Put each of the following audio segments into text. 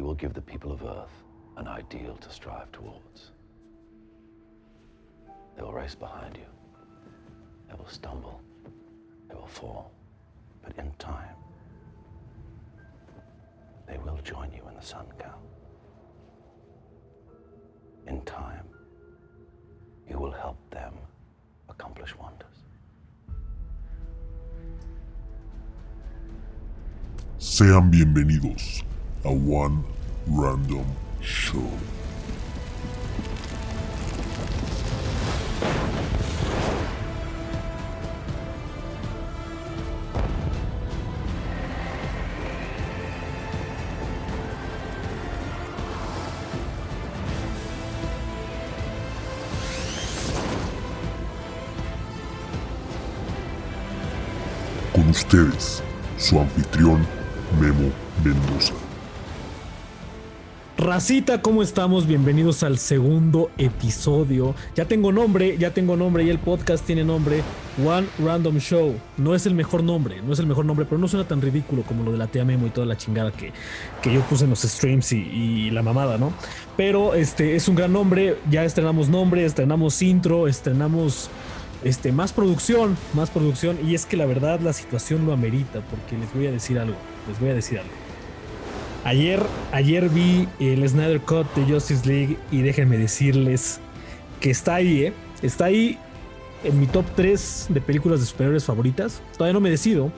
You will give the people of Earth an ideal to strive towards. They will race behind you. They will stumble. They will fall. But in time, they will join you in the sun, Cal. In time, you will help them accomplish wonders. Sean bienvenidos a One Random Show. Ustedes, su anfitrión Memo Mendoza. Racita, ¿cómo estamos? Bienvenidos al segundo episodio. Ya tengo nombre, ya tengo nombre y el podcast tiene nombre One Random Show. No es el mejor nombre, no es el mejor nombre, pero no suena tan ridículo como lo de la tía Memo y toda la chingada que, que yo puse en los streams y, y la mamada, ¿no? Pero este es un gran nombre, ya estrenamos nombre, estrenamos intro, estrenamos este, más producción, más producción. Y es que la verdad la situación lo amerita, porque les voy a decir algo, les voy a decir algo. Ayer, ayer vi el Snyder Cut de Justice League y déjenme decirles que está ahí, ¿eh? Está ahí en mi top 3 de películas de superhéroes favoritas. Todavía no me decido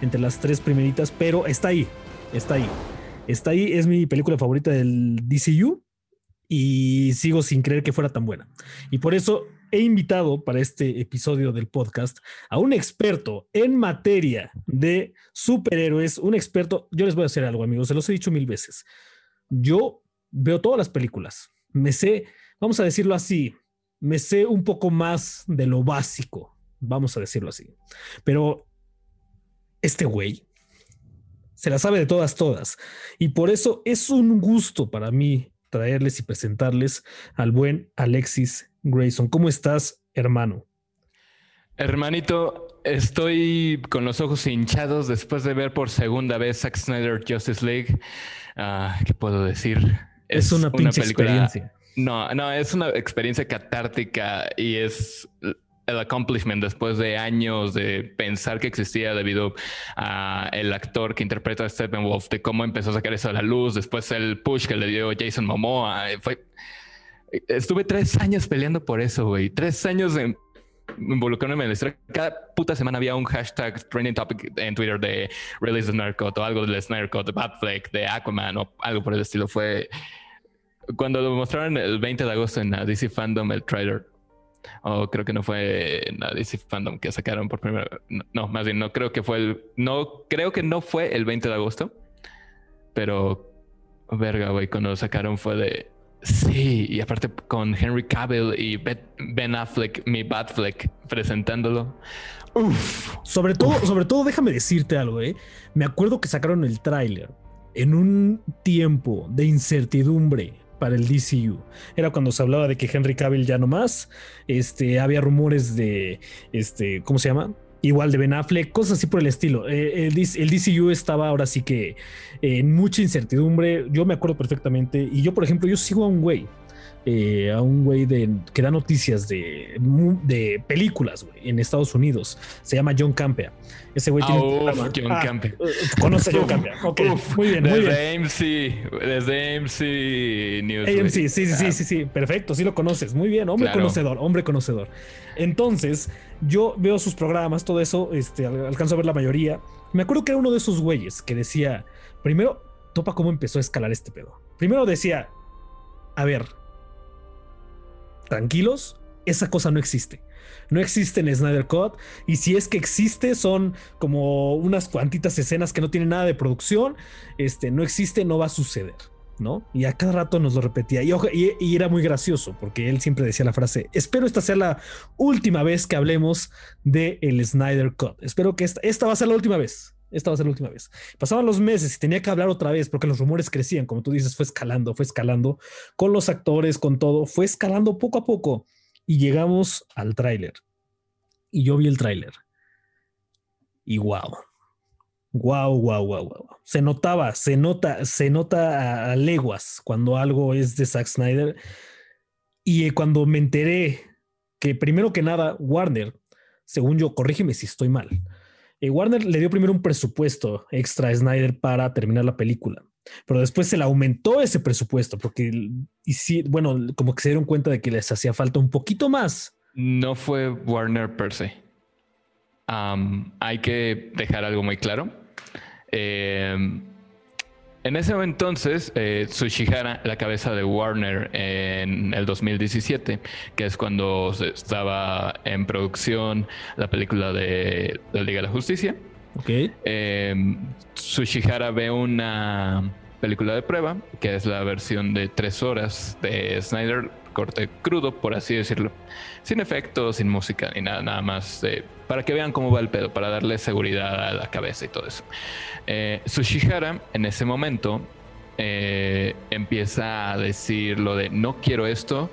entre las tres primeritas, pero está ahí, está ahí. Está ahí, es mi película favorita del DCU y sigo sin creer que fuera tan buena. Y por eso he invitado para este episodio del podcast a un experto en materia de superhéroes, un experto, yo les voy a hacer algo amigos, se los he dicho mil veces. Yo veo todas las películas, me sé, vamos a decirlo así, me sé un poco más de lo básico, vamos a decirlo así. Pero este güey se la sabe de todas, todas. Y por eso es un gusto para mí traerles y presentarles al buen Alexis Grayson. ¿Cómo estás, hermano? Hermanito, estoy con los ojos hinchados después de ver por segunda vez Zack Snyder Justice League. Ah, ¿Qué puedo decir? Es, es una, una pinche película... experiencia. No, no, es una experiencia catártica y es el accomplishment después de años de pensar que existía debido a el actor que interpreta a Steppenwolf, de cómo empezó a sacar eso a la luz, después el push que le dio Jason Momoa. Fue, estuve tres años peleando por eso, güey. Tres años de involucrándome en la historia. Cada puta semana había un hashtag trending topic en Twitter de Release the Snyder o algo del Snyder de Batfleck, de Aquaman o algo por el estilo. Fue cuando lo mostraron el 20 de agosto en DC Fandom, el trailer. O creo que no fue en DC Fandom que sacaron por primera no, no, más bien no creo que fue el no creo que no fue el 20 de agosto, pero verga, güey, cuando lo sacaron fue de Sí, y aparte con Henry Cavill y Ben Affleck, mi Batfleck, presentándolo. Uf. Sobre todo, uf. sobre todo, déjame decirte algo, ¿eh? Me acuerdo que sacaron el tráiler en un tiempo de incertidumbre para el DCU. Era cuando se hablaba de que Henry Cavill ya no más. Este, había rumores de, este, ¿cómo se llama? Igual de Ben Affleck, cosas así por el estilo. Eh, el, el, DCU estaba ahora sí que eh, en mucha incertidumbre. Yo me acuerdo perfectamente. Y yo, por ejemplo, yo sigo a un güey. Eh, a un güey de, que da noticias de, de películas güey, en Estados Unidos. Se llama John Campea. Ese güey oh, tiene un uf, John ah, Campea. Conoce a John Campea. Uf, muy bien, muy desde bien. AMC, desde AMC News. AMC, sí, sí, sí, sí, sí, perfecto, sí lo conoces. Muy bien, hombre claro. conocedor, hombre conocedor. Entonces, yo veo sus programas, todo eso, este, alcanzo a ver la mayoría. Me acuerdo que era uno de esos güeyes que decía, primero, topa cómo empezó a escalar este pedo. Primero decía, a ver, tranquilos, esa cosa no existe. No existe en Snyder Cut. Y si es que existe, son como unas cuantitas escenas que no tienen nada de producción. Este no existe, no va a suceder. ¿no? Y a cada rato nos lo repetía. Y, era muy gracioso porque él siempre decía la frase: Espero esta sea la última vez que hablemos de el Snyder Cut. Espero que esta va a ser la última vez. Esta va a ser la última vez. Pasaban los meses y tenía que hablar otra vez porque los rumores crecían, como tú dices, fue escalando, fue escalando con los actores, con todo, fue escalando poco a poco y llegamos al tráiler. Y yo vi el tráiler. Y wow. Wow, wow, wow, wow. Se notaba, se nota, se nota a, a leguas cuando algo es de Zack Snyder. Y eh, cuando me enteré que primero que nada, Warner, según yo, corrígeme si estoy mal, eh, Warner le dio primero un presupuesto extra a Snyder para terminar la película, pero después se le aumentó ese presupuesto porque, y bueno, como que se dieron cuenta de que les hacía falta un poquito más. No fue Warner per se. Hay que dejar algo muy claro. Eh, en ese entonces, eh, Tsuchihara, la cabeza de Warner en el 2017, que es cuando estaba en producción la película de la Liga de la Justicia, Ok. eh, ve una película de prueba, que es la versión de tres horas de Snyder, corte crudo, por así decirlo. Sin efectos, sin música, ni nada, nada más. eh, para que vean cómo va el pedo, para darle seguridad a la cabeza y todo eso. Eh, Tsuchihara, en ese momento, eh, empieza a decir lo de no quiero esto.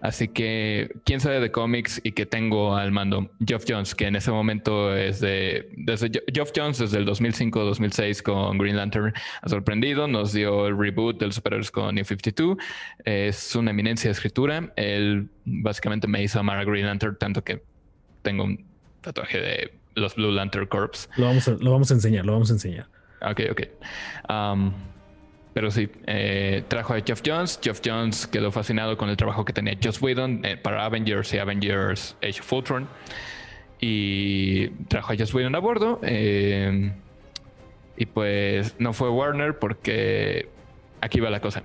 Así que, quién sabe de cómics y que tengo al mando Geoff Jones, que en ese momento es de. Desde Geoff Jones, desde el 2005-2006 con Green Lantern, ha sorprendido. Nos dio el reboot del superhéroes con New 52. Es una eminencia de escritura. Él básicamente me hizo amar a Green Lantern, tanto que tengo tatuaje de los Blue Lantern Corps. Lo vamos a, lo vamos a enseñar, lo vamos a enseñar. Ok, ok. Um, pero sí, eh, trajo a Jeff Jones. Jeff Jones quedó fascinado con el trabajo que tenía Joss Whedon eh, para Avengers y Avengers Age of Ultron. Y trajo a Joss Whedon a bordo. eh, y pues no fue Warner porque aquí va la cosa.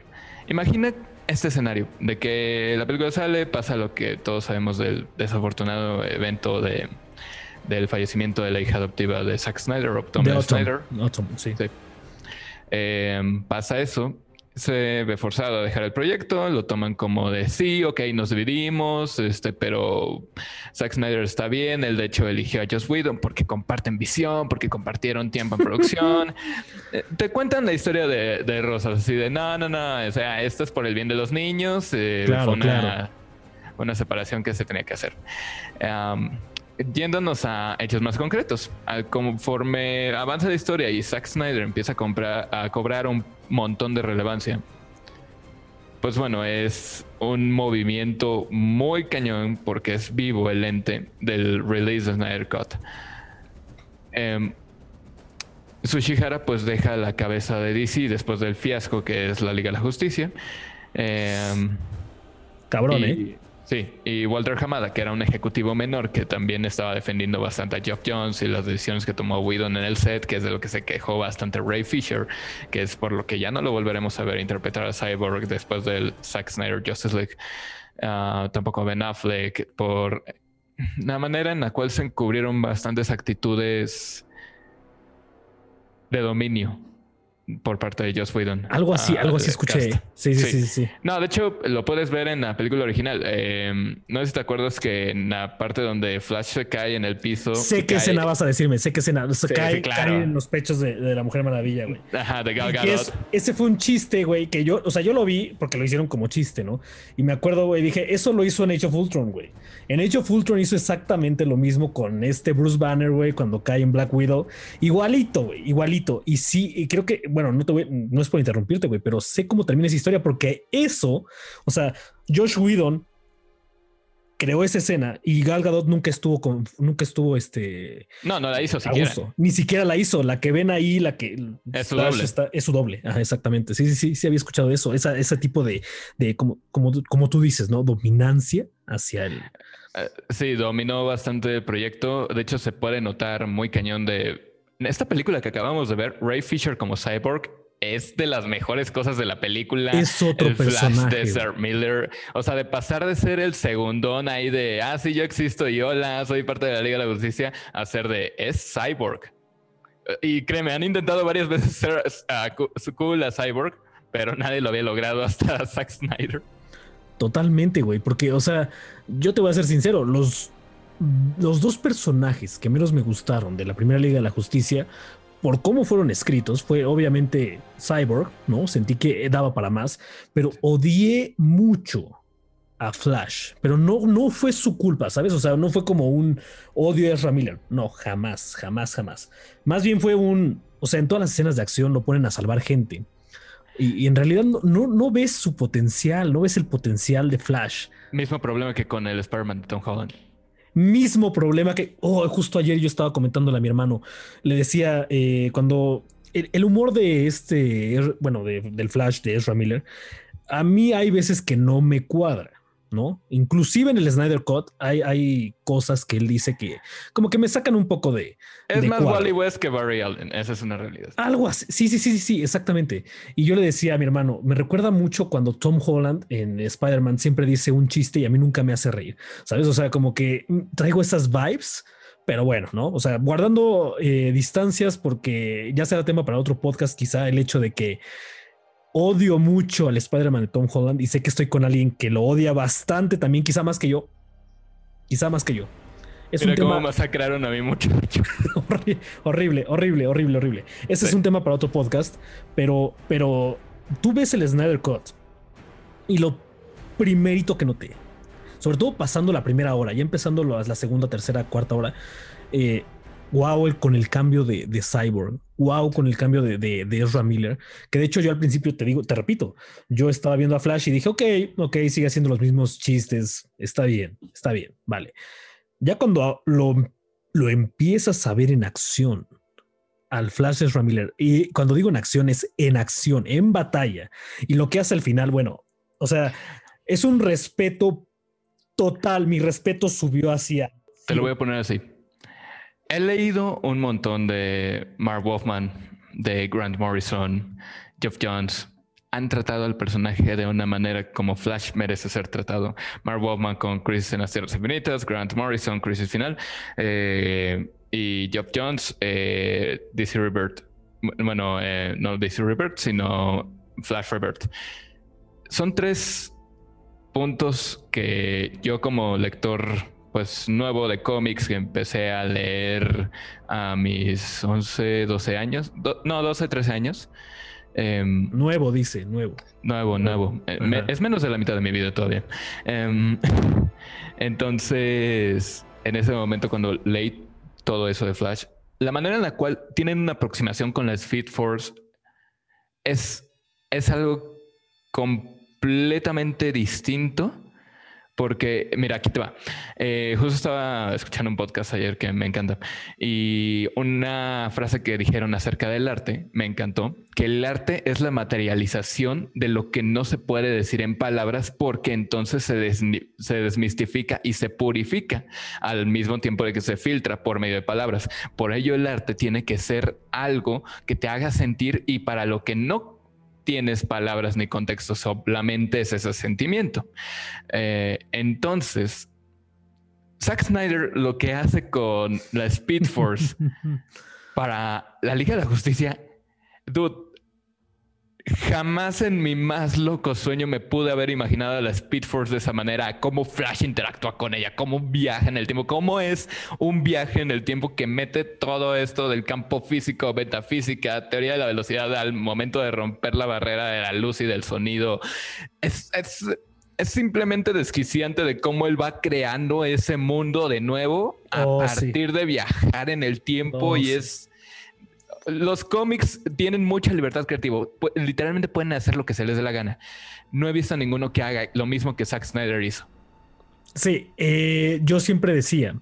Imagina este escenario de que la película sale, pasa lo que todos sabemos del desafortunado evento de, del fallecimiento de la hija adoptiva de Zack Snyder, o Tom De Autumn. Snyder. Autumn, sí. Sí. Eh, pasa eso, se ve forzado a dejar el proyecto, lo toman como de sí, ok, nos dividimos, este, pero Zack Snyder está bien, él de hecho eligió a Joss Whedon porque comparten visión, porque compartieron tiempo en producción. Eh, Te cuentan la historia de, de Rosas, así de no, no, no, o sea, esto es por el bien de los niños, eh, Claro, fue una, claro. una separación que se tenía que hacer. Am, yéndonos a hechos más concretos, conforme avanza la historia y Zack Snyder empieza a, comprar, a cobrar un montón de relevancia, pues bueno, es un movimiento muy cañón porque es vivo el ente del release de Snyder Cut. Em, Tsuchihara pues deja la cabeza de DC después del fiasco que es la Liga de la Justicia. Em, Cabrón, y- ¿eh? Sí, y Walter Hamada, que era un ejecutivo menor que también estaba defendiendo bastante a Geoff Jones y las decisiones que tomó Whedon en el set, que es de lo que se quejó bastante Ray Fisher, que es por lo que ya no lo volveremos a ver interpretar a Cyborg después del Zack Snyder Justice League. Ah, tampoco Ben Affleck, por la manera en la cual se encubrieron bastantes actitudes de dominio por parte de Joss Whedon. Algo así, Ah, algo así escuché. Sí, sí, Sí. sí, sí. No, de hecho, lo puedes ver en la película original. Eh, no sé si te acuerdas que en la parte donde Flash se cae en el piso. Sé qué cae- escena vas a decirme, sé qué escena. Sí, cae, sí, claro. cae en los pechos de, de la Mujer Maravilla, güey. Ajá, de Gal Gadot. es- ese fue un chiste, güey, que yo, o sea, yo lo vi porque lo hicieron como chiste, ¿no? Y me acuerdo, güey, dije, eso lo hizo en Age of Ultron, güey. En Age of Ultron hizo exactamente lo mismo con este Bruce Banner, güey, cuando cae en Black Widow. Igualito, güey, igualito. Y sí, y creo que, bueno, no te voy, no es por interrumpirte, güey, pero sé cómo termina esa historia porque eso, o sea, Josh Whedon creó esa escena y Gal Gadot nunca estuvo con, nunca estuvo este No, no la hizo a siquiera. gusto. Ni siquiera la hizo. La que ven ahí, la que Es su doble. está- es su doble. Ajá, exactamente. Sí, sí, sí, sí había escuchado eso. Esa, ese tipo de, de como, como, como tú dices, ¿no? Dominancia hacia el. Eh, sí, dominó bastante el proyecto. De hecho, se puede notar muy cañón de. En esta película que acabamos de ver, Ray Fisher como Cyborg es de las mejores cosas de la película. Es otro el Flash personaje, de. Ezra Miller. O sea, de pasar de ser el segundón ahí de, ah, sí, yo existo y hola, soy parte de la Liga de la Justicia, a ser de, es Cyborg. Y créeme, han intentado varias veces ser cu- cool a Cyborg, pero nadie lo había logrado hasta Zack Snyder. Totalmente, güey. Porque, o sea, yo te voy a ser sincero, los, los dos personajes que menos me gustaron de la primera Liga de la Justicia, por cómo fueron escritos, fue obviamente Cyborg, ¿no? Sentí que daba para más, pero odié mucho a Flash, pero no, no fue su culpa, ¿sabes? O sea, no fue como un odio a Ezra Miller. No, jamás, jamás, jamás. Más bien fue un, o sea, en todas las escenas de acción lo ponen a salvar gente. Y, en realidad no, no, no, ves su potencial, no ves el potencial de Flash. Mismo problema que con el Spider-Man de Tom Holland. Mismo problema que, oh, justo ayer yo estaba comentándole a mi hermano. Le decía, eh, cuando el, humor de este, bueno, del Flash de Ezra Miller, a mí hay veces que no me cuadra. ¿No? Inclusive en el Snyder Cut hay, hay cosas que él dice que como que me sacan un poco de... Es más Wally West que Barry Allen, esa es una realidad. Algo así, sí, sí, sí, sí, exactamente. Y yo le decía a mi hermano, me recuerda mucho cuando Tom Holland en Spider-Man siempre dice un chiste y a mí nunca me hace reír, ¿sabes? O sea, como que traigo esas vibes. Pero bueno, ¿no? O sea, guardando eh, distancias porque ya será tema para otro podcast, quizá el hecho de que odio mucho al Spider-Man de Tom Holland y sé que estoy con alguien que lo odia bastante también, quizá más que yo. Quizá más que yo. Es un tema. masacraron a mí mucho. horrible, horrible, horrible, horrible. Ese es un tema para otro podcast, pero, pero tú ves el Snyder Cut y lo primerito que noté, sobre todo pasando la primera hora, ya empezando la segunda, tercera, cuarta hora, eh, wow con el cambio de, Cyborg, wow con el cambio de, de, Ezra Miller, que de hecho yo al principio te digo, te repito, yo estaba viendo a Flash y dije, ok, ok, sigue haciendo los mismos chistes, está bien, está bien, vale. Ya cuando lo, lo empiezas a ver en acción, al Flash Ezra Miller, y cuando digo en acción es en acción, en batalla, y lo que hace al final, bueno, o sea, es un respeto total, mi respeto subió hacia... Te lo voy a poner así He leído un montón de Mark Wolfman, de Grant Morrison, Jeff Jones. Han tratado al personaje de una manera como Flash merece ser tratado. Mark Wolfman con Crisis en las Tierras Infinitas, Grant Morrison, Crisis Final, eh, y Jeff Jones, eh, DC Rebirth. Bueno, eh, no DC Rebirth, sino Flash Rebirth. Son tres puntos que yo como lector pues nuevo de cómics que empecé a leer a mis 11, 12 años, no, 12, 13 años. Em, nuevo, dice, nuevo. Nuevo, nuevo. Eh, es menos de la mitad de mi vida todavía. Em, entonces, en ese momento cuando leí todo eso de Flash, la manera en la cual tienen una aproximación con la Speed Force es, es algo completamente distinto porque, mira, aquí te va. Eh, justo estaba escuchando un podcast ayer que me encanta y una frase que dijeron acerca del arte me encantó, que el arte es la materialización de lo que no se puede decir en palabras porque entonces se, se desmistifica y se purifica al mismo tiempo de que se filtra por medio de palabras. Por ello el arte tiene que ser algo que te haga sentir y para lo que no tienes palabras ni contexto, solamente es ese sentimiento. Eh, entonces, Zack Snyder lo que hace con la Speed Force para la Liga de la Justicia, dude, Jamás en mi más loco sueño me pude haber imaginado a la Speed Force de esa manera, cómo Flash interactúa con ella, cómo viaja en el tiempo, cómo es un viaje en el tiempo que mete todo esto del campo físico, metafísica, teoría de la velocidad al momento de romper la barrera de la luz y del sonido. Es, es, es simplemente desquiciante de cómo él va creando ese mundo de nuevo a oh, partir de viajar en el tiempo oh, y es los cómics tienen mucha libertad creativa. Literalmente pueden hacer lo que se les dé la gana. No he visto a ninguno que haga lo mismo que Zack Snyder hizo. Sí, eh, yo siempre decía,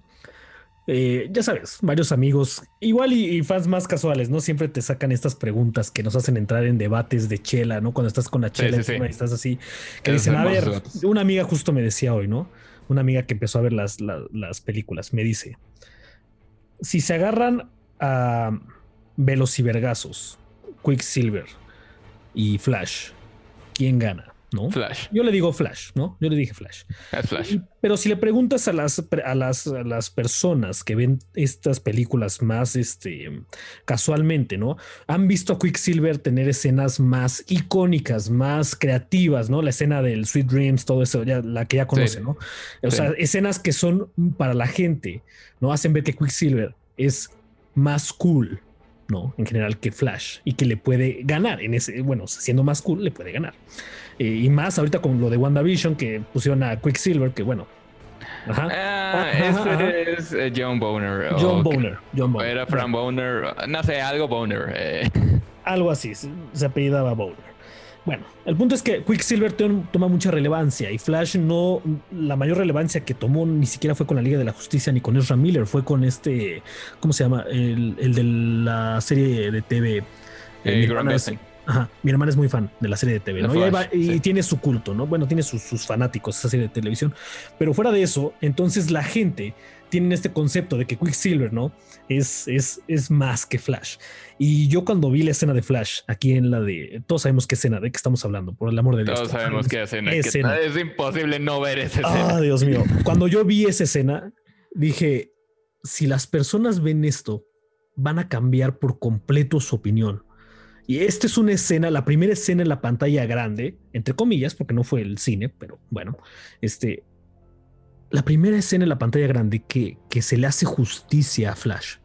eh, ya sabes, varios amigos, igual y, fans más casuales, ¿no? Siempre te sacan estas preguntas que nos hacen entrar en debates de chela, ¿no? Cuando estás con la chela y estás así, que dicen, a ver, una amiga justo me decía hoy, ¿no? Una amiga que empezó a ver las, las películas, me dice, si se agarran a velocivergazos, Quicksilver y Flash, ¿quién gana? ¿No? Flash. Yo le digo Flash, ¿no? Yo le dije Flash. Flash. pero si le preguntas a las, a las, las, personas que ven estas películas más este, casualmente, ¿no? Han visto a Quicksilver tener escenas más icónicas, más creativas, ¿no? La escena del Sweet Dreams, todo eso, ya, la que ya conoce, ¿no? O sea, escenas que son para la gente, ¿no? Hacen ver que Quicksilver es más cool, ¿no? En general que Flash y que le puede ganar en ese, bueno, siendo más cool, le puede ganar. Eh, y más ahorita con lo de WandaVision que pusieron a Quicksilver, que bueno. Ajá. Ah, es John Boner. John Boner. John Boner. Era Frank Boner. No sé, algo Boner. Eh. Algo así, se apellidaba Boner. Bueno, el punto es que Quicksilver toma mucha relevancia y Flash no, la mayor relevancia que tomó ni siquiera fue con la Liga de la Justicia ni con Ezra Miller, fue con este, ¿cómo se llama? El, de la serie de TV. Eh, mi, hermana es, mi, hermana es, muy fan de la serie de TV, ¿no? y, tiene su culto, ¿no? Bueno, tiene sus, sus fanáticos esa serie de televisión, pero fuera de eso, entonces la gente tiene este concepto de que Quicksilver, ¿no? Es, es, es más que Flash. Y yo cuando vi la escena de Flash, aquí en la de. Todos sabemos qué escena, de qué estamos hablando, por el amor de Dios. Todos sabemos qué escena. Es imposible no ver esa escena. Ah, Dios mío. Cuando yo vi esa escena, dije: si las personas ven esto, van a cambiar por completo su opinión. Y esta es una escena, la primera escena en la pantalla grande, entre comillas, porque no fue el cine, pero bueno, este, la primera escena en la pantalla grande que, que se le hace justicia a Flash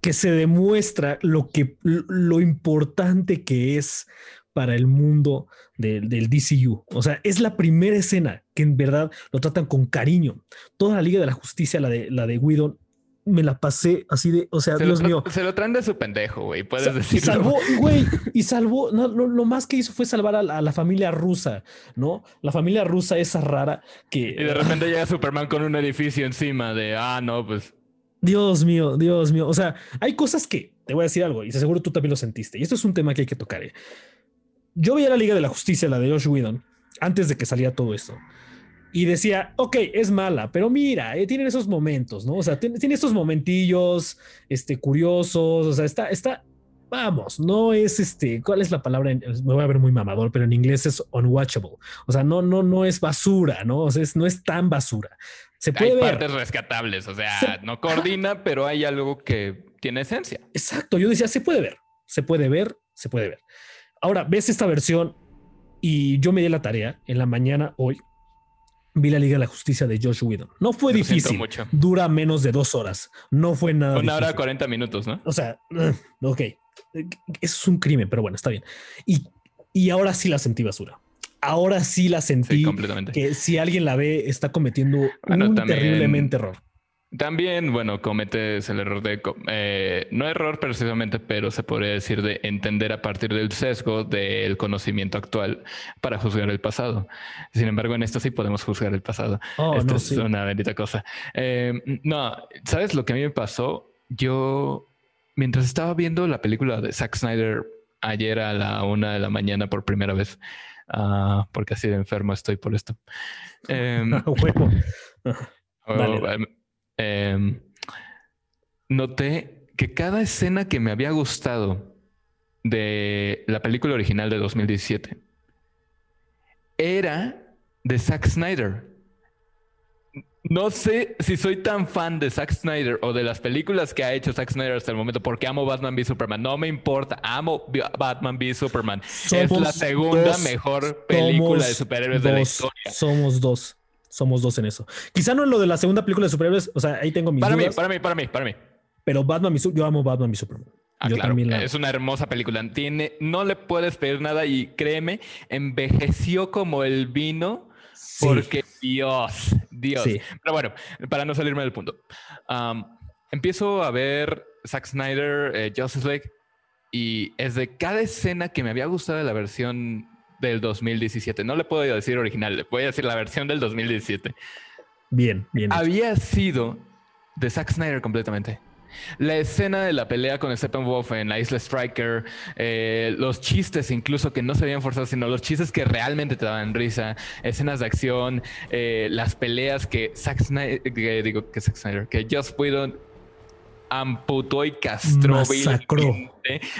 que se demuestra lo que lo importante que es para el mundo del DCU. O sea, es la primera escena que en verdad lo tratan con cariño. Toda la Liga de la Justicia, la de la de Whedon, me la pasé así de, o sea, Dios mío. Se lo traen de su pendejo, güey, puedes decirlo. Y salvó, güey, y salvó, no, lo, más que hizo fue salvar a la, familia rusa, ¿no? La familia rusa esa rara que... Y de repente llega Superman con un edificio encima de, ah, no, pues Dios mío, Dios mío. O sea, hay cosas que te voy a decir algo y seguro tú también lo sentiste. Y esto es un tema que hay que tocar. ¿eh? Yo veía la Liga de la Justicia, la de Josh Whedon, antes de que saliera todo esto. Y decía, ok, es mala, pero mira, eh, tienen esos momentos, ¿no? O sea, tiene, estos momentillos, este, curiosos, o sea, está, está, vamos, no es este, ¿cuál es la palabra? Me voy a ver muy mamador, pero en inglés es unwatchable. O sea, no, no, no es basura, ¿no? O sea, no es tan basura. Se puede hay ver. partes rescatables, o sea, no coordina, pero hay algo que tiene esencia. Exacto, yo decía, se puede ver, se puede ver, se puede ver. Ahora, ves esta versión y yo me di la tarea en la mañana hoy. Vi la Liga de la Justicia de Josh Whedon. No fue difícil. Dura menos de dos horas. No fue nada. Una hora cuarenta minutos, ¿no? O sea, ok. Eso es un crimen, pero bueno, está bien. Y, y ahora sí la sentí basura ahora sí la sentí completamente. que si alguien la ve está cometiendo un terriblemente error. También, bueno, cometes el error de, eh, no error precisamente, pero se podría decir de entender a partir del sesgo del conocimiento actual para juzgar el pasado. Sin embargo, en esto sí podemos juzgar el pasado. Oh, esto es una bendita cosa. Eh, no, ¿sabes lo que a mí me pasó? Yo, mientras estaba viendo la película de Zack Snyder ayer a la una de la mañana por primera vez, Ah, porque así de enfermo estoy por esto. Em, oh, em, noté que cada escena que me había gustado de la película original de 2017 era de Zack Snyder. No sé si soy tan fan de Zack Snyder o de las películas que ha hecho Zack Snyder hasta el momento porque amo Batman v Superman. No me importa, amo Batman v Superman. es la segunda mejor película de superhéroes de la historia. Somos dos. Somos dos en eso. Quizá no en lo de la segunda película de superhéroes, o sea, ahí tengo mis para Mí, para mí, para mí, para mí. Pero Batman, yo amo Batman v Superman. Ah, claro. Es una hermosa película. Tiene, no le puedes pedir nada y créeme, envejeció como el vino porque Dios, Dios. Pero bueno, para no salirme del punto. empiezo a ver Zack Snyder, eh, Justice League, y es de cada escena que me había gustado de la versión del 2017. No le puedo decir original, le voy a decir la versión del 2017. Bien, bien. Había sido de Zack Snyder completamente. La escena de la pelea con Steppenwolf en la isla Striker, eh, los chistes incluso que no se habían forzado, sino los chistes que realmente te daban risa, escenas de acción, eh, las peleas que Zack Snyder, que digo que Zack Snyder, que Joss Whedon amputó y castró masacró.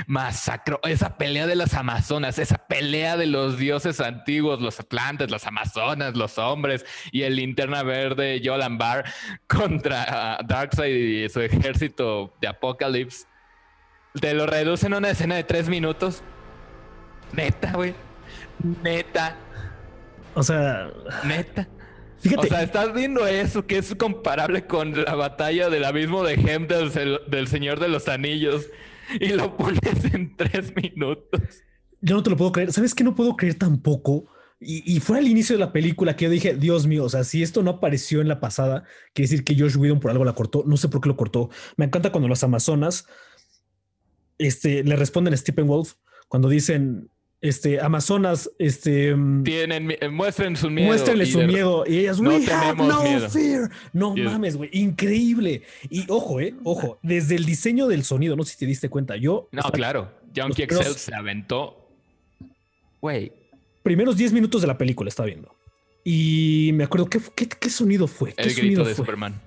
masacró esa pelea de las amazonas, esa pelea de los dioses antiguos, los atlantes, las amazonas, los hombres y el linterna verde Yolan Bar contra Darkseid y su ejército de Apocalypse. Te lo reducen a una escena de tres minutos. Neta, güey. Neta. O sea. Neta. O sea, estás viendo eso que es comparable con la batalla del abismo de Hem del, Señor de los Anillos. y lo pones en tres minutos. Yo no te lo puedo creer. ¿Sabes qué no puedo creer tampoco? Y, y, fue al inicio de la película que yo dije, Dios mío, o sea, si esto no apareció en la pasada, quiere decir que Josh Whedon por algo la cortó. No sé por qué lo cortó. Me encanta cuando las Amazonas este, le responden a Stephen Wolf cuando dicen, este, Amazonas, este, mm, tienen, muestren su miedo. Muéstrenle su miedo. Y ellas, no we have no fear. No mames, güey, increíble. Y ojo, eh, ojo, desde el diseño del sonido, no sé si te diste cuenta, yo. No, claro, Junkie Excel se aventó. Güey. Primeros 10 minutos de la película estaba viendo. Y me acuerdo, ¿qué, qué, sonido fue? El grito de Superman.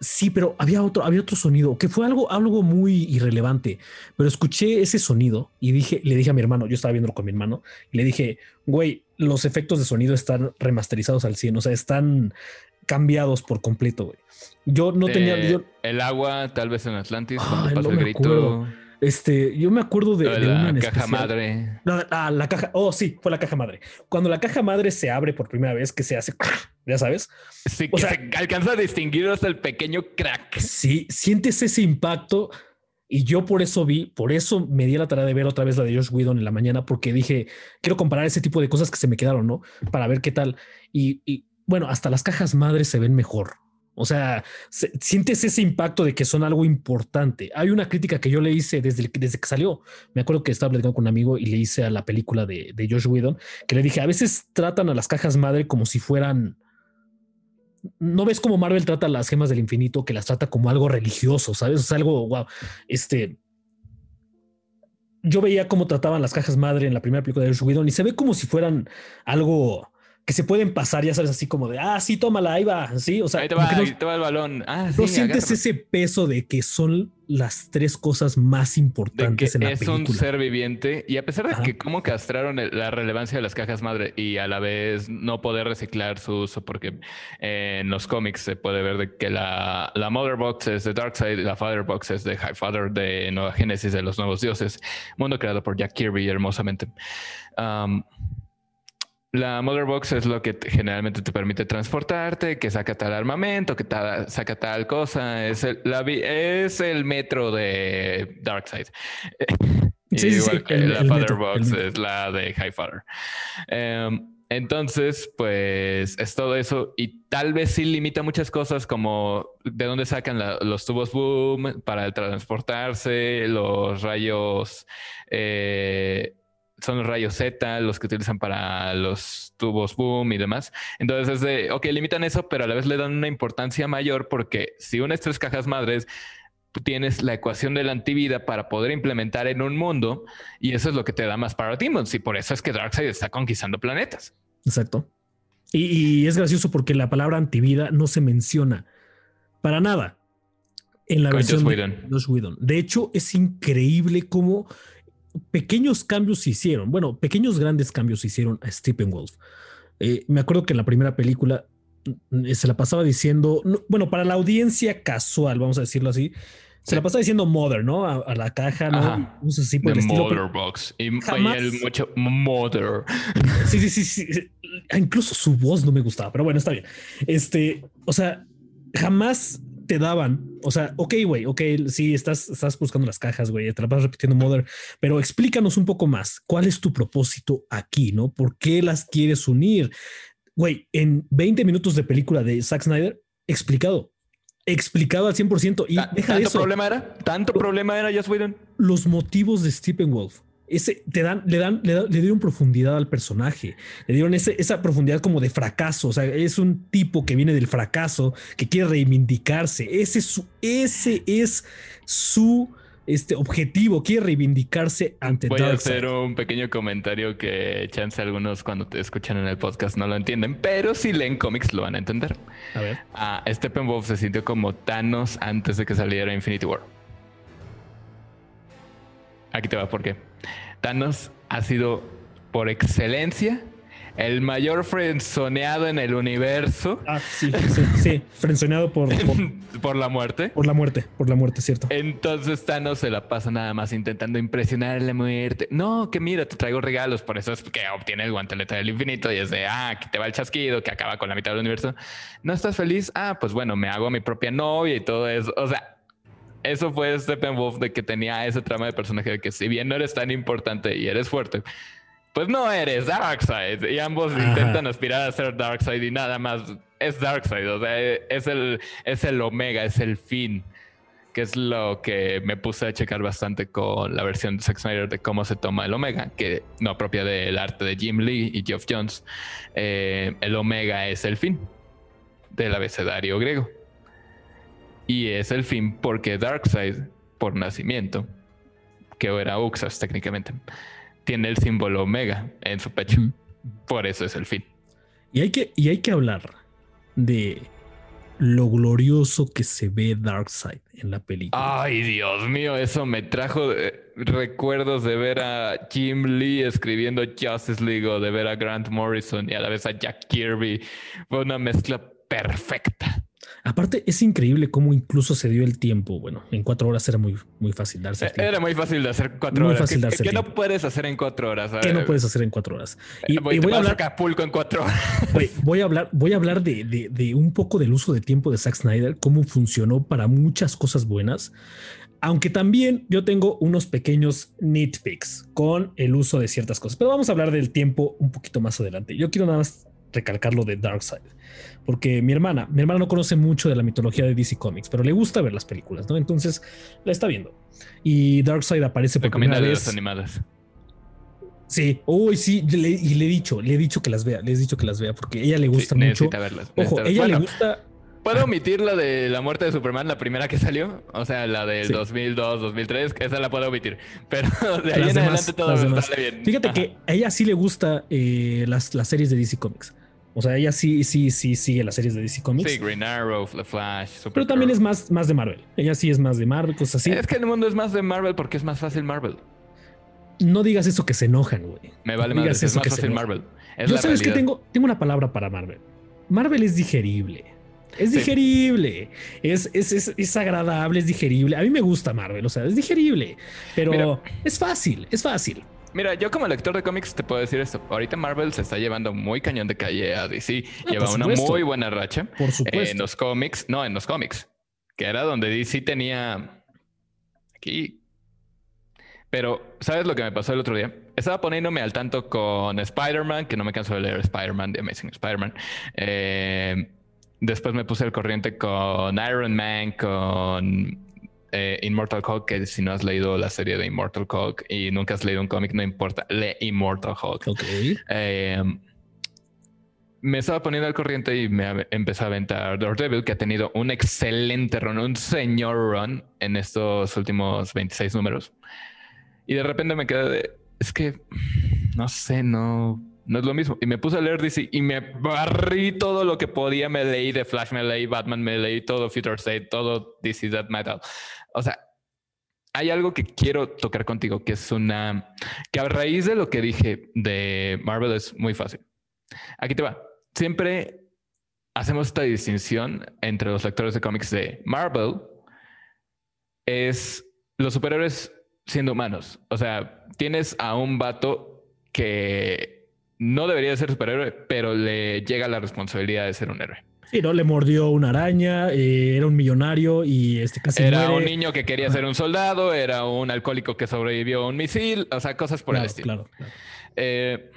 Sí, pero había otro, había otro sonido que fue algo, algo muy irrelevante. Pero escuché ese sonido y dije, le dije a mi hermano, yo estaba viéndolo con mi hermano, y le dije, güey, los efectos de sonido están remasterizados al 100, o sea, están cambiados por completo, güey. Yo no tenía. el agua, tal vez en Atlantis, cuando pasa el grito. Este, yo me acuerdo de, la caja madre. la, la, caja. Oh, sí, fue la caja madre. Cuando la caja madre se abre por primera vez, que se hace, ya sabes. Sí, o sea, se alcanza a distinguir hasta el pequeño crack. Sí, sientes ese impacto. Y yo por eso vi, por eso me di la tarea de ver otra vez la de Josh Whedon en la mañana, porque dije, quiero comparar ese tipo de cosas que se me quedaron, ¿no? Para ver qué tal. Y, y bueno, hasta las cajas madres se ven mejor. O sea, sientes ese impacto de que son algo importante. Hay una crítica que yo le hice desde, desde que salió. Me acuerdo que estaba platicando con un amigo y le hice a la película de, de Josh Whedon que le dije, a veces tratan a las cajas madre como si fueran... No ves como Marvel trata las gemas del infinito, que las trata como algo religioso, ¿sabes? Es algo, wow, este... Yo veía cómo trataban las cajas madre en la primera película de Josh Whedon y se ve como si fueran algo que se pueden pasar, ya sabes, así como de, ah, sí, tómala, ahí va, sí, o sea, ahí te va, ahí te va el balón. Ah, no sientes ese peso de que son las tres cosas más importantes en la es película. Es un ser viviente y a pesar de que cómo castraron la relevancia de las cajas madre y a la vez no poder reciclar su uso, porque en los cómics se puede ver de que la, la Mother Box es de Darkseid y la Father Box es de High Father de Nueva Génesis de los Nuevos Dioses, mundo creado por Jack Kirby hermosamente. Um, la Mother Box es lo que generalmente te permite transportarte, que saca tal armamento, que saca tal cosa. Es el, la, es el metro de Darkseid. Sí, sí, sí. la Father Box es la de High Father. Em, entonces, pues es todo eso y tal vez sí limita muchas cosas como de dónde sacan los tubos boom para transportarse, los rayos eh, son los rayos Z, los que utilizan para los tubos boom y demás. Entonces es de, ok, limitan eso, pero a la vez le dan una importancia mayor porque si unes tres cajas madres, tienes la ecuación de la antivida para poder implementar en un mundo y eso es lo que te da más Parademons y por eso es que Darkseid está conquistando planetas. Exacto. Y, es gracioso porque la palabra antivida no se menciona para nada en la versión de Josh Whedon. De hecho, es increíble cómo pequeños cambios se hicieron. Bueno, pequeños grandes cambios se hicieron a Stephen Wolf. Eh, me acuerdo que en la primera película mm, se la pasaba diciendo, bueno, para la audiencia casual, vamos a decirlo así, se la pasaba diciendo Mother, ¿no? A, la caja, ¿no? No sé si por el estilo, Mother Box. Y, el mucho Mother. Sí, sí, sí, sí. Incluso su voz no me gustaba, pero bueno, está bien. Este, o sea, jamás te daban, o sea, ok, güey, ok, sí, estás, estás buscando las cajas, güey, te la vas repitiendo Mother, pero explícanos un poco más, ¿cuál es tu propósito aquí, no? ¿Por qué las quieres unir? Güey, en 20 minutos de película de Zack Snyder, explicado, explicado al 100%. Y deja ¿Tanto problema era? ¿Tanto problema era Joss Whedon? Los motivos de Stephen Wolf ese te dan, le dan, le, dieron profundidad al personaje, le dieron esa profundidad como de fracaso. O sea, es un tipo que viene del fracaso, que quiere reivindicarse. Ese es su, ese es su este objetivo, quiere reivindicarse ante Voy a hacer un pequeño comentario que chance algunos cuando te escuchan en el podcast no lo entienden, pero si leen cómics lo van a entender. A ver. Ah, Steppenwolf se sintió como Thanos antes de que saliera Infinity War. Aquí te va por qué. Thanos ha sido por excelencia el mayor frenzoneado en el universo. Ah, sí, sí, sí. Frenzoneado por, por, la muerte. Por la muerte, por la muerte, cierto. Entonces Thanos se la pasa nada más intentando impresionar a la muerte. No, que mira, te traigo regalos. Por eso es que obtiene el guantelete del infinito y es de, ah, aquí te va el chasquido que acaba con la mitad del universo. ¿No estás feliz? Ah, pues bueno, me hago mi propia novia y todo eso. O sea, eso fue Steppenwolf de que tenía ese trama de personaje de que si bien no eres tan importante y eres fuerte, pues no eres Darkseid. Y ambos intentan aspirar a ser Darkseid y nada más es Darkseid. O sea, es el, es el omega, es el fin. Que es lo que me puse a checar bastante con la versión de Zack Snyder de cómo se toma el omega, que no apropia del arte de Jim Lee y Geoff Jones. Eh, el omega es el fin del abecedario griego. Y es el fin porque Darkseid, por nacimiento, que era Uxas técnicamente, tiene el símbolo omega en su pecho. Por eso es el fin. Y hay que, y hay que hablar de lo glorioso que se ve Darkseid en la película. Ay, Dios mío, eso me trajo eh, recuerdos de ver a Jim Lee escribiendo Justice League o de ver a Grant Morrison y a la vez a Jack Kirby. Fue una mezcla perfecta. Aparte, es increíble cómo incluso se dio el tiempo. Bueno, en cuatro horas era muy, muy fácil darse. El Era muy fácil de hacer cuatro muy horas. Fácil ¿Qué, darse qué no puedes hacer en cuatro horas? ¿Qué no puedes hacer en cuatro horas? Y, Y, voy, y voy, a a hablar, Acapulco en cuatro horas. voy, voy a hablar, voy a hablar de, de- de un poco del uso de tiempo de Zack Snyder, cómo funcionó para muchas cosas buenas. Aunque también yo tengo unos pequeños nitpicks con el uso de ciertas cosas. Pero vamos a hablar del tiempo un poquito más adelante. Yo quiero nada más recalcar lo de Darkseid. Porque mi hermana, mi hermana no conoce mucho de la mitología de DC Comics, pero le gusta ver las películas, ¿no? Entonces la está viendo. Y Darkseid aparece por primera vez. las animadas. Sí, uy, sí, le- y le he dicho, le he dicho que las vea, le he dicho que las vea porque ella le Sí, gusta mucho. verlas. Ojo, ella Bueno, le gusta. ¿Puedo omitir la de la muerte de Superman, la primera que salió? O sea, la del Sí. 2002, 2003, que esa la puedo omitir. Pero de ahí las en demás, adelante todo sale bien. Fíjate Ajá. que a ella sí le gusta eh, las, las series de DC Comics. O sea, ella sí, sí, sí sigue las series de DC Comics. Sí, Green Arrow, The Flash, Supergirl. pero también es más, más de Marvel. Ella sí es más de Marvel, cosas así. Es que el mundo es más de Marvel porque es más fácil Marvel. No digas eso que se enojan, güey. Me vale No más, digas es eso más que fácil. Marvel. Es Yo la sabes que tengo, tengo una palabra para Marvel. Marvel es digerible. Es Sí. digerible. Es, es, es, es agradable, es digerible. A mí me gusta Marvel, o sea, es digerible. Pero Mira. es fácil, es fácil. Mira, yo como lector de cómics te puedo decir esto. Ahorita Marvel se está llevando muy cañón de calle a DC. Ah, Lleva una muy buena racha. Por supuesto. En los cómics, no, en los cómics, que era donde DC tenía aquí. Pero, ¿sabes lo que me pasó el otro día? Estaba poniéndome al tanto con Spider-Man, que no me canso de leer Spider-Man, The Amazing Spider-Man. Eh, después me puse al corriente con Iron Man, con eh, Immortal Hulk, que si no has leído la serie de Immortal Hulk y nunca has leído un cómic, no importa, lee Immortal Hulk. Ok. Eh, me estaba poniendo al corriente y me empecé a aventar Daredevil, que ha tenido un excelente run, un señor run en estos últimos 26 números. Y de repente me quedé de, es que, no sé, no, no es lo mismo. Y me puse a leer DC y me barrí todo lo que podía. Me leí de Flash, me leí Batman, me leí todo Future State, todo DC Death Metal. O sea, hay algo que quiero tocar contigo, que es una, que a raíz de lo que dije de Marvel es muy fácil. Aquí te va. Siempre hacemos esta distinción entre los lectores de cómics de Marvel. Es los superhéroes siendo humanos. O sea, tienes a un vato que no debería ser superhéroe, pero le llega la responsabilidad de ser un héroe. Sí, ¿no? Le mordió una araña, eh, era un millonario y este casi Era muere. un niño que quería ser un soldado, era un alcohólico que sobrevivió a un misil, o sea, cosas por el Claro, estilo. claro, claro. Eh,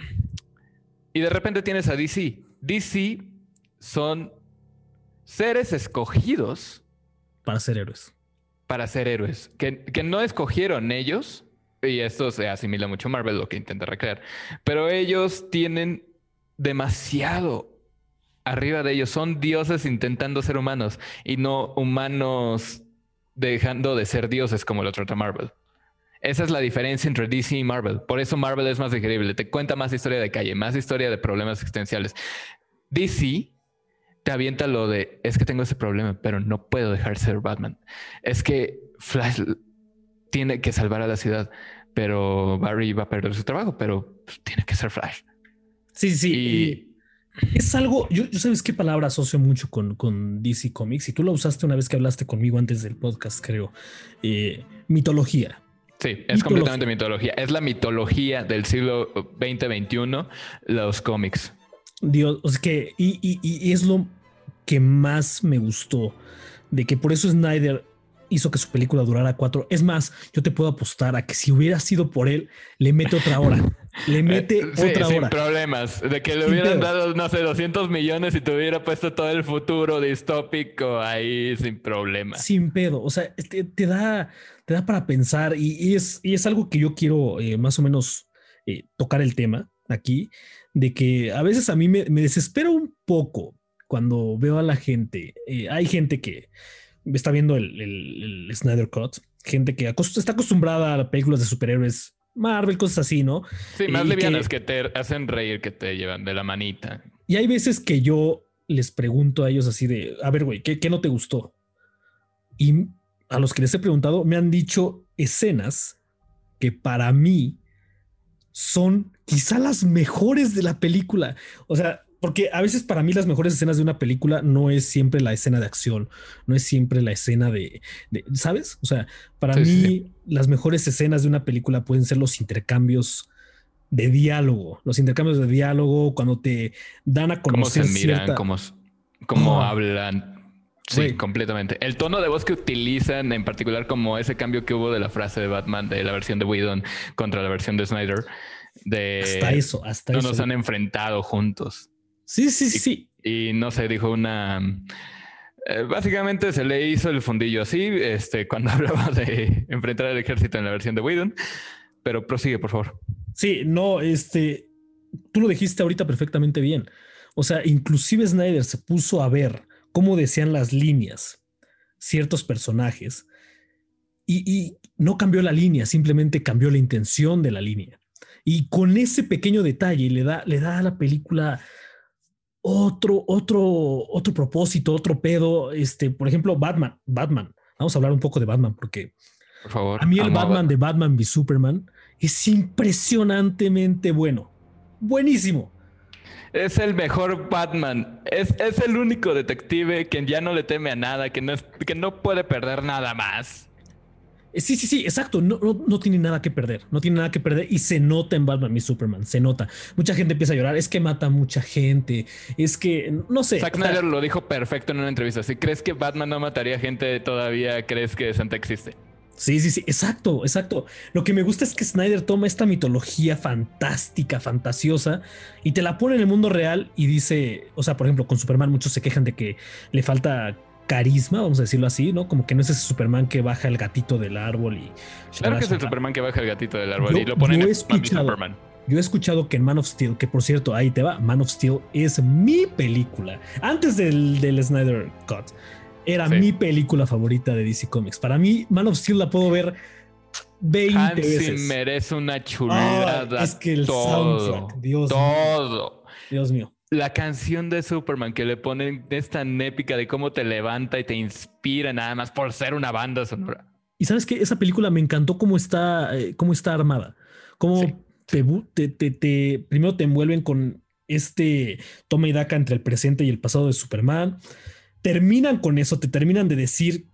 y de repente tienes a DC. DC son seres escogidos Para ser héroes. para ser héroes, que, que no escogieron ellos, y esto se asimila mucho a Marvel, lo que intenta recrear, pero ellos tienen demasiado arriba de ellos, son dioses intentando ser humanos y no humanos dejando de ser dioses como lo trata Marvel. Esa es la diferencia entre DC y Marvel. Por eso Marvel es más digerible. Te cuenta más historia de calle, más historia de problemas existenciales. DC te avienta lo de es que tengo ese problema, pero no puedo dejar de ser Batman. Es que Flash tiene que salvar a la ciudad, pero Barry va a perder su trabajo, pero pues, tiene que ser Flash. Sí, sí. Y- es algo, yo, yo sabes qué palabra asocio mucho con, con DC Comics y tú la usaste una vez que hablaste conmigo antes del podcast, creo. Eh, mitología. Sí, es Mitología. completamente mitología. Es la mitología del siglo 2021, los cómics. Dios, o sea que, y, y- y es lo que más me gustó, de que por eso Snyder hizo que su película durara cuatro. Es más, yo te puedo apostar a que si hubiera sido por él, le mete otra hora. Le Eh, mete sí, otra sin hora. problemas. De que le Sin hubieran pedos. dado, no sé, 200 millones y te hubiera puesto todo el futuro distópico ahí sin problemas. Sin pedo. O sea, te, te da, te da para pensar y, y es, y es algo que yo quiero eh, más o menos eh, tocar el tema aquí, de que a veces a mí me, me desespera un poco cuando veo a la gente. eh, hay gente que está viendo el, el- el Snyder Cut, gente que acost- está acostumbrada a películas de superhéroes, Marvel, cosas así, ¿no? Sí, más Y livianas que- que te hacen reír, que te llevan de la manita. Y hay veces que yo les pregunto a ellos así de, a ver, güey, ¿qué, qué no te gustó? Y a los que les he preguntado me han dicho escenas que para mí son quizá las mejores de la película. O sea, porque a veces para mí las mejores escenas de una película no es siempre la escena de acción, no es siempre la escena de, de- ¿sabes? O sea, para Sí, mí sí, las mejores escenas de una película pueden ser los intercambios de diálogo, los intercambios de diálogo cuando te dan a Cómo se conocer miran, cierta- cómo, cómo Oh. hablan. Sí, completamente. El tono de voz que utilizan, en particular, como ese cambio que hubo de la frase de Batman de la versión de Whedon contra la versión de Snyder, de hasta eso, hasta no eso. nos han enfrentado juntos. Sí, sí, sí, sí. Y no sé, dijo una. eh, básicamente se le hizo el fundillo así, este, cuando hablaba de enfrentar al ejército en la versión de Whedon. Pero prosigue, por favor. Sí, no, este, tú lo dijiste ahorita perfectamente bien. O sea, inclusive Snyder se puso a ver cómo decían las líneas ciertos personajes y, y no cambió la línea, simplemente cambió la intención de la línea. Y con ese pequeño detalle le da, le da a la película otro, otro, otro propósito, otro pedo. Este, por ejemplo, Batman, Batman. Vamos a hablar un poco de Batman porque Por favor. a mí el Batman de Batman v Superman es impresionantemente bueno. Buenísimo. Es el mejor Batman. Es, es el único detective que ya no le teme a nada, que no, es- que no puede perder nada más. Eh, Sí, sí, sí, exacto. No, no, no tiene nada que perder. No tiene nada que perder y se nota en Batman v Superman. Se nota. Mucha gente empieza a llorar. Es que mata a mucha gente. Es que, no sé. Zack Snyder lo dijo perfecto en una entrevista. Si crees que Batman no mataría gente, todavía crees que Santa existe. Sí, sí, sí, exacto, exacto. Lo que me gusta es que Snyder toma esta mitología fantástica, fantasiosa, y te la pone en el mundo real y dice, o sea, por ejemplo, con Superman muchos se quejan de que le falta carisma, vamos a decirlo así, ¿no? Como que no es ese Superman que baja el gatito del árbol y... Claro que es el. Superman que baja el gatito del árbol Yo- y lo ponen yo he en Superman. Yo he escuchado que en Man of Steel, que por cierto, ahí te va, Man of Steel es mi película. Antes del, del Snyder Cut, era Sí. mi película favorita de DC Comics. Para mí, Man of Steel la puedo ver 20 Hans veces. merece una chulada. Ay, es que el todo, soundtrack, Dios todo. Dios mío. La canción de Superman que le ponen es tan épica de cómo te levanta y te inspira nada más por ser una banda sonora. Y sabes que esa película me encantó cómo está, eh, cómo está armada. Cómo Sí. te, te, te- te- primero te envuelven con este toma y daca entre el presente y el pasado de Superman. Terminan con eso, te terminan de decir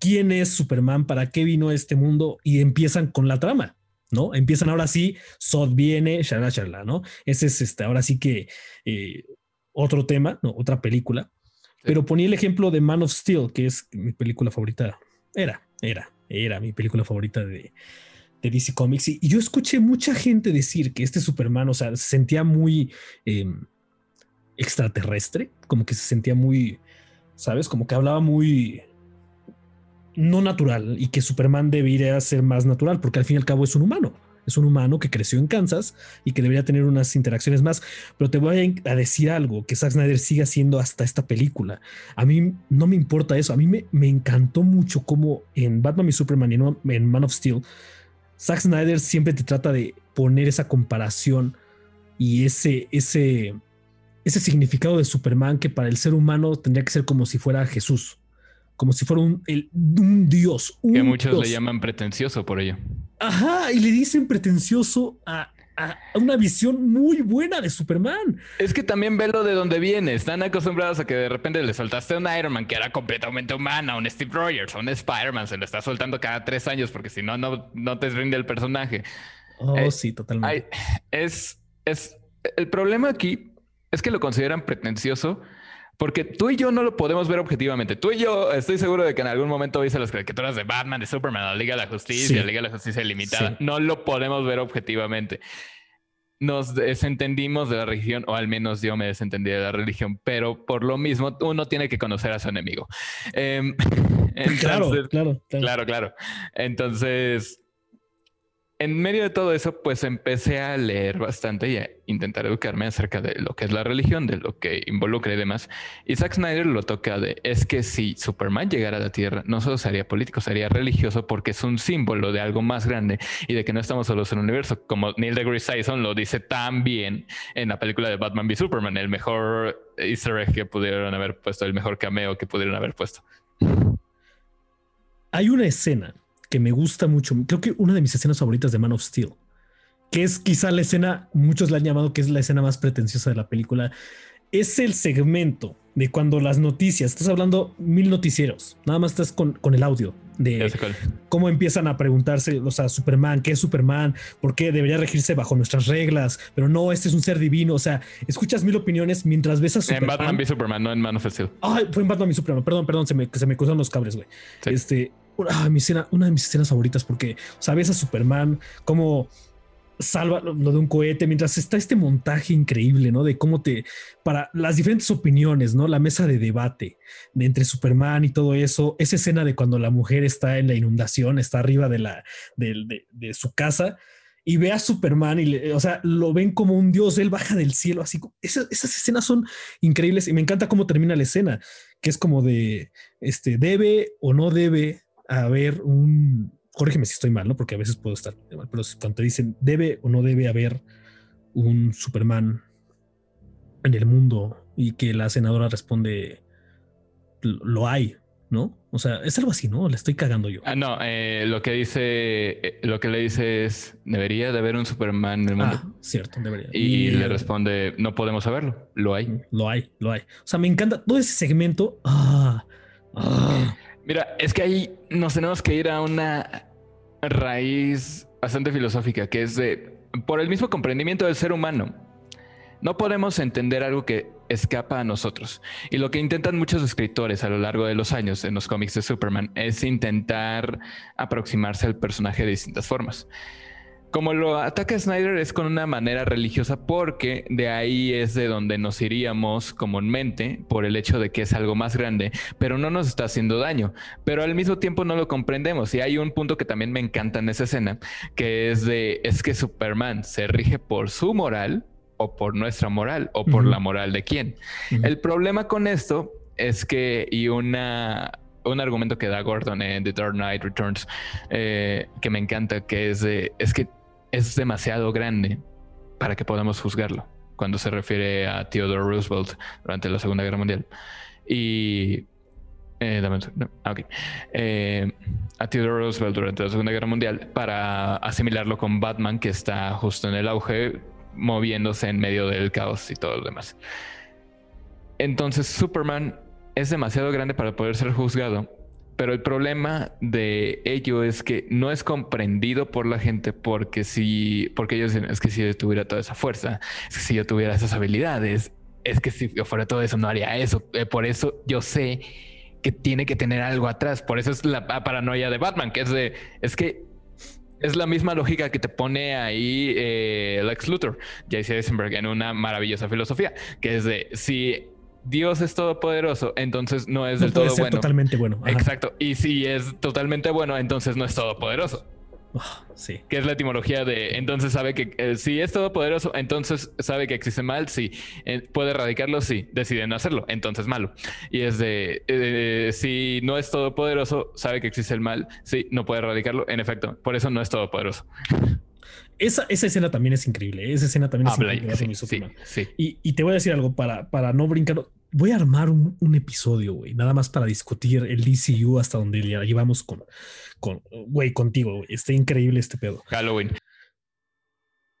quién es Superman, para qué vino a este mundo y empiezan con la trama. ¿No? Empiezan ahora sí, Sod viene, shalala, shalala, ¿no? Ese es este, ahora sí que eh, otro tema, ¿no? Otra película. Pero ponía el ejemplo de Man of Steel, que es mi película favorita. Era, era, era mi película favorita de, de DC Comics. Y, y yo escuché mucha gente decir que este Superman, o sea, se sentía muy eh, extraterrestre, como que se sentía muy, ¿sabes? Como que hablaba muy no natural y que Superman debería ser más natural, porque al fin y al cabo es un humano. Es un humano que creció en Kansas y que debería tener unas interacciones más. Pero te voy a decir algo que Zack Snyder sigue haciendo hasta esta película. A mí no me importa eso. A mí me, me encantó mucho como en Batman y Superman y en, Man of Steel, Zack Snyder siempre te trata de poner esa comparación y ese, ese, ese significado de Superman que para el ser humano tendría que ser como si fuera Jesús, como si fuera un, el- un dios. Un Que muchos dios. le llaman pretencioso por ello. Ajá, y le dicen pretencioso a, a- a una visión muy buena de Superman. Es que también velo de dónde viene. Están acostumbrados a que de repente le soltaste a un Iron Man que era completamente humana, a un Steve Rogers, a un Spider-Man. Se lo está soltando cada tres años porque si no, no, no te rinde el personaje. Oh, Eh, sí, totalmente. Es, es el problema aquí es que lo consideran pretencioso Porque tú y yo no lo podemos ver objetivamente. Tú y yo estoy seguro de que en algún momento viste las caricaturas de Batman, de Superman, la Liga de la Justicia, la Liga de la Justicia Limitada. No lo podemos ver objetivamente. Nos desentendimos de la religión, o al menos yo me desentendí de la religión, pero por lo mismo uno tiene que conocer a su enemigo. Em, claro, claro, claro, claro. Entonces, en medio de todo eso, pues empecé a leer bastante y a intentar educarme acerca de lo que es la religión, de lo que involucra y demás. Y Zack Snyder lo toca de, es que si Superman llegara a la Tierra, no solo sería político, sería religioso porque es un símbolo de algo más grande y de que no estamos solos en el universo. Como Neil deGrasse Tyson lo dice tan bien en la película de Batman v Superman, el mejor easter egg que pudieron haber puesto, el mejor cameo que pudieron haber puesto. Hay una escena que me gusta mucho. Creo que una de mis escenas favoritas de Man of Steel, que es quizá la escena, muchos la han llamado que es la escena más pretenciosa de la película, es el segmento de cuando las noticias, estás hablando mil noticieros, nada más estás con, con el audio de cómo empiezan a preguntarse, o sea, Superman, ¿qué es Superman? ¿Por qué debería regirse bajo nuestras reglas? Pero no, este es un ser divino, o sea, escuchas mil opiniones mientras ves a Superman. En Batman v Superman, no en Man of Steel. Ay, fue en Batman v Superman, perdón, perdón, se me, se me cruzan los cables, güey. Este, Una de mis escenas favoritas porque sabes a Superman como salva lo, de un cohete mientras está este montaje increíble, ¿no? De cómo te, para las diferentes opiniones, ¿no? La mesa de debate de entre Superman y todo eso, esa escena de cuando la mujer está en la inundación, está arriba de la, de, su casa y ve a Superman y, o sea, lo ven como un dios, él baja del cielo, así, esas, esas escenas son increíbles y me encanta cómo termina la escena, que es como de, este, debe o no debe haber un, corrígeme si estoy mal, ¿no? Porque a veces puedo estar mal, pero cuando te dicen, ¿debe o no debe haber un Superman en el mundo? Y que la senadora responde, lo hay, ¿no? O sea, es algo así, ¿no? Le estoy cagando yo. Ah, no, eh, lo que dice, eh, lo que le dice es, debería de haber un Superman en el mundo. Ah, cierto, debería. Y, le responde, no podemos saberlo, lo hay. Lo hay, lo hay. O sea, me encanta todo ese segmento. Ah, ah. Mira, es que ahí nos tenemos que ir a una raíz bastante filosófica, que es de, por el mismo comprendimiento del ser humano, no podemos entender algo que escapa a nosotros. Y lo que intentan muchos escritores a lo largo de los años en los cómics de Superman es intentar aproximarse al personaje de distintas formas. Como lo ataca Snyder es con una manera religiosa porque de ahí es de donde nos iríamos comúnmente por el hecho de que es algo más grande, pero no nos está haciendo daño, pero al mismo tiempo no lo comprendemos. Y hay un punto que también me encanta en esa escena, que es de, es que Superman se rige por su moral o por nuestra moral o por la moral de quién. El problema con esto es que, y una, un argumento que da Gordon en The Dark Knight Returns, eh, que me encanta, que es, de, es que es demasiado grande para que podamos juzgarlo cuando se refiere a Theodore Roosevelt durante la Segunda Guerra Mundial. Y eh, ah, eh, a Theodore Roosevelt durante la Segunda Guerra Mundial para asimilarlo con Batman, que está justo en el auge, moviéndose en medio del caos y todo lo demás. Entonces, Superman es demasiado grande para poder ser juzgado pero el problema de ello es que no es comprendido por la gente porque si, porque ellos dicen, es que si yo tuviera toda esa fuerza, es que si yo tuviera esas habilidades, es que si yo fuera todo eso no haría eso. Eh, por eso yo sé que tiene que tener algo atrás. Por eso es la paranoia de Batman, que es de, es que es la misma lógica que te pone ahí eh, Lex Luthor, J.C. Eisenberg, en una maravillosa filosofía, que es de si Dios es todopoderoso, entonces no es del todo bueno. totalmente bueno. Exacto. Y si es totalmente bueno, entonces no es todopoderoso. Ah, sí. Que es la etimología de entonces sabe que eh, si es todopoderoso, entonces sabe que existe mal, sí. Eh, puede erradicarlo, sí. Decide no hacerlo, entonces malo. Y es de eh, si no es todopoderoso, sabe que existe el mal, sí. No puede erradicarlo, en efecto. Por eso no es todopoderoso. Esa, escena también es increíble. Esa escena también es increíble. Y, te voy a decir algo para, para no brincar. Voy a armar un, episodio, güey, nada más para discutir el DCU hasta donde ya llevamos con, con, güey, contigo. Está increíble este pedo. Halloween.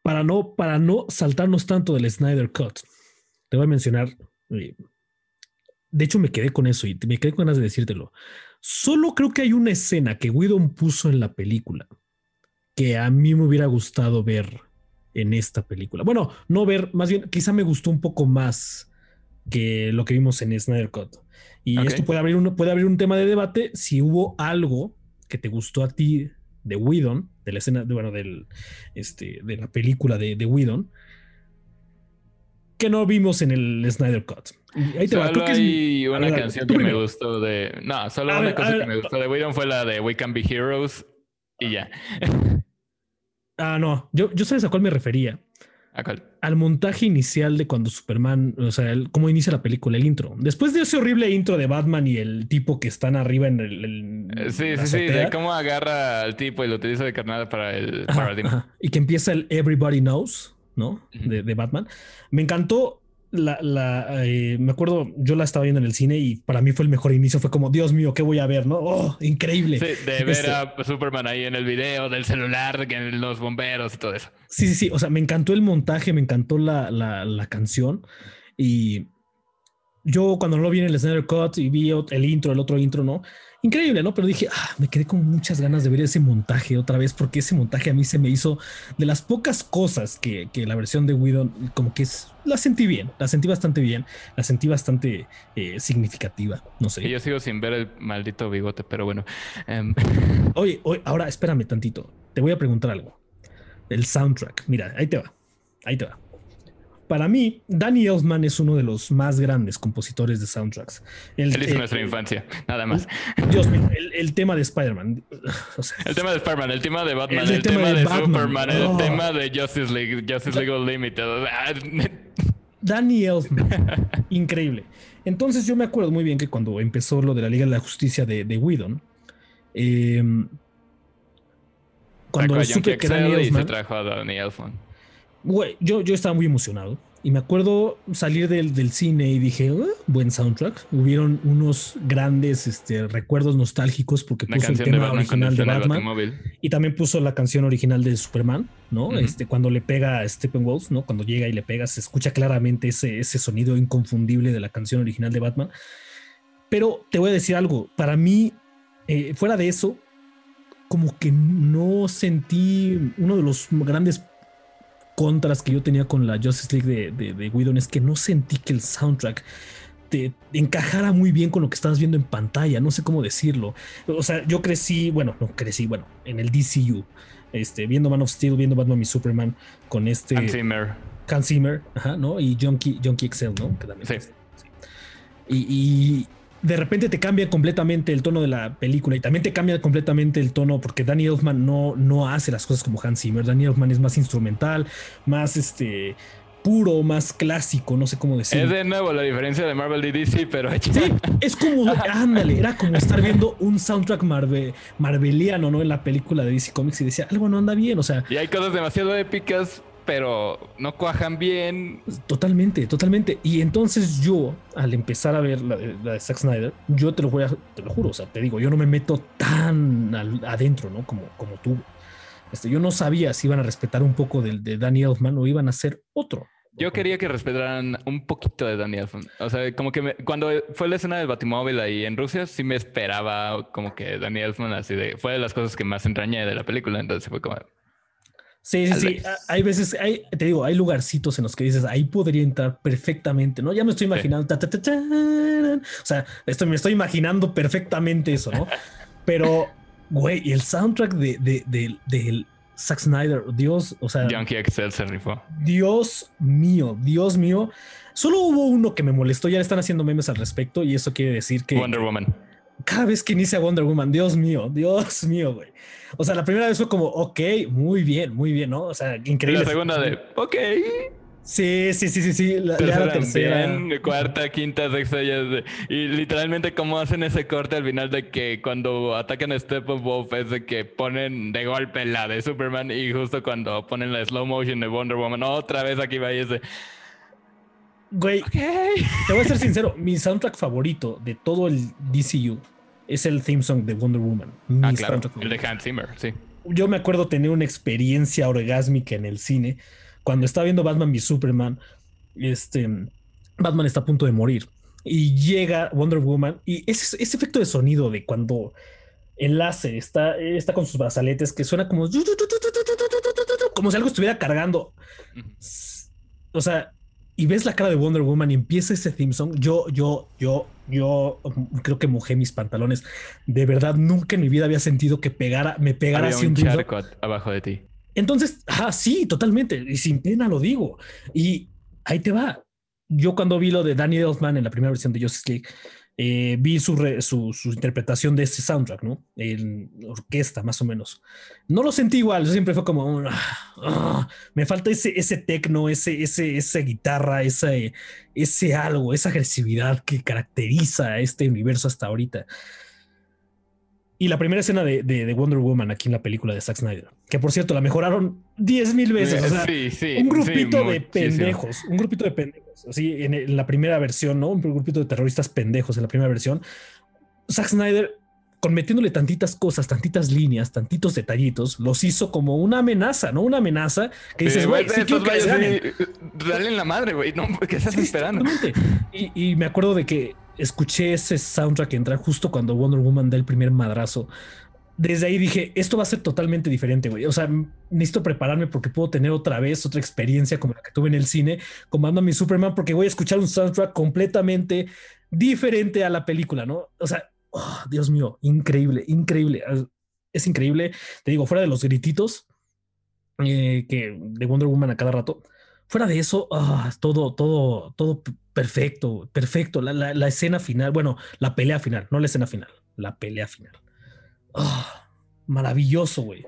Para no, para no saltarnos tanto del Snyder Cut, te voy a mencionar. de hecho, me quedé con eso y me quedé con ganas de decírtelo. Solo creo que hay una escena que Whedon puso en la película que a mí me hubiera gustado ver en esta película. Bueno, no ver, más bien, quizá me gustó un poco más que lo que vimos en Snyder Cut. Y Ok. esto puede abrir, un, puede abrir un tema de debate si hubo algo que te gustó a ti de Whedon, de la escena, de, bueno, del, este, de la película de, de Whedon, que no vimos en el Snyder Cut. Ahí te va. Solo Creo que es- hay una ver, canción que me primero. gustó de. No, solo A una ver, cosa ver, que me gustó de Whedon fue la de We Can Be Heroes y ya. Ah, no. Yo, yo sabes a cuál me refería. ¿A cuál? al montaje inicial de cuando Superman, o sea, el- cómo inicia la película, el intro. Después de ese horrible intro de Batman y el tipo que están arriba en el. el- Eh, Sí, sí, sí, de cómo agarra al tipo y lo utiliza de carnada para el Ajá, Paradigm. ajá. Y que empieza el Everybody Knows, ¿no? De Batman. Me encantó. La, la, eh, me acuerdo, yo la estaba viendo en el cine y para mí fue el mejor inicio. Fue como, Dios mío, ¿qué voy a ver? ¿No? Oh, increíble. Sí, de ver Este- a Superman ahí en el video del celular, que en los bomberos y todo eso. Sí, sí, sí. O sea, me encantó el montaje, me encantó la, la, la canción. Y yo cuando lo vi en el Snyder Cut y vi el intro, el otro intro, ¿no? Increíble, ¿no? Pero dije, ah, me quedé con muchas ganas de ver ese montaje otra vez, porque ese montaje a mí se me hizo de las pocas cosas que, que la versión de Whedon, como que es, la sentí bien, la sentí bastante bien, la sentí bastante eh, significativa, no Y sé. yo sigo sin ver el maldito bigote, pero bueno. Em, Oye, oye, ahora espérame tantito, te voy a preguntar algo. El soundtrack, mira, ahí te va, ahí te va. Para mí, Danny Elfman es uno de los más grandes compositores de soundtracks. El, él hizo el- nuestra infancia, nada más. Dios mío, el, el tema de Spider-Man. O sea, El tema de Spider-Man, el tema de Batman, El tema tema, de Batman. Superman, el Oh. tema de Justice League, Justice League Unlimited. Danny Elfman, increíble. Entonces yo me acuerdo muy bien que cuando empezó lo de la Liga de la Justicia de, de Whedon, eh, cuando supe que Danny y se Elfman, trajo a Danny Elfman. Güey, yo, yo estaba muy emocionado. Y me acuerdo salir del, del cine y dije, "Ah, buen soundtrack. Hubieron unos grandes este, recuerdos nostálgicos porque Una puso el de tema Batman con original de Batman. Y también puso la canción original de Superman, ¿no? Ujú. Este, cuando le pega a Steppenwolf, ¿no? Cuando llega y le pega, se escucha claramente ese, ese sonido inconfundible de la canción original de Batman. Pero te voy a decir algo, para mí, eh, fuera de eso, como que no sentí uno de los grandes contras que yo tenía con la Justice League de, de, de Whedon es que no sentí que el soundtrack te encajara muy bien con lo que estabas viendo en pantalla, no sé cómo decirlo. O sea, yo crecí, bueno, no crecí, bueno, en el DCU, este, viendo Man of Steel, viendo Batman y Superman con este Hans Zimmer. Hans Zimmer, ajá, ¿no? Y Junkie, Junkie Excel, ¿no? Que también Sí. es- sí. Y, y de repente te cambia completamente el tono de la película y también te cambia completamente el tono porque Danny Elfman no, no hace las cosas como Hans Zimmer. Danny Elfman es más instrumental, más este puro, más clásico, no sé cómo decirlo. Es de nuevo la diferencia de Marvel y DC, pero. Sí, es como, ándale, era como estar viendo un soundtrack marve, marveliano, ¿no? En la película de DC Comics y decía, algo no anda bien, o sea, Y hay cosas demasiado épicas, pero no cuajan bien. totalmente, totalmente. Y entonces yo, al empezar a ver la, de- la de Zack Snyder, yo te lo voy a, te lo juro, o sea, te digo, yo no me meto tan al- adentro, ¿no? Como, como tú. Este, yo no sabía si iban a respetar un poco del de Danny Elfman o iban a hacer otro. Yo quería que respetaran un poquito de Danny Elfman. O sea, como que me- cuando fue la escena del Batimóvil ahí en Rusia, sí me esperaba como que Danny Elfman así de... Fue de las cosas que más entrañé de la película, entonces fue como... Sí, sí, sí. Hay veces, hay, te digo, hay lugarcitos en los que dices, ahí podría entrar perfectamente, ¿no? Ya me estoy imaginando, ta, ta, ta, taran. o sea, esto, me estoy imaginando perfectamente eso, ¿no? Pero, güey, y el soundtrack de, de, de- del Zack Snyder, Dios, o sea, Yankee Excel se rifó. Dios mío, Dios mío. Solo hubo uno que me molestó, ya le están haciendo memes al respecto y eso quiere decir que Wonder Woman. cada vez que inicia Wonder Woman, Dios mío, Dios mío, güey. O sea, la primera vez fue como, ok, muy bien, muy bien, ¿no? O sea, Y increíble. la segunda de... Ok. Sí, sí, sí, sí, sí. La, ya la tercera. bien, cuarta, quinta, sexta. de- y literalmente cómo hacen ese corte al final de que cuando atacan a Steppenwolf es de que ponen de golpe la de Superman y justo cuando ponen la slow motion de Wonder Woman, otra vez aquí va y es de... Güey, te voy a ser sincero, mi soundtrack favorito de todo el DCU es el theme song de Wonder Woman. Ah, claro. El de Hans Zimmer, sí. Yo me acuerdo tener una experiencia orgásmica en el cine cuando estaba viendo Batman v Superman. Este Batman está a punto de morir y llega Wonder Woman y ese, ese efecto de sonido de cuando el láser está, está con sus brazaletes que suena como como si algo estuviera cargando. O sea, y ves la cara de Wonder Woman y empieza ese theme song, yo, yo, yo, yo creo que mojé mis pantalones. De verdad, nunca en mi vida había sentido que pegara, me pegara Había así un charco abajo de ti. Entonces, ah, sí, totalmente. Y sin pena lo digo. Y ahí te va. Yo cuando vi lo de Danny Elfman en la primera versión de Justice League, eh, vi su, su, interpretación de este soundtrack, ¿no? En orquesta, más o menos. No lo sentí igual. Siempre fue como, ah, ah, me falta ese, ese tecno, ese, ese, esa guitarra, ese, ese algo, esa agresividad que caracteriza a este universo hasta ahorita. Y la primera escena de, de- de Wonder Woman aquí en la película de Zack Snyder, que por cierto la mejoraron 10 mil veces. o sea, sí, sí. un grupito sí, de pendejos, un grupito de pendejos, así en, en la primera versión, ¿no? Un grupito de terroristas pendejos en la primera versión. Zack Snyder, con metiéndole tantitas cosas, tantitas líneas, tantitos detallitos, los hizo como una amenaza, ¿no? Una amenaza que dices, güey, quiero que les ganen. Dale en la madre, güey. No, ¿qué estás esperando? Y, y me acuerdo de que escuché ese soundtrack entrar justo cuando Wonder Woman da el primer madrazo. Desde ahí dije, esto va a ser totalmente diferente, güey. O sea, necesito prepararme porque puedo tener otra vez otra experiencia como la que tuve en el cine con Batman y Superman, porque voy a escuchar un soundtrack completamente diferente a la película, ¿no? O sea, oh, Dios mío, increíble, increíble. Es- Es increíble. Te digo, fuera de los grititos eh, que de Wonder Woman a cada rato, fuera de eso, ah, todo, todo, todo perfecto, perfecto. La, la- la escena final, bueno, la pelea final, no la escena final, la pelea final. Ah, maravilloso, güey.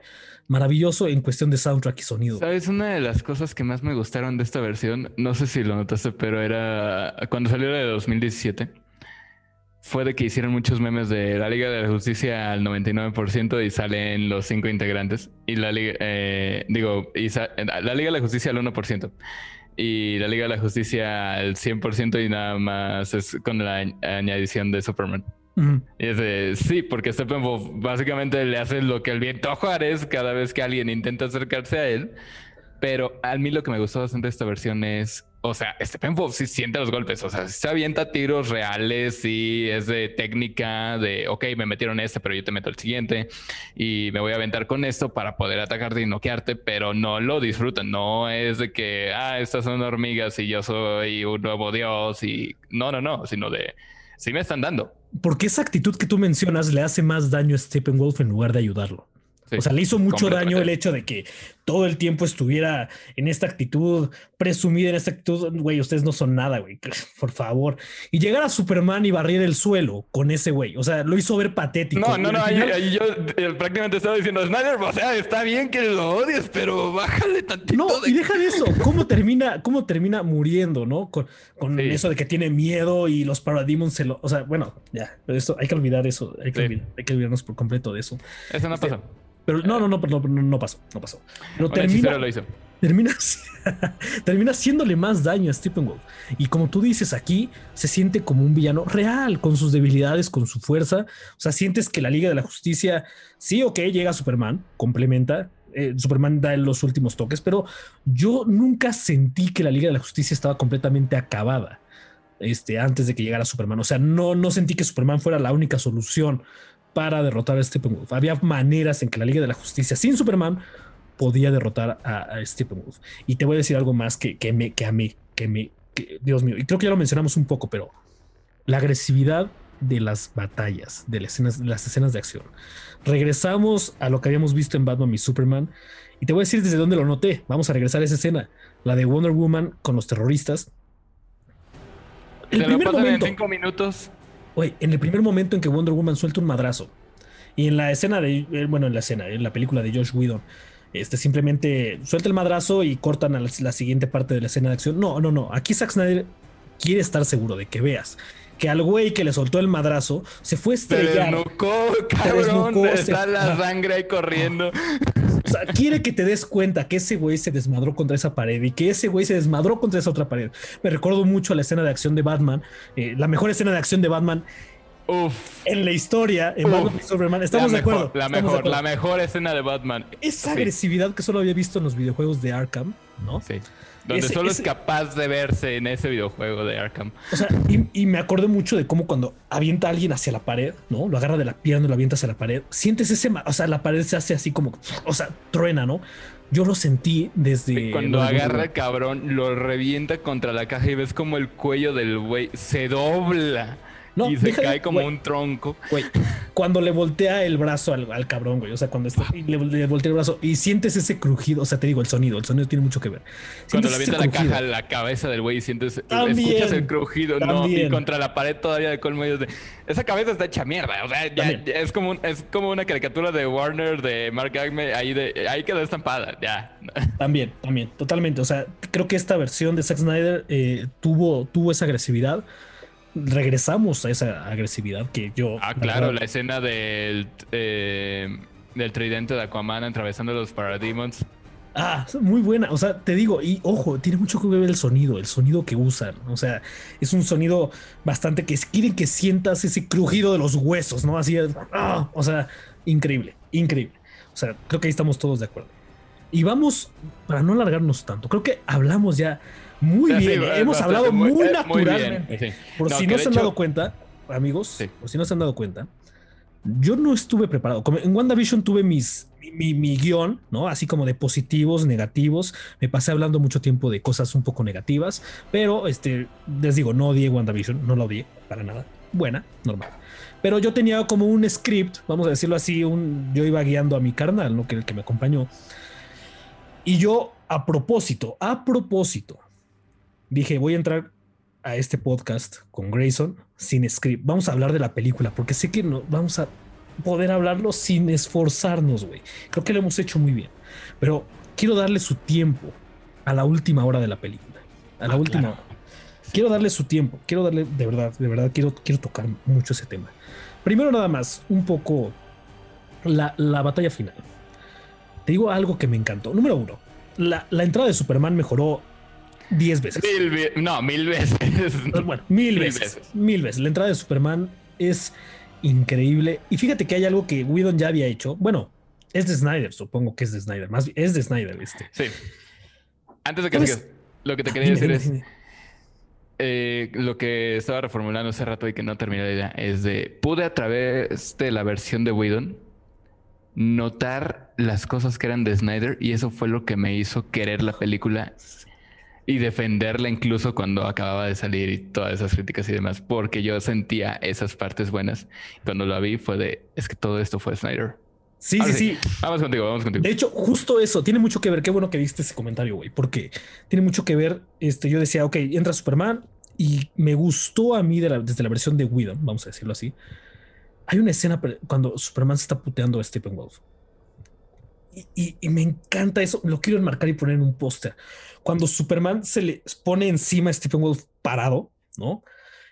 Maravilloso en cuestión de soundtrack y sonido. ¿Sabes? Una de las cosas que más me gustaron de esta versión, no sé si lo notaste, pero era cuando salió la de 2017, fue de que hicieron muchos memes de la Liga de la Justicia al 99% y salen los cinco integrantes. Y la Liga, eh, digo, y sa- la Liga de la Justicia al 1%. Y la Liga de la Justicia al 100% y nada más es con la añ- añadición de Superman. Y es de, sí, porque Steppenwolf básicamente le hace lo que el viento a Juárez cada vez que alguien intenta acercarse a él. Pero a mí lo que me gustó bastante de esta versión es, o sea, Steppenwolf sí siente los golpes, o sea, se avienta tiros reales, sí, es de técnica, de, ok, me metieron este, pero yo te meto el siguiente y me voy a aventar con esto para poder atacarte y noquearte, pero no lo disfrutan, no es de que, ah, estas son hormigas y yo soy un nuevo dios y no, no, no, sino de, sí me están dando. Porque esa actitud que tú mencionas le hace más daño a Steppenwolf en lugar de ayudarlo. Sí, o sea, le hizo mucho daño el hecho de que todo el tiempo estuviera en esta actitud, presumida en esta actitud. Güey, ustedes no son nada, güey. Por favor. Y llegar a Superman y barrer el suelo con ese güey. O sea, lo hizo ver patético. No, no, no, ahí, yo eh, prácticamente estaba diciendo, Snyder, o sea, está bien que lo odies, pero bájale tantito. No, de- y deja de eso. ¿Cómo termina, cómo termina muriendo, no? Con, con Sí. eso de que tiene miedo y los Parademons se lo. O sea, bueno, ya, pero eso hay que olvidar eso. Hay que, Sí. olvidar- hay que olvidarnos por completo de eso. Eso no Este, pasó. Pero no, no, no, no, no, no pasó, no pasó. Pero termina, lo hizo. termina, termina haciéndole más daño a Steppenwolf. Y como tú dices aquí, se siente como un villano real, con sus debilidades, con su fuerza. O sea, sientes que la Liga de la Justicia, sí, ok, llega Superman, complementa. eh, Superman da los últimos toques, pero yo nunca sentí que la Liga de la Justicia estaba completamente acabada. Este, antes de que llegara Superman. O sea, no, no sentí que Superman fuera la única solución para derrotar a Steppenwolf. Había maneras en que la Liga de la Justicia sin Superman podía derrotar a, a Steppenwolf. Y te voy a decir algo más que, que me, que a mí, que me, que- Dios mío, y creo que ya lo mencionamos un poco, pero la agresividad de las batallas, de las escenas, de las escenas de acción. Regresamos a lo que habíamos visto en Batman y Superman. Y te voy a decir desde dónde lo noté. Vamos a regresar a esa escena, la de Wonder Woman con los terroristas. El Te primer momento, en cinco minutos. Oye, en el primer momento en que Wonder Woman suelta un madrazo y en la escena de, eh, bueno, en la escena, en la película de Josh Whedon, este simplemente suelta el madrazo y cortan a la, la siguiente parte de la escena de acción. No, no, no. Aquí Zack Snyder quiere estar seguro de que veas que al güey que le soltó el madrazo se fue a Se estrellar. desnucó, cabrón. desnucó, se- está la sangre ahí corriendo. O sea, quiere que te des cuenta que ese güey se desmadró contra esa pared y que ese güey se desmadró contra esa otra pared. Me recuerdo mucho a la escena de acción de Batman, eh, la mejor escena de acción de Batman Uf. en la historia, en Uf. Batman y Superman. Estamos la de acuerdo. mejor, La estamos de mejor, acuerdo. la mejor escena de Batman. Esa Sí. agresividad que solo había visto en los videojuegos de Arkham, ¿no? Sí. Donde Ese- solo ese- es capaz de verse en ese videojuego de Arkham. O sea, y, y me acordé mucho de cómo cuando avienta a alguien hacia la pared, ¿no? Lo agarra de la pierna y lo avienta hacia la pared. Sientes ese, o sea, la pared se hace así como, o sea, truena, ¿no? yo lo sentí desde... Cuando agarra cabrón, lo revienta contra la caja y ves como el cuello del güey se dobla No, y se cae como un tronco. Güey, cuando le voltea el brazo al, al cabrón, güey. O sea, cuando está, le, le voltea el brazo y sientes ese crujido. O sea, te digo, el sonido. El sonido tiene mucho que ver. Cuando le avienta la crujido. caja a la cabeza del güey y sientes, También, escuchas el crujido, no, y contra la pared todavía de es de, esa cabeza está hecha mierda, o sea, ya es como un- es como una caricatura de Warner de Mark Agme ahí de ahí quedó estampada, ya. También, también, totalmente. O sea, creo que esta versión de Zack Snyder eh, tuvo, tuvo esa agresividad. Regresamos a esa agresividad que yo. Ah, la claro, verdad, la escena del eh, del tridente de Aquaman atravesando los Parademons. Ah, muy buena. O sea, te digo, y ojo, tiene mucho que ver el sonido, el sonido que usan. O sea, es un sonido bastante que quieren que sientas ese crujido de los huesos, ¿no? Así es. ah, o sea, increíble, increíble. O sea, creo que ahí estamos todos de acuerdo. Y vamos, para no alargarnos tanto, creo que hablamos ya muy Ah, sí, bien. ¿eh? es Hemos bastante- hablado muy, eh, bien, naturalmente. sí. Por No, si no se han hecho- dado cuenta, amigos, Sí. por si no se han dado cuenta, yo no estuve preparado. Como en WandaVision tuve mis, mi, mi guion, ¿no? Así como de positivos, negativos. Me pasé hablando mucho tiempo de cosas un poco negativas, pero este, les digo, no odié WandaVision, no la odié para nada. Buena, normal. Pero yo tenía como un script, vamos a decirlo así, un, yo iba guiando a mi carnal, ¿no? Que el que me acompañó. Y yo, a propósito, a propósito, dije, voy a entrar a este podcast con Grayson sin script. Vamos a hablar de la película, porque sé que no, vamos a poder hablarlo sin esforzarnos, güey. Creo que lo hemos hecho muy bien. Pero quiero darle su tiempo a la última hora de la película. A la Ah, última claro. hora. Quiero darle su tiempo. Quiero darle, de verdad, de verdad, quiero, quiero tocar mucho ese tema. Primero nada más, un poco la, la batalla final. Te digo algo que me encantó. Número uno, la, la entrada de Superman mejoró 10 veces. Mil no, mil veces. Bueno, mil, Mil veces, veces. Mil veces. La entrada de Superman es increíble. Y fíjate que hay algo que Whedon ya había hecho. Bueno, es de Snyder, supongo que es de Snyder. Más bien, es de Snyder, este. Sí. Antes de que ¿Sabes? sigas, lo que te quería Dime, decir dime, es dime. eh, lo que estaba reformulando hace rato y que no terminé la idea es de pude a través de la versión de Whedon notar las cosas que eran de Snyder y eso fue lo que me hizo querer la película y defenderla incluso cuando acababa de salir y todas esas críticas y demás porque yo sentía esas partes buenas cuando la vi fue de es que todo esto fue Snyder Sí, Ahora sí, sí. vamos contigo vamos contigo De hecho, justo eso tiene mucho que ver. Qué bueno que viste ese comentario, güey, porque tiene mucho que ver. Este, yo decía, ok, entra Superman y me gustó a mí de la- desde la versión de Whedon, vamos a decirlo así. Hay una escena cuando Superman se está puteando a Steppenwolf. Y, me encanta eso. Lo quiero enmarcar y poner en un póster. Cuando Superman se le pone encima a Steppenwolf parado, ¿no?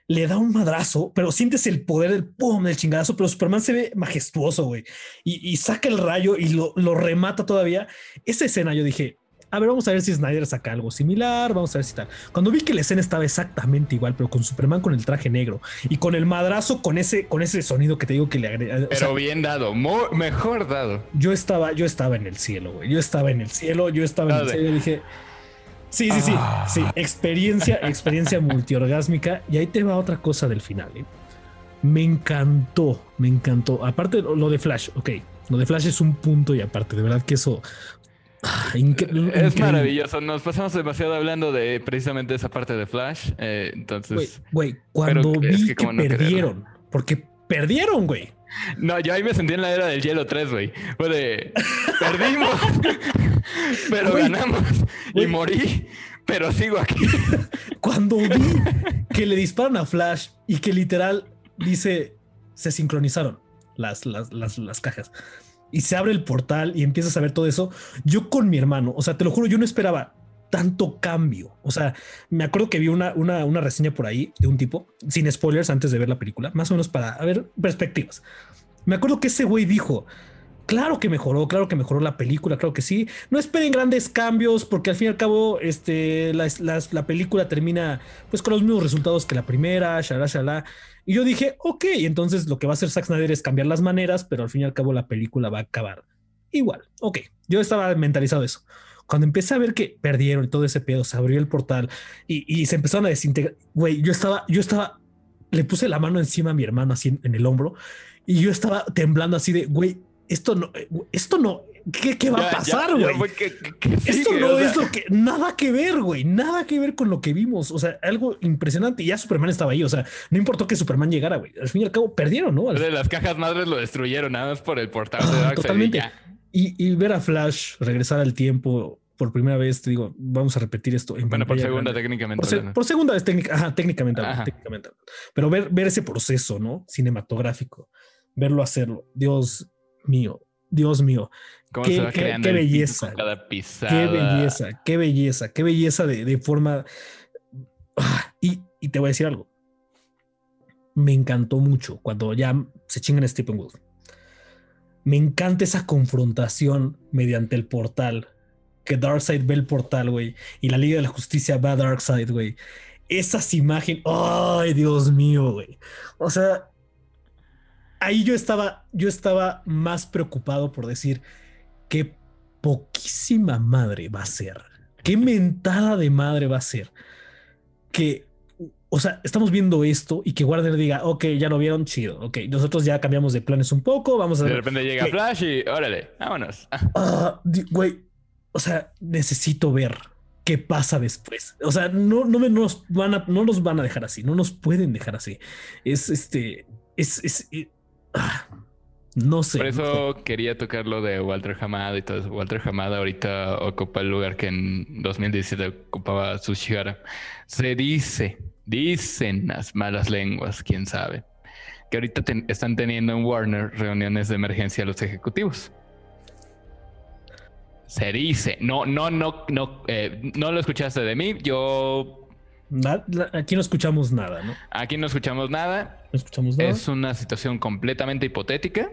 Le da un madrazo, pero sientes el poder del pum, del chingadazo, pero Superman se ve majestuoso, güey. Y, saca el rayo y lo remata todavía. Esa escena yo dije, a ver, vamos a ver si Snyder saca algo similar, vamos a ver si tal. Cuando vi que la escena estaba exactamente igual, pero con Superman con el traje negro y con el madrazo con ese, con ese sonido que te digo que le agrega. pero bien dado mo- mejor dado yo estaba, yo estaba en el cielo, güey. Yo estaba en el cielo, yo estaba en el cielo. y dije, sí, sí, sí, Ah. sí. Experiencia, experiencia multiorgásmica. Y ahí te va otra cosa del final. ¿eh? Me encantó, me encantó. Aparte, lo de Flash, ok. Lo de Flash es un punto y aparte, de verdad que eso. Ah, incre- Es maravilloso. Nos pasamos demasiado hablando de precisamente esa parte de Flash. eh, entonces, güey, cuando Pero es vi que que, cómo no perdieron, porque perdieron, güey. no, yo ahí me sentí en la era del hielo 3, güey. Fue de perdimos, pero ganamos y morí, pero sigo aquí. Cuando vi que le disparan a Flash y que literal dice se sincronizaron las, las, las, las cajas y se abre el portal y empiezas a ver todo eso. Yo con mi hermano, o sea, te lo juro, yo no esperaba tanto cambio. O sea, me acuerdo que vi una, una, una reseña por ahí de un tipo, sin spoilers antes de ver la película, más o menos para ver perspectivas. Me acuerdo que ese güey dijo, claro que mejoró, claro que mejoró la película, claro que sí. No esperen grandes cambios porque al fin y al cabo este, la, la- la película termina pues con los mismos resultados que la primera, shalá, shalá. Y yo dije, ok, entonces lo que va a hacer Zack Snyder es cambiar las maneras, pero al fin y al cabo la película va a acabar igual. Ok, yo estaba mentalizado eso. Cuando empecé a ver que perdieron todo ese pedo, se abrió el portal y, y se empezaron a desintegrar, güey, yo estaba, yo estaba, le puse la mano encima a mi hermano así en, en el hombro y yo estaba temblando así de, güey, esto no, eh, esto no, ¿qué, qué va Ya- a pasar, güey? Esto no o sea, es lo que. Nada que ver, güey. Nada que ver con lo que vimos. O sea, algo impresionante. Y ya Superman estaba ahí. O sea, no importó que Superman llegara, güey. Al fin y al cabo, perdieron, ¿no? Al- de las cajas madres lo destruyeron nada más por el portal de totalmente. Y, y ver a Flash regresar al tiempo por primera vez, te digo, vamos a repetir esto. En Bueno, por segunda grande. técnicamente. Por, se- hablando. por segunda vez técnica, ajá, técnicamente, Ajá. técnicamente. Pero ver, ver ese proceso, ¿no? Cinematográfico, verlo hacerlo. Dios mío, Dios mío. ¿Cómo qué- se va qué- creando qué belleza, cada pisada? Qué belleza, qué belleza, qué belleza de, de forma. Ah, Y, y te voy a decir algo. Me encantó mucho cuando ya se chingan a Steppenwolf. Me encanta esa confrontación mediante el portal. Que Darkseid ve el portal, güey. Y la Liga de la Justicia va a Darkseid, güey. Esas imágenes. Ay, Dios mío, güey. O sea, ahí yo estaba, yo estaba más preocupado por decir qué poquísima madre va a ser. Qué mentada de madre va a ser. Que, o sea, estamos viendo esto y que Warner diga, ok, ya lo vieron, chido. Ok, nosotros ya cambiamos de planes un poco, vamos a De repente llega. Flash y órale, vámonos. Ah, güey, o sea, necesito ver qué pasa después. O sea, no, no, me, nos van a, no nos van a dejar así, no nos pueden dejar así. Es este, es, es, eh, ah, no sé. Por eso quería tocar lo de Walter Hamada y todo eso. Walter Hamada ahorita ocupa el lugar que en 2017 ocupaba Tsushihara. Se dice, dicen las malas lenguas, quién sabe, que ahorita ten- están teniendo en Warner reuniones de emergencia los ejecutivos. Se dice, no, no, no, no, eh, no lo escuchaste de mí. Yo aquí no escuchamos nada, ¿no? aquí no escuchamos nada. No escuchamos nada. Es una situación completamente hipotética.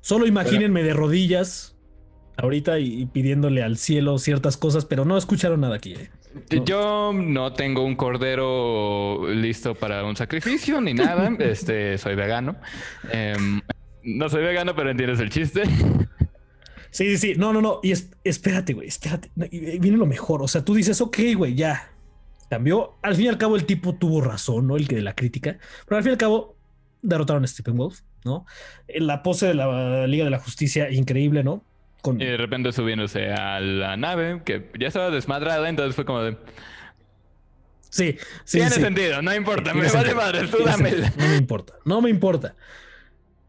Solo imagínense de rodillas ahorita y, pidiéndole al cielo ciertas cosas, pero no escucharon nada aquí. ¿eh? No. Yo no tengo un cordero listo para un sacrificio ni nada. Este, soy vegano. Em, no soy vegano, pero entiendes el chiste. Sí, sí, sí. No, no, no. Y es- espérate, güey, espérate. Viene lo mejor. O sea, tú dices, ok, güey, ya. Cambió. Al fin y al cabo, el tipo tuvo razón, ¿no? El que de la crítica. Pero al fin y al cabo, derrotaron a Steppenwolf, ¿no? La pose de la Liga de la Justicia, increíble, ¿no? Con, Y de repente subiéndose a la nave, que ya estaba desmadrada, entonces fue como de... sí, sí. Tiene sí. sentido, no importa, me vale madre, tú dámela. No me importa, no me importa.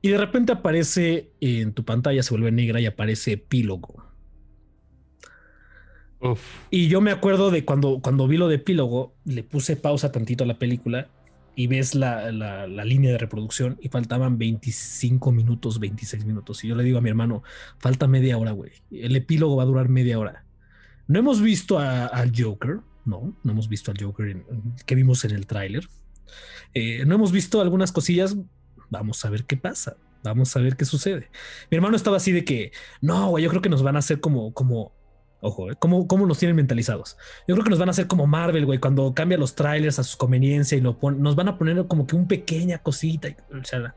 Y de repente aparece en tu pantalla, se vuelve negra y aparece epílogo. Y yo me acuerdo de cuando, cuando vi lo de epílogo, le puse pausa tantito a la película y ves la, la- línea de reproducción y faltaban 25 minutos, 26 minutos. Y yo le digo a mi hermano, falta media hora, güey. El epílogo va a durar media hora. No hemos visto al Joker, no, no hemos visto al Joker en- que vimos en el tráiler. Eh, no hemos visto algunas cosillas. Vamos a ver qué pasa. Vamos a ver qué sucede. Mi hermano estaba así de que, no, güey, yo creo que nos van a hacer como, como, ojo, ¿eh? ¿Cómo, cómo nos tienen mentalizados? Yo creo que nos van a hacer como Marvel, güey, cuando cambia los trailers a su conveniencia y lo pon- nos van a poner como que un pequeña cosita. Y, o sea,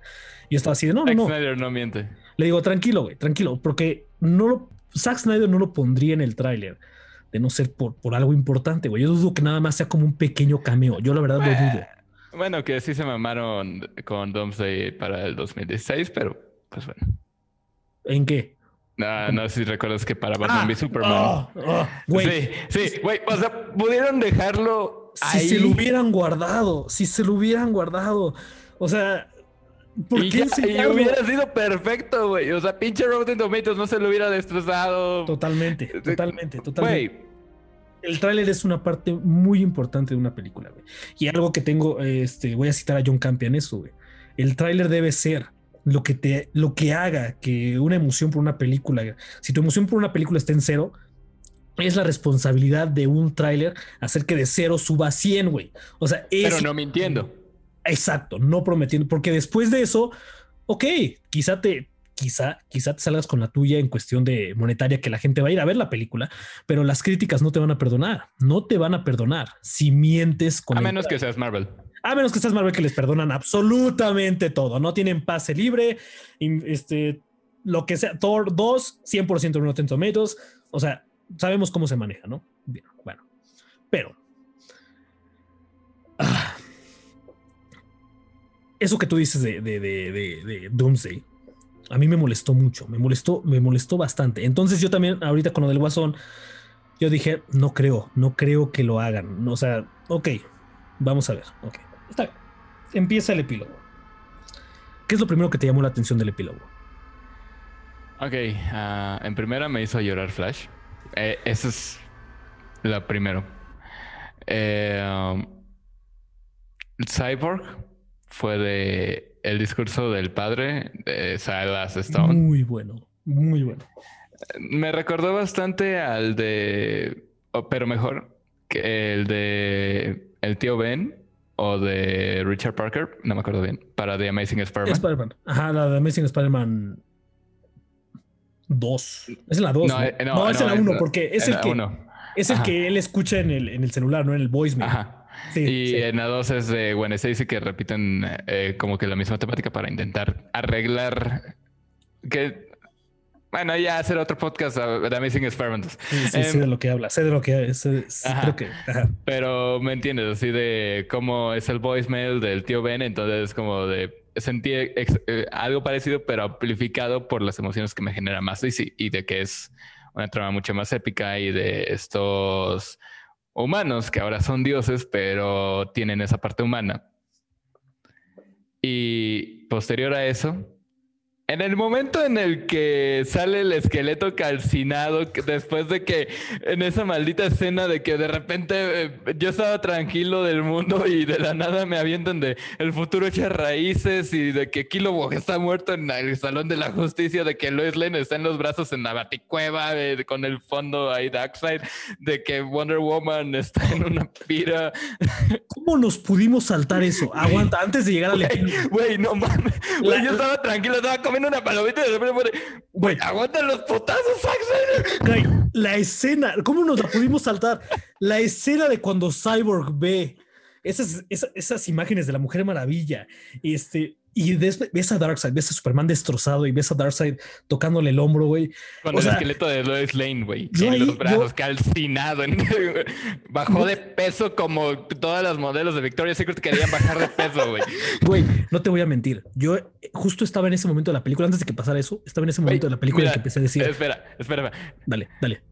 yo estaba así de, no, no, no. Snyder no miente. Le digo, tranquilo, güey, tranquilo, porque no lo, Zack Snyder no lo pondría en el tráiler de no ser por, por algo importante, güey. Yo dudo que nada más sea como un pequeño cameo. Yo la verdad lo dudo. Bueno, que sí se mamaron con Doomsday para el 2016, pero pues bueno. ¿En qué? No, no sé si recuerdas que para Batman v Superman. ah, ah, güey. Sí, sí, güey. O sea, pudieron dejarlo Si ahí. se lo hubieran guardado, si se lo hubieran guardado. O sea, ¿por y, qué ya- y hubiera sido perfecto, güey. O sea, pinche Rotten Tomatoes no se lo hubiera destrozado. Totalmente, totalmente, totalmente. Güey, El tráiler es una parte muy importante de una película, güey. Y algo que tengo, este, voy a citar a John Campion eso, güey. El tráiler debe ser lo que te, lo que haga que una emoción por una película, si tu emoción por una película está en cero, es la responsabilidad de un tráiler hacer que de cero suba a 100, güey. O sea, es... pero no mintiendo. Exacto, no prometiendo, porque después de eso, ok, quizá te, quizá, quizá te salgas con la tuya en cuestión de monetaria que la gente va a ir a ver la película, pero las críticas no te van a perdonar, no te van a perdonar si mientes con A el menos que seas Marvel. A menos que seas Marvel que les perdonan absolutamente todo, no tienen pase libre, este, lo que sea, Thor 2, 100% en Rotten Tomatoes, o sea, sabemos cómo se maneja, ¿no? Bueno, pero ah, eso que tú dices de, de, de- de Doomsday a mí me molestó mucho, me molestó, me molestó bastante. Entonces yo también, ahorita con lo del guasón, yo dije, no creo, no creo que lo hagan. O sea, ok, vamos a ver. Ok, está bien. Empieza el epílogo. ¿Qué es lo primero que te llamó la atención del epílogo? Ok, ah, en primera me hizo llorar Flash. Eh, eso es lo primero. Eh, um, Cyborg fue de el discurso del padre de Silas Stone. Muy bueno, muy bueno. Me recordó bastante al de, pero mejor que el de el tío Ben o de Richard Parker, no me acuerdo bien, para The Amazing Spider-Man. Spider-Man. Ajá, la de Amazing Spider-Man 2. Es la 2. No, ¿no? Eh, no, es la 1, porque es el, que, es el que él escucha en el, en el celular, no en el voicemail. Ajá. Sí, y en la 2 es de Gwen Stacy que repiten eh, como que la misma temática para intentar arreglar que bueno, ya hacer otro podcast de Amazing Experiments. Sí, sí, sé de em, lo que habla, sé de lo que es. creo que. Pero me entiendes, así de cómo es el voicemail del tío Ben, entonces como de sentí eh, algo parecido, pero amplificado por las emociones que me genera más y, y de que es una trama mucho más épica y de estos humanos que ahora son dioses, pero tienen esa parte humana. Y posterior a eso, en el momento en el que sale el esqueleto calcinado, después de que en esa maldita escena de que de repente eh, yo estaba tranquilo del mundo y de la nada me avientan de el futuro echa raíces y de que Kilowog está muerto en el Salón de la Justicia, de que Lois Lane está en los brazos en la baticueva con el fondo ahí Darkseid, de que Wonder Woman está en una pira. ¿Cómo nos pudimos saltar eso? Aguanta, antes de llegar al... Güey, no mames. yo estaba tranquilo, estaba una palomita de repente güey, aguantan los potazos, Güey, la escena, ¿cómo nos la pudimos saltar? La escena de cuando Cyborg ve esas, esas, imágenes de la Mujer Maravilla, este, y ves, a Darkseid, ves a Superman destrozado y ves a Darkseid tocándole el hombro, güey. Con el esqueleto de Lois Lane, güey. En los brazos, calcinado. bajó de peso como todas las modelos de Victoria's Secret querían bajar de peso, güey. Güey, no te voy a mentir. Yo justo estaba en ese momento de la película, antes de que pasara eso, estaba en ese momento de la película en que empecé a decir. Espera, espera. Dale, dale.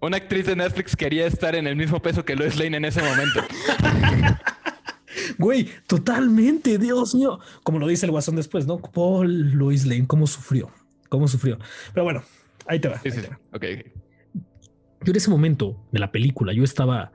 Una actriz de Netflix quería estar en el mismo peso que Lois Lane en ese momento. Güey, totalmente, Dios mío. Como lo dice el guasón después, ¿no? Paul Louis Lane, cómo sufrió, cómo sufrió. Pero bueno, ahí te va. Sí, sí, Yo en ese momento de la película, yo estaba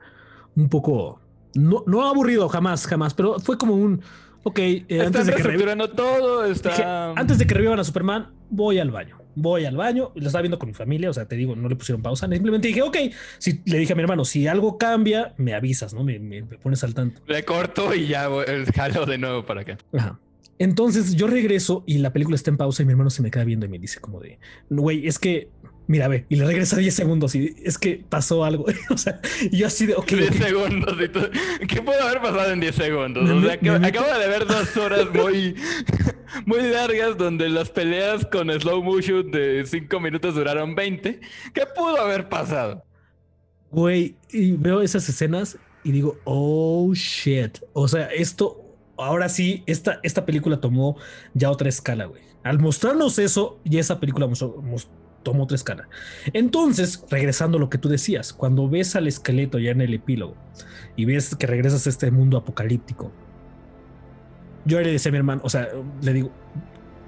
un poco, no, no aburrido jamás, jamás, pero fue como un, ok, eh, antes de que todo, está... antes de que revivan a Superman, voy al baño voy al baño, lo estaba viendo con mi familia, o sea, te digo, no le pusieron pausa, simplemente dije, ok, si le dije a mi hermano, si algo cambia, me avisas, ¿no? Me, pones al tanto. Le corto y ya jalo de nuevo para acá. Ajá. Entonces yo regreso y la película está en pausa y mi hermano se me queda viendo y me dice como de, güey, es que mira, ve, y le regresa 10 segundos y es que pasó algo. o sea, yo así de, ok. 10 segundos. Y ¿Qué puede haber pasado en 10 segundos? o sea, acabo de ver dos horas muy, muy largas donde las peleas con slow motion de 5 minutos duraron 20. ¿Qué pudo haber pasado? Güey, y veo esas escenas y digo, oh shit. O sea, esto, ahora sí, esta, esta película tomó ya otra escala, güey. Al mostrarnos eso, y esa película mostró tomo otra escala. Entonces, regresando a lo que tú decías, cuando ves al esqueleto ya en el epílogo y ves que regresas a este mundo apocalíptico, yo le decía a mi hermano, o sea, le digo,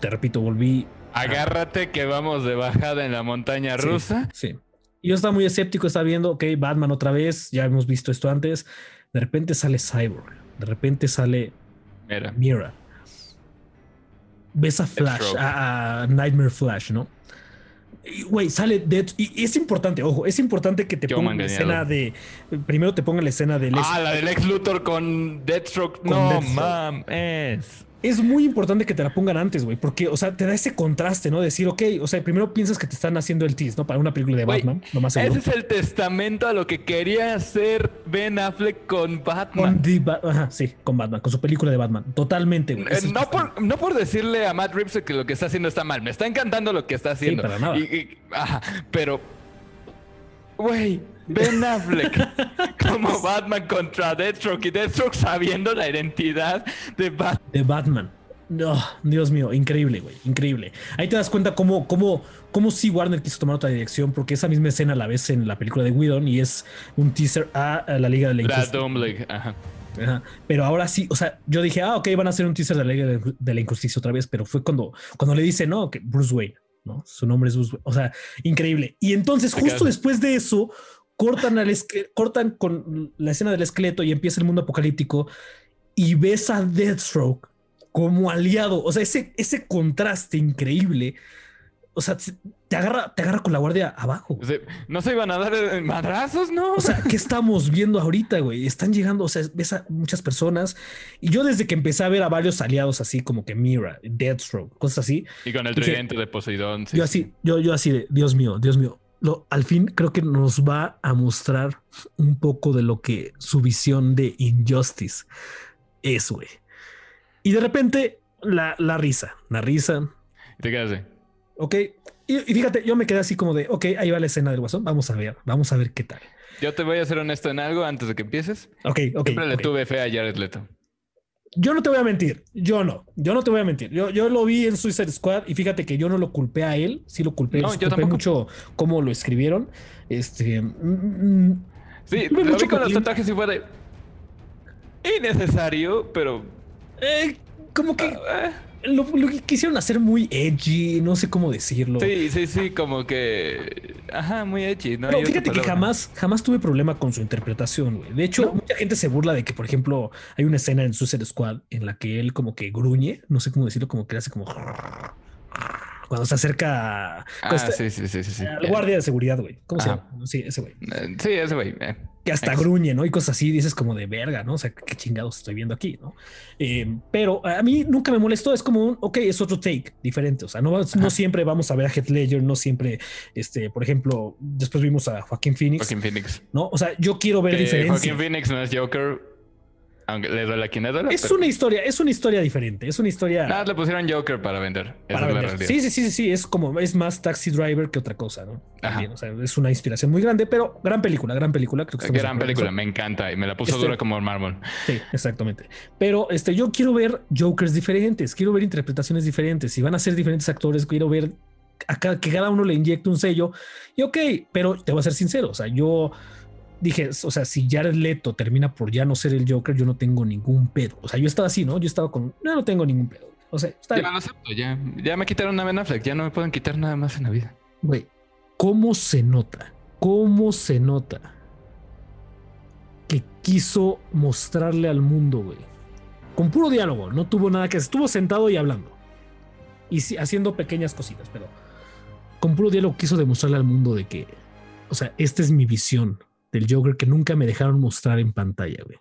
te repito, volví. Agárrate que vamos de bajada en la montaña rusa. Sí. Yo estaba muy escéptico, estaba viendo, ok, Batman otra vez, ya hemos visto esto antes. De repente sale Cyborg, de repente sale Mira. Mira. Ves a Flash, a Nightmare Flash, ¿no? Güey, sale Dead. Y es importante, ojo, es importante que te pongan la escena de. Primero te pongan la escena del. Ah, la del ex Luthor con Deathstroke. no, mames es muy importante que te la pongan antes, güey, porque, o sea, te da ese contraste, ¿no? Decir, ok, o sea, primero piensas que te están haciendo el tease, ¿no? Para una película de Batman, lo más seguro. Ese es el testamento a lo que quería hacer Ben Affleck con Batman. Con Ajá, sí, con Batman, con su película de Batman. Totalmente, güey. Eh, no, por, no por decirle a Matt Reeves que lo que está haciendo está mal, me está encantando lo que está haciendo. Sí, para nada. ajá, pero, güey Ben Affleck como Batman contra Deathstroke y Deathstroke sabiendo la identidad de, de Batman. No, Dios mío, increíble, güey, increíble. Ahí te das cuenta cómo, cómo, cómo sí Warner quiso tomar otra dirección, porque esa misma escena la ves en la película de Whedon y es un teaser a, la Liga de la Injusticia. League, ajá. Ajá. Pero ahora sí, o sea, yo dije, ah, ok, van a hacer un teaser de la Liga de, la Injusticia otra vez, pero fue cuando, cuando le dice, no, que Bruce Wayne, ¿no? Su nombre es Bruce Wayne. O sea, increíble. Y entonces, justo después de eso, cortan, al cortan con la escena del esqueleto y empieza el mundo apocalíptico y ves a Deathstroke como aliado. O sea, ese, ese contraste increíble. O sea, te agarra, te agarra con la guardia abajo. O sea, no se iban a dar madrazos, ¿no? O sea, ¿qué estamos viendo ahorita, güey? Están llegando, o sea, ves a muchas personas. Y yo desde que empecé a ver a varios aliados así como que Mira, Deathstroke, cosas así, y con el dije- tridente de Poseidón. sí, yo sí. así, yo, yo así de, Dios mío, Dios mío. Lo, al fin creo que nos va a mostrar un poco de lo que su visión de Injustice es, güey. Y de repente, la, la risa, la risa, Y te quedas así. ok. Y, y fíjate, yo me quedé así como de, ok, ahí va la escena del guasón, vamos a ver, vamos a ver qué tal. Yo te voy a ser honesto en algo antes de que empieces. Ok, ok. Siempre le ok. tuve fe a Jared Leto. Yo no te voy a mentir, yo no, yo no te voy a mentir. Yo, yo lo vi en Suicide Squad y fíjate que yo no lo culpé a él, sí lo culpé, No, yo culpé mucho cómo lo escribieron. Este, mm, mm, Sí, lo vi con los tatuajes y fue de. Innecesario, pero. eh, como que eh, lo, lo que quisieron hacer muy edgy, no sé cómo decirlo. sí, sí, sí, como que. Ajá, muy edgy. ¿no? Otra fíjate que jamás, jamás tuve problema con su interpretación, güey. De hecho, mucha gente se burla de que, por ejemplo, hay una escena en Suicide Squad en la que él como que gruñe, no sé cómo decirlo, como que hace como cuando se acerca Ah, está- sí, sí, sí, sí. sí. al guardia de seguridad, güey. ¿Cómo se llama? Sí, ese güey. Eh, Sí, ese güey. eh. Que hasta gruñe, ¿no? Y cosas así, dices como de verga, ¿no? O sea, qué chingados estoy viendo aquí, ¿no? Eh, pero a mí nunca me molestó, es como un, ok, es otro take diferente, o sea, no, no siempre vamos a ver a Heath Ledger, no siempre, este, por ejemplo, después vimos a Joaquín Phoenix, Joaquín Phoenix. ¿no? O sea, yo quiero ver Que diferencia. Joaquín Phoenix no es Joker. Aunque le duele a quien le duele. Es pero- una historia, es una historia diferente, es una historia Nada, le pusieron Joker para vender. Para vender. Sí, sí, sí, sí, es como, es más Taxi Driver que otra cosa, ¿no? También, o sea, es una inspiración muy grande, pero gran película, gran película, creo que Gran película, me encanta. Y me la puso Este- dura como mármol. Sí, exactamente. Pero este, yo quiero ver Jokers diferentes, quiero ver interpretaciones diferentes. Si van a ser diferentes actores, quiero ver a cada- que cada uno le inyecte un sello. Y ok, pero te voy a ser sincero. O sea, yo dije, o sea, si Jared Leto termina por ya no ser el Joker, yo no tengo ningún pedo. O sea, yo estaba así, ¿no? Yo estaba con, no, no tengo ningún pedo. O sea, está Ya bien. lo acepto, ya, ya me quitaron a Ben Affleck, ya no me pueden quitar nada más en la vida. Güey, ¿cómo se nota? ¿Cómo se nota que quiso mostrarle al mundo, güey? Con puro diálogo, no tuvo nada que estuvo sentado y hablando. Y sí, haciendo pequeñas cositas, pero con puro diálogo quiso demostrarle al mundo de que, o sea, esta es mi visión del Joker que nunca me dejaron mostrar en pantalla, güey.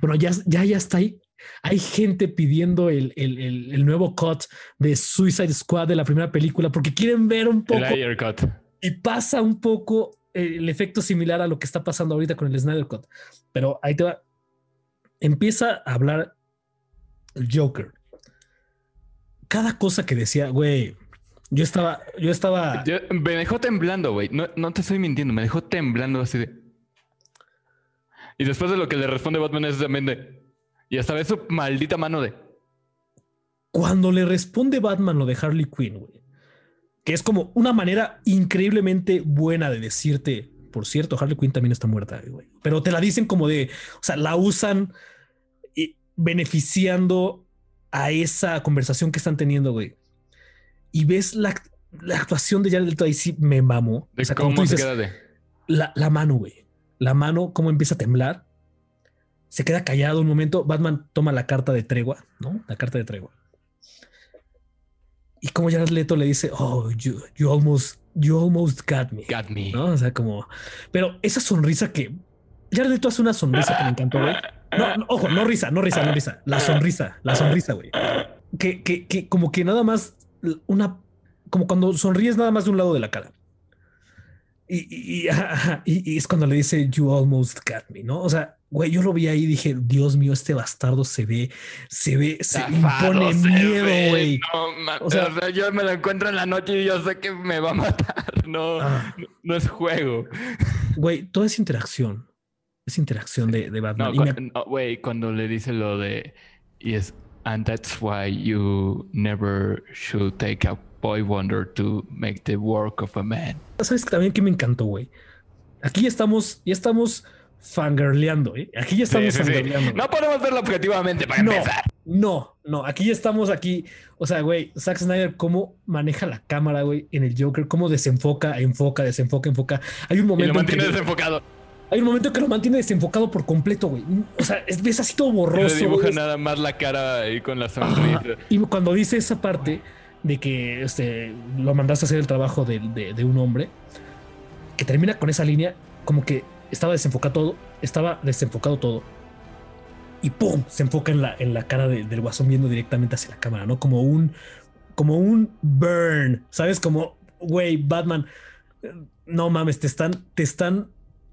Bueno, ya, ya, ya está ahí. Hay gente pidiendo el, el, el- el nuevo cut de Suicide Squad de la primera película porque quieren ver un poco El Cut. y pasa un poco eh, el efecto similar a lo que está pasando ahorita con el Snyder Cut. Pero ahí te va. Empieza a hablar el Joker. Cada cosa que decía, güey, yo estaba, yo estaba, Yo- me dejó temblando, güey. No, no te estoy mintiendo, me dejó temblando así de. Y después de lo que le responde Batman es también de. Y hasta ve su maldita mano de. cuando le responde Batman lo de Harley Quinn, güey, que es como una manera increíblemente buena de decirte, por cierto, Harley Quinn también está muerta, güey, pero te la dicen como de, o sea, la usan beneficiando a esa conversación que están teniendo, güey. Y ves la, la actuación de Jared Leto ahí sí me mamó. de O sea, como cómo se dices, queda de. la, la mano, güey. La mano, cómo empieza a temblar. Se queda callado un momento. Batman toma la carta de tregua, ¿no? La carta de tregua. Y como Jared Leto le dice, oh, you, you almost, you almost got me. Got me. ¿No? O sea, como, pero esa sonrisa que Jared Leto hace una sonrisa que me encantó, güey. No, no, ojo, no risa, no risa, no risa. La sonrisa, la sonrisa, güey. Que, que, que como que nada más una, como cuando sonríes nada más de un lado de la cara. Y, y, y- y- es cuando le dice you almost got me, ¿no? O sea, güey, yo lo vi ahí y dije, Dios mío, este bastardo se ve, se ve, se Zafado impone se miedo, ve. güey. No, O o sea- yo me lo encuentro en la noche y yo sé que me va a matar. No, Ah. no, no es juego. Güey, toda esa interacción, esa interacción de, de Batman. No, y me- cu- no, güey, cuando le dice lo de. Y es And that's why you never should take a boy wonder to make the work of a man. ¿Sabes también que me encantó, güey? Aquí estamos, ya estamos fangirleando, ¿eh? Aquí ya estamos Sí, sí. No podemos verlo objetivamente para No, empezar. no, no, aquí ya estamos aquí. O sea, güey, Zack Snyder, cómo maneja la cámara, güey, en el Joker, cómo desenfoca, enfoca, desenfoca, enfoca. Hay un Y momento, lo en que, mantiene desenfocado. hay un momento que lo mantiene desenfocado por completo, güey. O sea, es, ves así todo Y borroso. dibuja güey. nada más la cara ahí con la Ajá. sonrisa. Y cuando dice esa parte de que este, lo mandaste a hacer el trabajo de, de- un hombre, que termina con esa línea, como que estaba desenfocado todo, estaba desenfocado todo. Y ¡pum! Se enfoca en la, en la cara de- del guasón viendo directamente hacia la cámara, ¿no? Como un, como un burn, ¿sabes? Como, güey, Batman, no mames, te están, te están,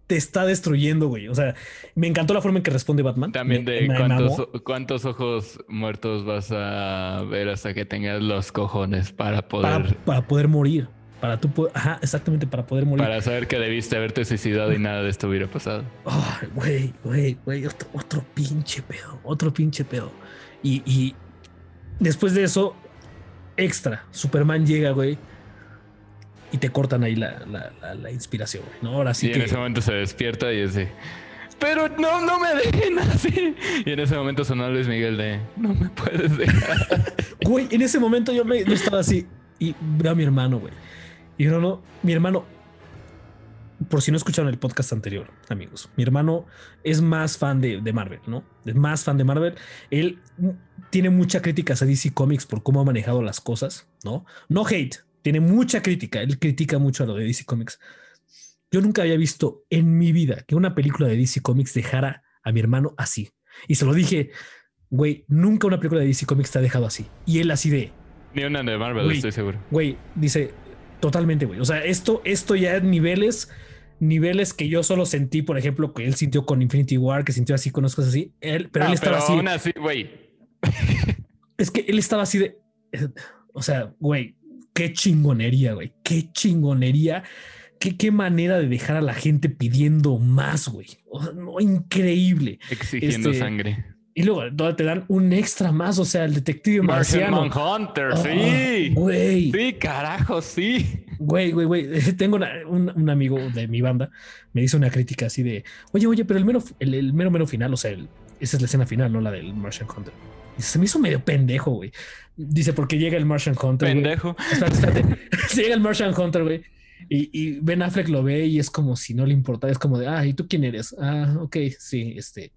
te está destruyendo, güey. O sea, me encantó la forma en que responde Batman. También de me cuántos, ojos muertos vas a ver hasta que tengas los cojones para poder, para, para, para poder morir. Para tú poder, ajá, exactamente, para poder morir. saber que debiste haberte suicidado y nada de esto hubiera pasado. Ay, güey, güey, güey, otro, otro pinche pedo, otro pinche pedo. Y, y después de eso, extra, Superman llega, güey, y te cortan ahí la, la, la- la inspiración, güey. ¿no? Ahora sí y que. en ese momento se despierta y dice, pero no, no me dejen así. Y en ese momento sonó Luis Miguel de, no me puedes dejar. Güey, en ese momento yo, me, yo estaba así y veo a mi hermano, güey. Y yo no, mi hermano, por si no escucharon el podcast anterior, amigos, mi hermano es más fan de, de Marvel, ¿no? Es más fan de Marvel. Él mm, tiene mucha crítica a DC Comics por cómo ha manejado las cosas, ¿no? No hate, tiene mucha crítica. Él critica mucho a lo de DC Comics. Yo nunca había visto en mi vida que una película de DC Comics dejara a mi hermano así. Y se lo dije, güey, nunca una película de DC Comics te ha dejado así. Y él así de, Ni una de Marvel, Güey. estoy seguro. güey, dice, totalmente, güey. O sea, esto, esto ya es niveles, niveles que yo solo sentí, por ejemplo, que él sintió con Infinity War, que sintió así con las cosas así. Él, pero Ah, él estaba así. aún así, güey. Es que él estaba así de, eh, o sea, güey, qué chingonería, güey, qué chingonería. Qué, qué manera de dejar a la gente pidiendo más, güey. No, increíble. Exigiendo Este, sangre. Y luego te dan un extra más, o sea, el detective Martian marciano. Manhunter, Ah, sí. Güey. Sí, carajo, sí. Güey, güey, güey. Tengo una- un, un amigo de mi banda, me dice una crítica así de, oye, oye, pero el mero, el, el mero, mero final, o sea, el- esa es la escena final, no la del Martian Hunter. Se me hizo medio pendejo, güey. Dice, porque llega el Martian Hunter. Pendejo. Espérate, espérate. llega el Martian Hunter, güey. Y, y Ben Affleck lo ve y es como si no le importara. Es como de, ah, ¿y tú quién eres? Ah, ok, sí, este.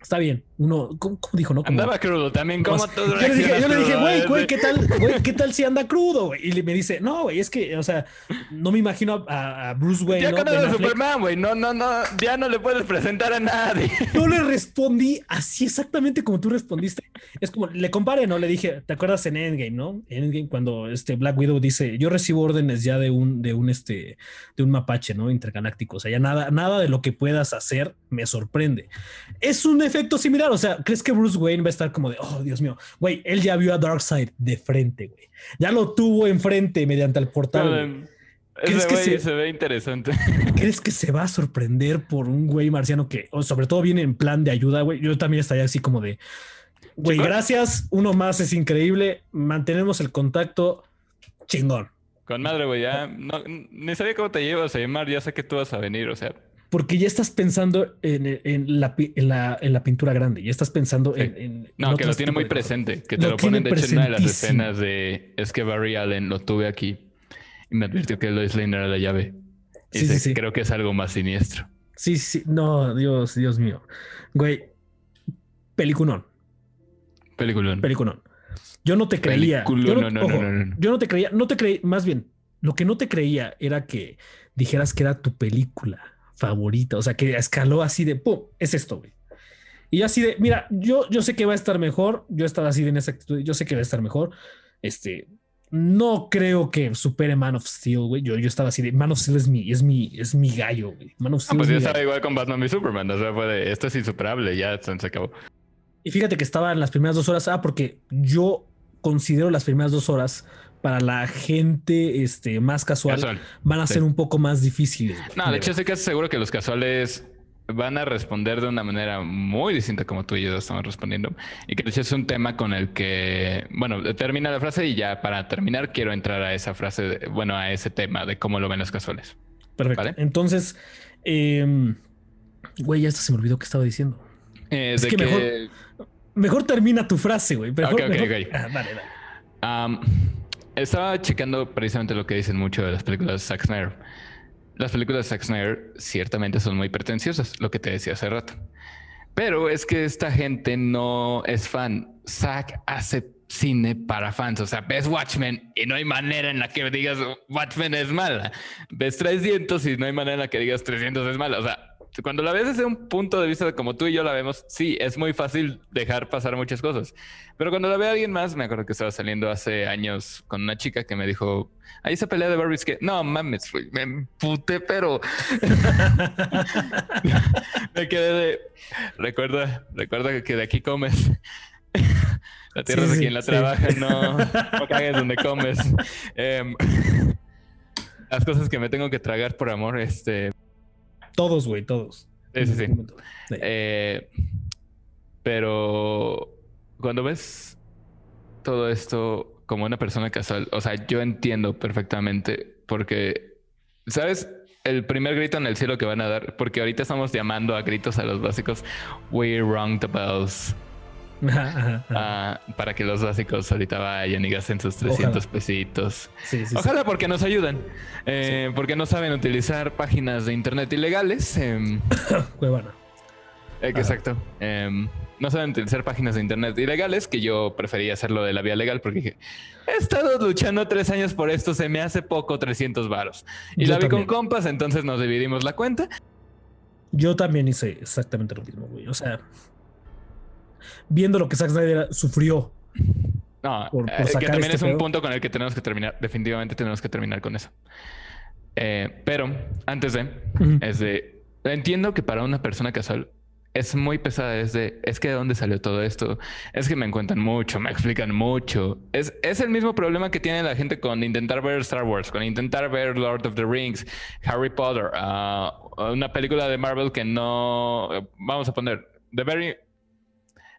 Está bien. Uno, ¿cómo, cómo dijo, no? Como- Andaba crudo también, como tú yo le dije, yo le dije, güey, güey? ¿qué tal, güey, qué tal si anda crudo? Y me dice, no, güey, es que, o sea, no me imagino a, a Bruce Wayne, Ya ¿no? conoces a. Superman, güey. No, no, no. Ya no le puedes presentar a nadie. Yo le respondí así exactamente como tú respondiste. Es como, le comparé, ¿no? Le dije, ¿te acuerdas en Endgame, no? En Endgame cuando este Black Widow dice, yo recibo órdenes ya de un, de un, este, de un mapache, ¿no? Intergaláctico. O sea, ya nada, nada de lo que puedas hacer me sorprende. Es un efecto similar. O sea, ¿crees que Bruce Wayne va a estar como de, oh, Dios mío, güey, él ya vio a Darkseid de frente, güey. Ya lo tuvo enfrente mediante el portal. ¿Crees Ese que se- se ve interesante. ¿Crees que se va a sorprender por un güey marciano que, o sobre todo, viene en plan de ayuda, güey? Yo también estaría así como de, güey, gracias, uno más es increíble, mantenemos el contacto, chingón. Con madre, güey. Ya no, ni sabía cómo te llevas a llamar. Ya sé que tú vas a venir. O sea, Porque ya estás pensando en, en la, en, la, en la pintura grande, ya estás pensando Sí. en, no, que lo tiene muy presente. Que te Lo lo, ponen, de hecho, en una de las escenas de es que Barry Allen lo tuve aquí y me advirtió que Lois Lane era la llave. Y Sí, sí, dice, sí. creo que es algo más siniestro. Sí, sí, no, Dios, Dios mío. Güey, peliculón. Peliculón. Peliculón. Yo no te creía. Yo no, no, no, no, no. Yo no te creía, no te creí, más bien, lo que no te creía era que dijeras que era tu película favorita, o sea, que escaló así de, ¡pum! Es esto, güey. Y yo así de, mira, yo, yo sé que va a estar mejor, yo estaba así de en esa actitud, yo sé que va a estar mejor, este, no creo que supere Man of Steel, güey. Yo, yo estaba así de, Man of Steel es mi, es mi, es mi gallo, güey. Man of Ah, Steel pues es ya mi estaba gallo. igual con Batman y Superman. O sea, fue de, esto es insuperable. Ya se se acabó. Y fíjate que estaba en las primeras dos horas, ah, porque yo considero las primeras dos horas para la gente este, más casual, Casual. van a sí. ser un poco más difíciles. güey, No, de hecho, estoy casi seguro que los casuales van a responder de una manera muy distinta como tú y yo estamos respondiendo. Y que de hecho es un tema con el que, bueno, termina la frase y ya para terminar quiero entrar a esa frase, de- bueno, a ese tema de cómo lo ven los casuales. Perfecto. Vale. Entonces, em, güey, ya hasta se me olvidó qué estaba diciendo. Eh, Es de que que, mejor- Mejor termina tu frase, güey. Mejor- Ok, ok, mejor- ok. Ah, dale, dale. Estaba checando precisamente lo que dicen mucho de las películas de Zack Snyder. Las películas de Zack Snyder ciertamente son muy pretenciosas, lo que te decía hace rato. Pero es que esta gente no es fan. Zack hace cine para fans. O sea, ves Watchmen y no hay manera en la que digas Watchmen es mala. Ves 300 y no hay manera en la que digas 300 es mala. O sea, cuando la ves desde un punto de vista de como tú y yo la vemos, sí, es muy fácil dejar pasar muchas cosas. Pero cuando la ve alguien más, me acuerdo que estaba saliendo hace años con una chica que me dijo, ahí esa pelea de Barbies que no mames, güey, me emputé, pero me quedé de recuerda, recuerda que de aquí comes. La tierra Sí, es de quien la sí. trabaja, no, no cagues donde comes. Em, las cosas que me tengo que tragar por amor, este, Todos, güey, todos. sí, sí, sí. Sí. Eh, pero cuando ves todo esto como una persona casual, o sea, yo entiendo perfectamente porque, ¿sabes? El primer grito en el cielo que van a dar, porque ahorita estamos llamando a gritos a los básicos, we rung the bells, Ah, para que los básicos ahorita vayan y gasten sus 300 Ojalá. pesitos. Sí, sí, sí. Ojalá porque nos ayudan, eh, porque no saben utilizar páginas de internet ilegales. em, Cuevana. Eh, Exacto. Em, no saben utilizar páginas de internet ilegales, que yo prefería hacerlo de la vía legal porque dije, he estado luchando tres años por esto, se me hace poco 300 varos. Y Yo la vi también. con compas, entonces nos dividimos la cuenta. Yo también hice exactamente lo mismo, güey. O sea, viendo lo que Zack Snyder sufrió. No, Por- por eh, que sacar también este es un pedo. punto con el que tenemos que terminar. Definitivamente tenemos que terminar con eso. Eh, pero antes de, Ujú. es de, entiendo que para una persona casual es muy pesada. Es de, es que de dónde salió todo esto. Es que me cuentan mucho, me explican mucho. Es, es el mismo problema que tiene la gente con intentar ver Star Wars, con intentar ver Lord of the Rings, Harry Potter, ah, una película de Marvel que no, vamos a poner, The Very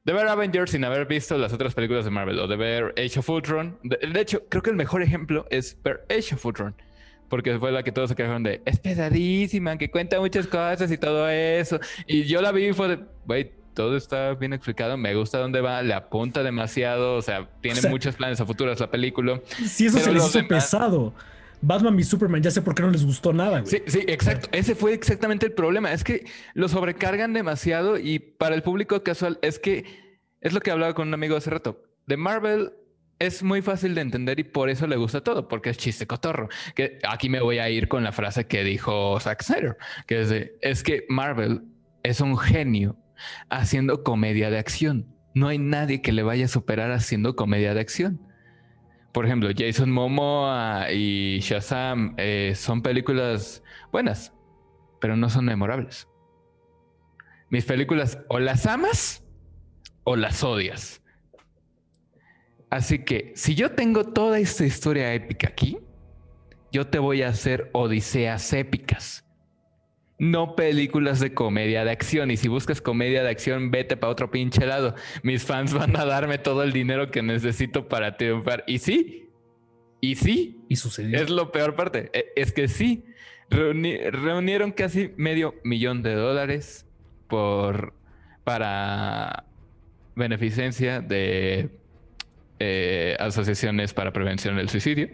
de ver Avengers sin haber visto las otras películas de Marvel o de ver Age of Ultron. De, de hecho, creo que el mejor ejemplo es ver Age of Ultron. Porque fue la que todos se quejaron de es pesadísima, que cuenta muchas cosas y todo eso. Y yo la vi y fue de, güey, todo está bien explicado, me gusta dónde va, le apunta demasiado, o sea, tiene O sea- muchos planes a futuros la película. Si eso se los hizo demás- pesado. Batman y Superman, ya sé por qué no les gustó nada, güey. Sí, sí, exacto. Ese fue exactamente el problema. Es que lo sobrecargan demasiado y para el público casual es que es lo que hablaba con un amigo hace rato. De Marvel es muy fácil de entender y por eso le gusta todo, porque es chiste cotorro. Que aquí me voy a ir con la frase que dijo Zack Snyder, que es de, es que Marvel es un genio haciendo comedia de acción. No hay nadie que le vaya a superar haciendo comedia de acción. Por ejemplo, Jason Momoa y Shazam eh, son películas buenas, pero no son memorables. Mis películas o las amas o las odias. Así que si yo tengo toda esta historia épica aquí, yo te voy a hacer odiseas épicas. No películas de comedia de acción. Y si buscas comedia de acción, vete para otro pinche lado. Mis fans van a darme todo el dinero que necesito para triunfar. Y sí, y sí, Y sucedió. es lo peor parte. E- Es que sí, reuni- reunieron casi medio millón de dólares por para beneficencia de eh, asociaciones para prevención del suicidio.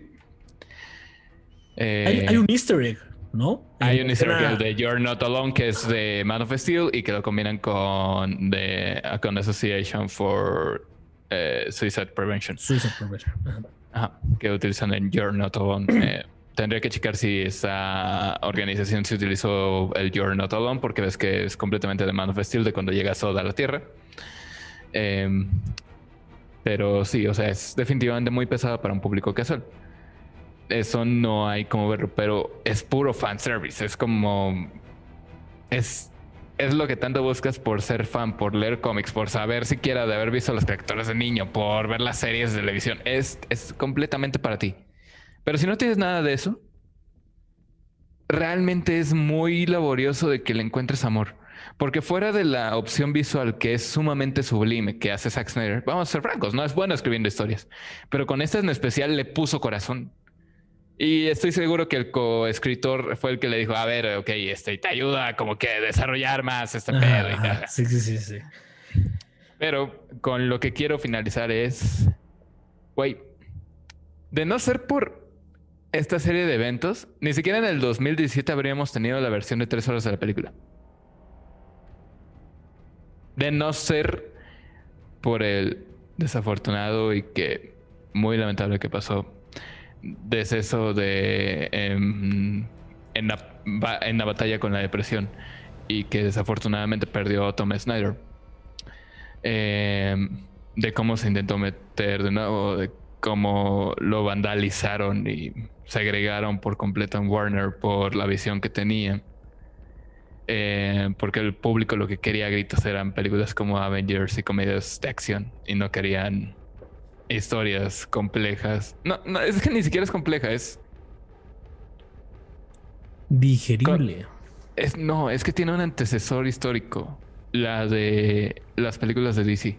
Eh, hay, hay un easter egg, ¿no? hay En un easter de You're Not Alone, que es de Man of Steel y que lo combinan con, de, con Association for eh, Suicide Prevention. Suicide Prevention. Ajá. Ajá, que utilizan en You're Not Alone. Eh, tendría que checar si esa organización se utilizó el You're Not Alone, porque ves que es completamente de Man of Steel de cuando llega Soda a la Tierra. Em, pero sí, o sea, es definitivamente muy pesada para un público casual. Eso no hay como verlo, pero es puro fanservice. Es como. Es, es lo que tanto buscas por ser fan, por leer cómics, por saber siquiera de haber visto las caricaturas de niño, por ver las series de televisión. Es, es completamente para ti. Pero si no tienes nada de eso, realmente es muy laborioso de que le encuentres amor. Porque fuera de la opción visual que es sumamente sublime que hace Zack Snyder, vamos a ser francos, no es bueno escribiendo historias, pero con esta en especial le puso corazón. Y estoy seguro que el coescritor fue el que le dijo, a ver, ok, este, te ayuda como que a desarrollar más este pedo. y tal. sí, sí, sí, sí. Pero con lo que quiero finalizar es, güey, de no ser por esta serie de eventos, ni siquiera en el 2017 habríamos tenido la versión de tres horas de la película. De no ser por el desafortunado y que muy lamentable que pasó deceso de em, en, la, en la batalla con la depresión y que desafortunadamente perdió a Tom Snyder. Em, de cómo se intentó meter de nuevo, de cómo lo vandalizaron y segregaron por completo en Warner por la visión que tenía. Eh, porque el público lo que quería gritos eran películas como Avengers y comedias de acción y no querían historias complejas. No, no, es que ni siquiera es compleja, es. Digerible. Es, no, es que tiene un antecesor histórico. La de las películas de DC.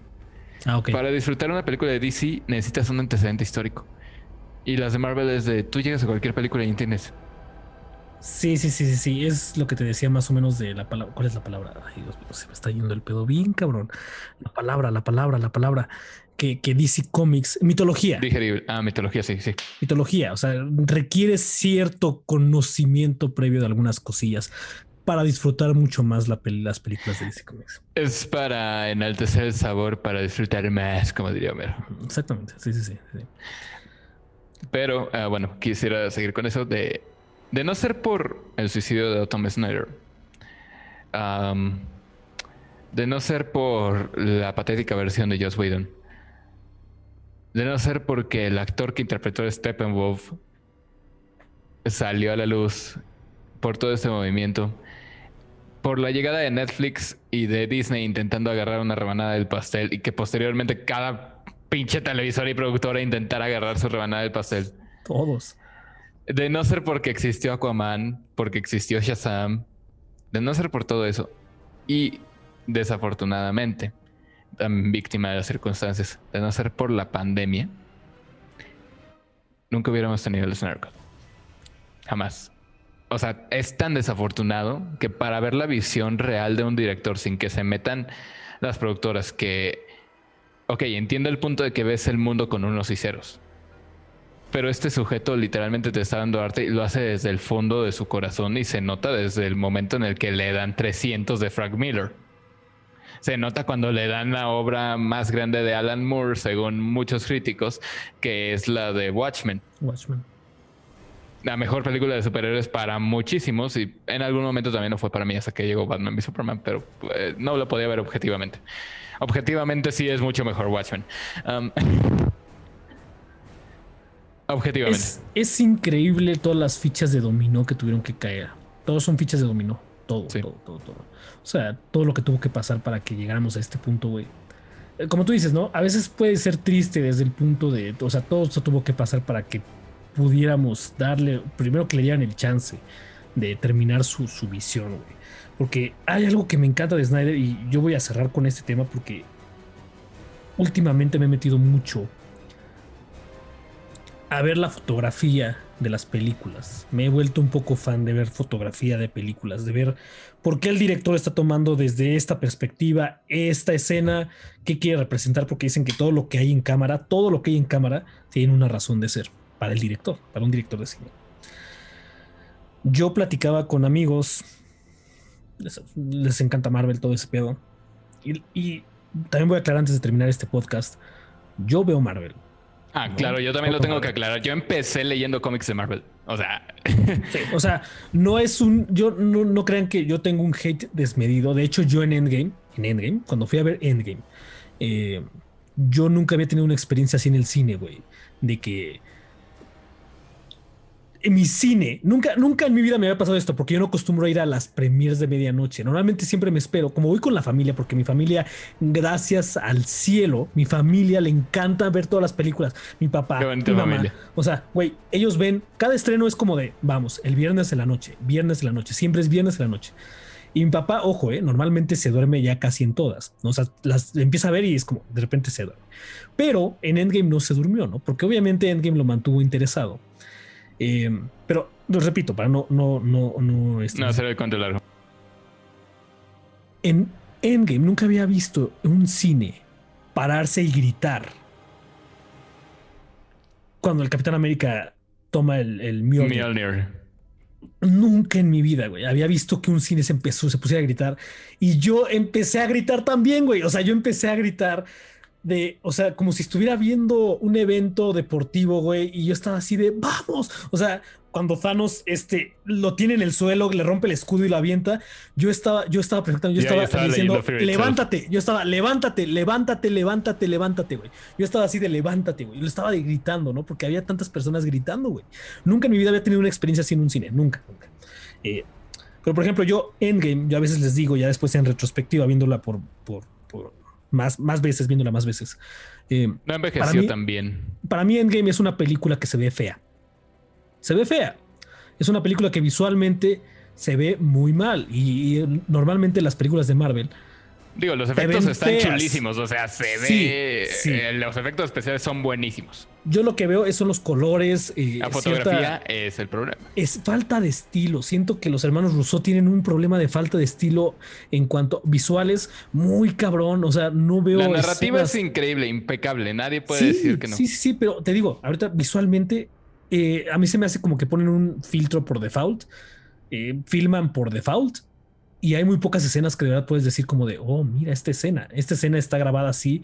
Ah, ok. Para disfrutar una película de DC necesitas un antecedente histórico. Y las de Marvel es de tú llegas a cualquier película y entiendes. Sí, sí, sí, sí, sí. Es lo que te decía más o menos de la palabra. ¿Cuál es la palabra? Ay, Dios mío, se me está yendo el pedo bien, cabrón. La palabra, la palabra, la palabra que, que DC Comics, mitología. Digerible. Ah, mitología, sí, sí. Mitología, o sea, requiere cierto conocimiento previo de algunas cosillas para disfrutar mucho más la pel- las películas de DC Comics. Es para enaltecer el sabor, para disfrutar más, como diría Homero. Exactamente, sí, sí, sí. sí. Pero ah, bueno, quisiera seguir con eso de, de no ser por el suicidio de Tom Snyder. de no ser por la patética versión de Joss Whedon. De no ser porque el actor que interpretó a Steppenwolf salió a la luz por todo este movimiento. Por la llegada de Netflix y de Disney intentando agarrar una rebanada del pastel y que posteriormente cada pinche televisora y productora intentara agarrar su rebanada del pastel. Todos. De no ser porque existió Aquaman, porque existió Shazam, de no ser por todo eso. Y desafortunadamente, víctima de las circunstancias, de no ser por la pandemia, nunca hubiéramos tenido el Cut. Jamás. O sea, es tan desafortunado que para ver la visión real de un director sin que se metan las productoras que... Ok, entiendo el punto de que ves el mundo con unos y ceros. Pero este sujeto literalmente te está dando arte y lo hace desde el fondo de su corazón y se nota desde el momento en el que le dan 300 de Frank Miller. Se nota cuando le dan la obra más grande de Alan Moore, según muchos críticos, que es la de Watchmen. Watchmen. La mejor película de superhéroes para muchísimos y en algún momento también no fue para mí hasta que llegó Batman v Superman, pero eh, no lo podía ver objetivamente. Objetivamente sí es mucho mejor Watchmen. Um, objetivamente. Es, es increíble todas las fichas de dominó que tuvieron que caer. Todos son fichas de dominó. Todo, Sí. todo, todo, todo. O sea, todo lo que tuvo que pasar para que llegáramos a este punto, güey. Eh, Como tú dices, ¿no? A veces puede ser triste desde el punto de. O sea, todo esto tuvo que pasar para que pudiéramos darle. Primero que le dieran el chance de terminar su, su visión, güey. Porque hay algo que me encanta de Snyder y yo voy a cerrar con este tema porque últimamente me he metido mucho a ver la fotografía de las películas. Me he vuelto un poco fan de ver fotografía de películas, de ver por qué el director está tomando desde esta perspectiva esta escena, qué quiere representar, porque dicen que todo lo que hay en cámara, todo lo que hay en cámara tiene una razón de ser para el director, para un director de cine. Yo platicaba con amigos, les, encanta Marvel, todo ese pedo, y, y también voy a aclarar antes de terminar este podcast, yo veo Marvel. Ah, ¿no? claro, yo también lo tengo que aclarar. Yo empecé leyendo cómics de Marvel. O sea, Sí, o sea, no es un. Yo no, no crean que yo tengo un hate desmedido. De hecho, yo en Endgame, en Endgame, cuando fui a ver Endgame, eh, yo nunca había tenido una experiencia así en el cine, güey. De que. En mi cine, nunca, nunca en mi vida me había pasado esto, porque yo no acostumbro a ir a las premiers de medianoche. Normalmente siempre me espero, como voy con la familia, porque mi familia, gracias al cielo, mi familia le encanta ver todas las películas. Mi papá, mi mamá. familia. O sea, güey, ellos ven, cada estreno es como de, vamos, el viernes de la noche, viernes de la noche, siempre es viernes de la noche. Y mi papá, ojo, eh, normalmente se duerme ya casi en todas. ¿no? O sea, las empieza a ver y es como de repente se duerme. Pero en Endgame no se durmió, ¿no? Porque obviamente Endgame lo mantuvo interesado. Eh, pero lo repito, para no, no, no, no. este, No, hacer el cuento largo. en Endgame nunca había visto un cine pararse y gritar cuando el Capitán América toma el, el Mjolnir. Mjolnir. Nunca en mi vida, güey, había visto que un cine se empezó, se pusiera a gritar y yo empecé a gritar también, güey. O sea, yo empecé a gritar de, o sea, como si estuviera viendo un evento deportivo, güey, y yo estaba así de, vamos. O sea, cuando Thanos, este, lo tiene en el suelo, le rompe el escudo y lo avienta, yo estaba, yo estaba perfectamente, yo estaba, estaba diciendo, levántate, yo estaba, levántate, levántate, levántate, levántate, güey. Yo estaba así de levántate, güey. Yo lo estaba de gritando, ¿no? Porque había tantas personas gritando, güey. Nunca en mi vida había tenido una experiencia así en un cine, nunca, nunca. Eh, pero por ejemplo, yo Endgame, yo a veces les digo, ya después en retrospectiva, viéndola por, por más, más veces, viéndola más veces. eh, No Para envejeció mí- tan bien. para mí Endgame es una película que se ve fea. Se ve fea. Es una película que visualmente se ve muy mal. Y, y normalmente las películas de Marvel Digo, los efectos están chulísimos. O sea, se ve. sí. eh, los efectos especiales son buenísimos. yo lo que veo es- son los colores. eh, La cierta- fotografía es el problema. es falta de estilo. Siento que los hermanos Rousseau tienen un problema de falta de estilo en cuanto visuales muy cabrón. O sea, no veo. La narrativa escenas- es increíble, impecable. Nadie puede sí, decir que no. Sí, sí, sí, pero te digo, ahorita visualmente, eh, a mí se me hace como que ponen un filtro por default, eh, filman por default, y hay muy pocas escenas que de verdad puedes decir como de, oh, mira esta escena, esta escena está grabada así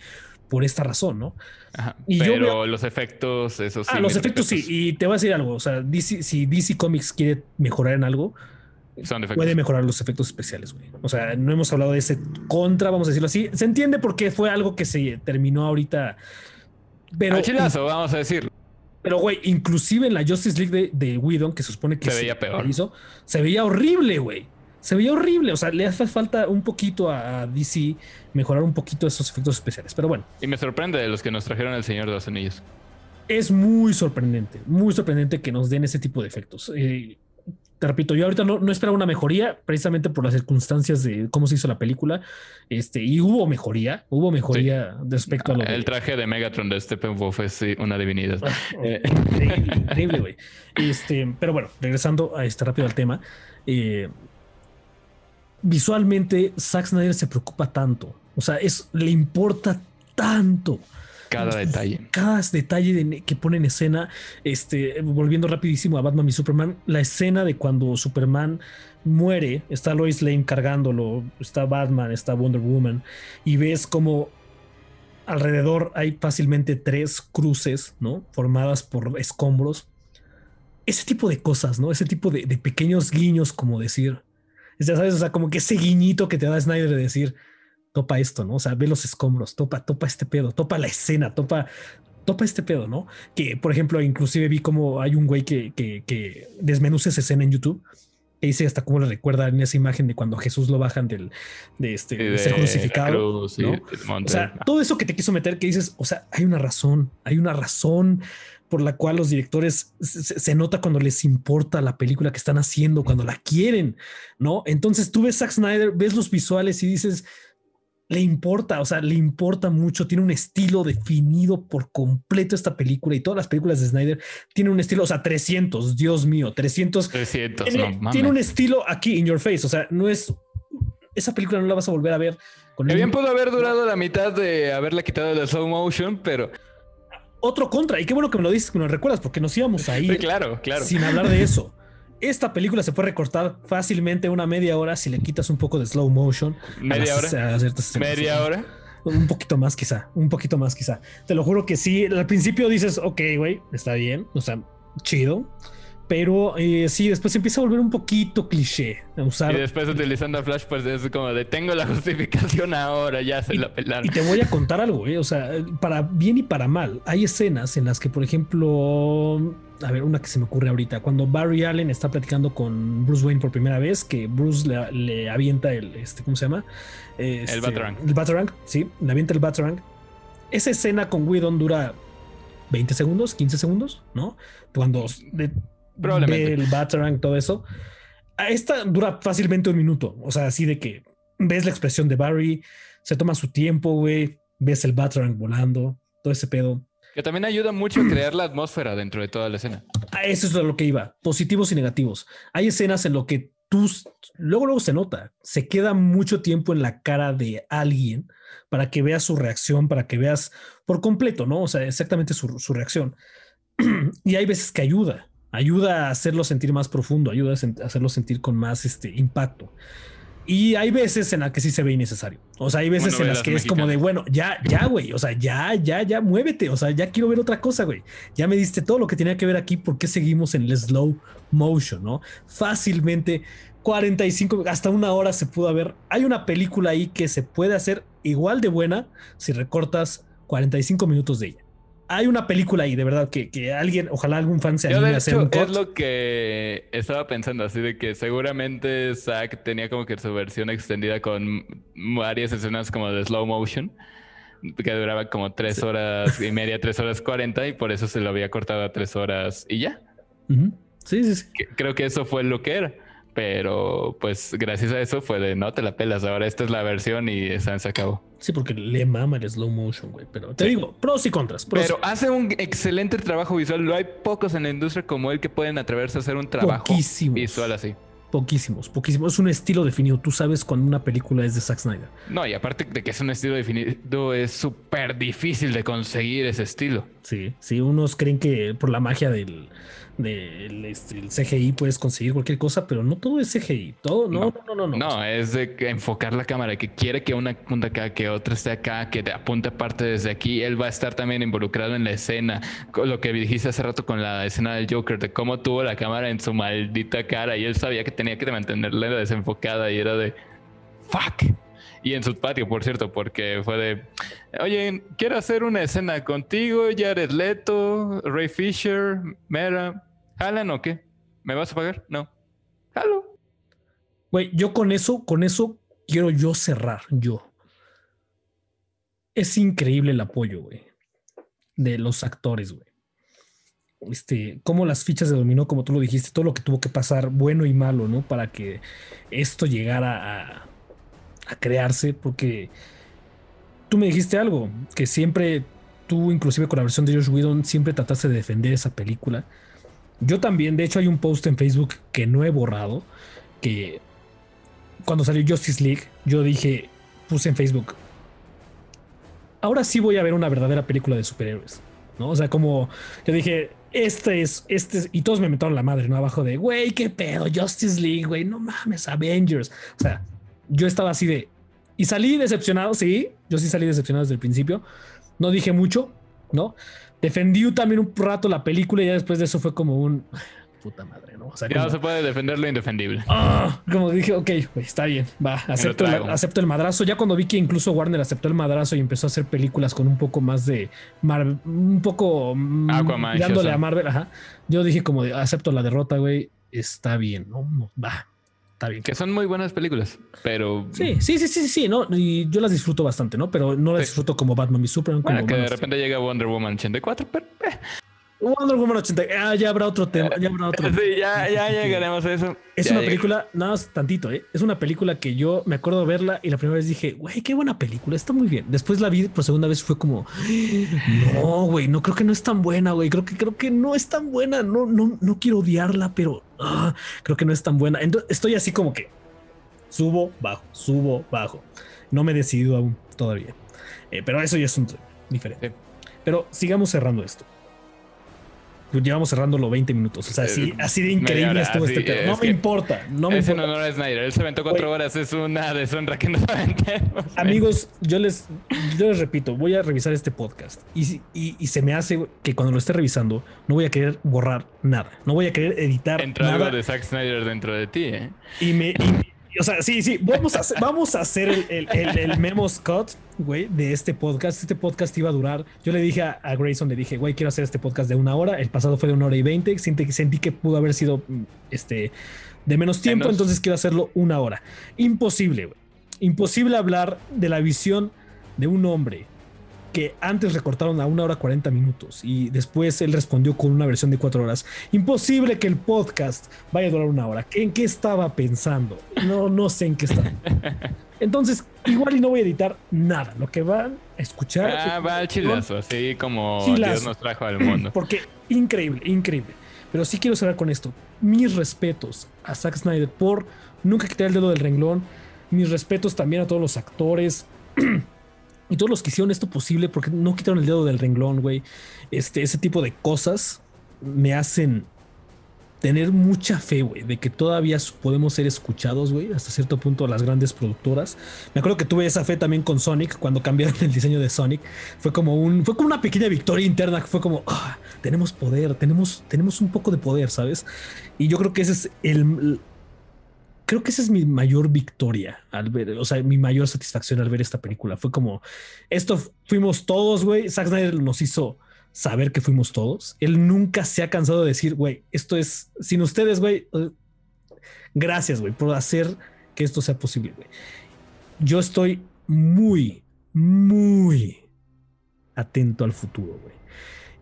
por esta razón, ¿no? Ajá. Y yo Pero veo- los efectos, eso sí. ah, los efectos sí, y te voy a decir algo, o sea, DC, si DC Comics quiere mejorar en algo, puede mejorar los efectos especiales, güey. O sea, no hemos hablado de ese contra, vamos a decirlo así. Se entiende porque fue algo que se terminó ahorita. Pero, Al chilazo, vamos a decir. pero, güey, inclusive en la Justice League de, de Whedon, que se supone que Se veía peor. hizo, se veía horrible, güey. Se veía horrible. O sea, le hace falta un poquito a, DC mejorar un poquito esos efectos especiales. Pero bueno, Y me sorprende de los que nos trajeron el Señor de los Anillos. es muy sorprendente, muy sorprendente que nos den ese tipo de efectos. Eh, te repito, yo ahorita no, no esperaba una mejoría, precisamente por las circunstancias de cómo se hizo la película. Este, y hubo mejoría, hubo mejoría respecto a lo de- El traje de Megatron de Steppenwolf es sí, una divinidad. Eh, Increíble, increíble, güey. Este, pero bueno, regresando a este rápido al tema. eh, visualmente, Zack Snyder se preocupa tanto. O sea, es, le importa tanto cada detalle. cada detalle de- que pone en escena, este, volviendo rapidísimo a Batman y Superman, la escena de cuando Superman muere, está Lois Lane cargándolo, está Batman, está Wonder Woman, y ves como alrededor hay fácilmente tres cruces, ¿no? Formadas por escombros. Ese tipo de cosas, ¿no? Ese tipo de, de pequeños guiños, como decir, ya sabes, o sea, como que ese guiñito que te da Snyder de decir, topa esto, ¿no? O sea, ve los escombros, topa, topa este pedo, topa la escena, topa, topa este pedo, ¿no? Que, por ejemplo, inclusive vi como hay un güey que, que, que desmenuza esa escena en YouTube. Que dice hasta cómo le recuerda en esa imagen de cuando Jesús lo bajan del, de, este, Sí, de ser de crucificado. Cruz, sí, ¿no? monte. O sea, todo eso que te quiso meter, que dices, o sea, hay una razón, hay una razón por la cual los directores se, nota cuando les importa la película que están haciendo, cuando la quieren, ¿no? Entonces tú ves Zack Snyder, ves los visuales y dices, le importa, o sea, le importa mucho, tiene un estilo definido por completo esta película y todas las películas de Snyder tienen un estilo, o sea, 300, Dios mío, 300 300, tiene, no mames. tiene un estilo aquí in your face. O sea, no es. Esa película no la vas a volver a ver con Que el bien pudo haber durado la mitad de haberle quitado el slow motion, pero otro contra. Y qué bueno que me lo dices, que me lo recuerdas, porque nos íbamos a ir sí, claro, claro. sin hablar de eso. Esta película se puede recortar fácilmente una media hora si le quitas un poco de slow motion. Media hora. Media hora. Un poquito más, quizá. Un poquito más, quizá. Te lo juro que sí. Al principio dices, ok, güey, está bien. O sea, chido. Pero eh, sí, después empieza a volver un poquito cliché. A usar Y después utilizando a Flash, pues es como de tengo la justificación ahora, ya se la pelaron. Y te voy a contar algo, ¿eh? o sea, para bien y para mal. Hay escenas en las que, por ejemplo, a ver, una que se me ocurre ahorita, cuando Barry Allen está platicando con Bruce Wayne por primera vez, que Bruce le, le avienta el, este, ¿cómo se llama? Este, Batarang. El Batarang, sí, le avienta el Batarang. Esa escena con Whedon dura 20 segundos, 15 segundos, ¿no? Cuando de, Probablemente. ve el Batarang, todo eso. esta dura fácilmente un minuto. O sea, así de que ves la expresión de Barry, se toma su tiempo, güey, ves el Batarang volando, todo ese pedo. Que también ayuda mucho a crear la atmósfera dentro de toda la escena. A eso es lo que iba, positivos y negativos. Hay escenas en lo que tú, luego, luego se nota, se queda mucho tiempo en la cara de alguien para que veas su reacción, para que veas por completo, ¿no? O sea, exactamente su, su reacción. y hay veces que ayuda, ayuda a hacerlo sentir más profundo, ayuda a hacerlo sentir con más este, impacto. Y hay veces en las que sí se ve innecesario. O sea, hay veces en las que es como de, bueno, ya, ya, güey. O sea, ya, ya, ya, muévete. O sea, ya quiero ver otra cosa, güey. Ya me diste todo lo que tenía que ver aquí. ¿Por qué seguimos en el slow motion, no? Fácilmente 45, hasta una hora se pudo ver. Hay una película ahí que se puede hacer igual de buena si recortas 45 minutos de ella hay una película ahí, de verdad, que, que alguien, ojalá algún fan se anime a hacer un Es lo que estaba pensando, así de que seguramente Zack tenía como que su versión extendida con varias escenas como de slow motion, que duraba como tres horas y media, tres horas cuarenta, y por eso se lo había cortado a tres horas y ya. Sí, sí, sí. Creo que eso fue lo que era. Pero pues gracias a eso fue de no te la pelas. Ahora esta es la versión y esa se acabó. Sí, porque le mama el slow motion, güey. Pero te digo, pros y contras. pero hace un excelente trabajo visual. No hay pocos en la industria como él que pueden atreverse a hacer un trabajo visual así. Poquísimos, poquísimos. Es un estilo definido. Tú sabes cuando una película es de Zack Snyder. No, y aparte de que es un estilo definido, es súper difícil de conseguir ese estilo. Sí, sí. Unos creen que por la magia del, del este, el CGI puedes conseguir cualquier cosa, pero no todo es CGI. Todo, no, no, no, no. No, es de enfocar la cámara, que quiere que una punta acá, que otra esté acá, que te apunte aparte desde aquí. Él va a estar también involucrado en la escena. Lo que dijiste hace rato con la escena del Joker, de cómo tuvo la cámara en su maldita cara y él sabía que tenía que mantenerla desenfocada y era de fuck. Y en su patio, por cierto, porque fue de, oye, quiero hacer una escena contigo, Jared Leto, Ray Fisher, Mera, ¿Jalan o qué? ¿Me vas a pagar? No. Jalo. Güey, yo con eso, con eso quiero yo cerrar, yo. Es increíble el apoyo, güey, de los actores, güey. Este, como las fichas de dominó, como tú lo dijiste, todo lo que tuvo que pasar, bueno y malo, ¿no? Para que esto llegara a, a crearse, porque tú me dijiste algo, que siempre tú, inclusive con la versión de Josh Whedon, siempre trataste de defender esa película yo también, de hecho hay un post en Facebook que no he borrado, que cuando salió Justice League, yo dije, puse en Facebook, ahora sí voy a ver una verdadera película de superhéroes, ¿no? O sea, como yo dije, este es, este es, y todos me metieron la madre, ¿no? Abajo de, güey, qué pedo, Justice League, güey, no mames, Avengers. O sea, yo estaba así de, y salí decepcionado, sí, yo sí salí decepcionado desde el principio, no dije mucho, ¿no? defendí también un rato la película y ya después de eso fue como un puta madre, ¿no? O sea, ya no se puede defender lo indefendible. Ah, como dije, ok, está bien, va, acepto, acepto el madrazo. Ya cuando vi que incluso Warner aceptó el madrazo y empezó a hacer películas con un poco más de un poco mm, dándole a Marvel, ajá. Yo dije como de, acepto la derrota, güey, está bien, no va, está bien. Que son muy buenas películas, pero. Sí, sí, sí, sí, sí, ¿no? Y yo las disfruto bastante, ¿no? Pero no las disfruto como Batman y Superman. Como que de repente llega Wonder Woman 84, pero. Wonder Woman 80. Ah, ya habrá otro tema. Ya habrá otro. Sí, ya, ya llegaremos a eso. Es una película, nada más tantito, ¿eh? Es una película que yo me acuerdo de verla y la primera vez dije, güey, qué buena película, está muy bien. Después la vi por segunda vez fue como, no, güey, no creo que no es tan buena, güey. Creo que creo que no es tan buena. No, no, no quiero odiarla, pero ah, creo que no es tan buena. Entonces, estoy así como que subo, bajo, subo, bajo. No me he decidido aún todavía. Eh, pero eso ya es un diferente. Pero sigamos cerrando esto. Llevamos cerrando los 20 minutos. O sea, así, eh, así de increíble estuvo este pedo. No me importa. No me ese importa. no, es Snyder. Él se aventó cuatro horas. Es una deshonra que nos aventemos. Amigos, yo les, yo les repito, voy a revisar este podcast. Y, y, y, se me hace que cuando lo esté revisando, no voy a querer borrar nada. No voy a querer editar Entra nada. algo de Zack Snyder dentro de ti, ¿eh? Y me... o sea, sí, sí, vamos a hacer, vamos a hacer el, el, el, memo Scott, güey, de este podcast. Este podcast iba a durar. Yo le dije a, Grayson, le dije, güey, quiero hacer este podcast de una hora. El pasado fue de una hora y veinte. Sentí, sentí que pudo haber sido mm, este, de menos tiempo, entonces quiero hacerlo una hora. Imposible, güey. Imposible hablar de la visión de un hombre que antes recortaron a una hora 40 minutos y después él respondió con una versión de cuatro horas. Imposible que el podcast vaya a durar una hora. ¿En qué estaba pensando? No, no sé en qué estaba. Entonces, igual y no voy a editar nada. Lo que van a escuchar. Ah, va al chilazo, así como Dios nos trajo al mundo. Porque increíble, increíble. Pero sí quiero cerrar con esto. Mis respetos a Zack Snyder por nunca quitar el dedo del renglón. Mis respetos también a todos los actores. y todos los que hicieron esto posible porque no quitaron el dedo del renglón, güey. Este, ese tipo de cosas me hacen tener mucha fe, güey, de que todavía podemos ser escuchados, güey, hasta cierto punto las grandes productoras. Me acuerdo que tuve esa fe también con Sonic cuando cambiaron el diseño de Sonic. Fue como un, fue como una pequeña victoria interna, fue como, ah, tenemos poder, tenemos, tenemos un poco de poder, ¿sabes? Y yo creo que ese es el, creo que esa es mi mayor victoria al ver, o sea, mi mayor satisfacción al ver esta película. Fue como, esto fuimos todos, güey. Zack Snyder nos hizo saber que fuimos todos. Él nunca se ha cansado de decir, güey, esto es sin ustedes, güey. Eh, gracias, güey, por hacer que esto sea posible, güey. Yo estoy muy, muy atento al futuro, güey.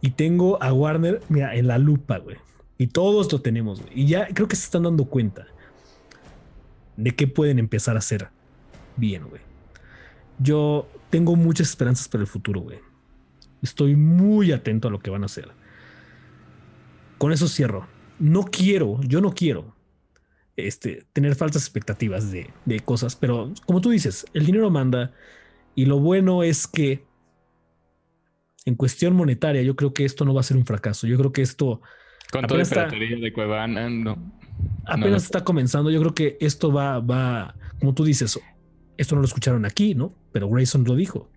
Y tengo a Warner, mira, en la lupa, güey. Y todos lo tenemos, güey. Y ya creo que se están dando cuenta de qué pueden empezar a hacer bien, güey. Yo tengo muchas esperanzas para el futuro, güey. Estoy muy atento a lo que van a hacer. Con eso cierro. No quiero, yo no quiero este, tener falsas expectativas de, de cosas, pero como tú dices, el dinero manda y lo bueno es que en cuestión monetaria, yo creo que esto no va a ser un fracaso. Yo creo que esto. Con toda la de Cuevana, no. Apenas está comenzando. Yo creo que esto va, va, como tú dices, esto no lo escucharon aquí, ¿no? Pero Grayson lo dijo.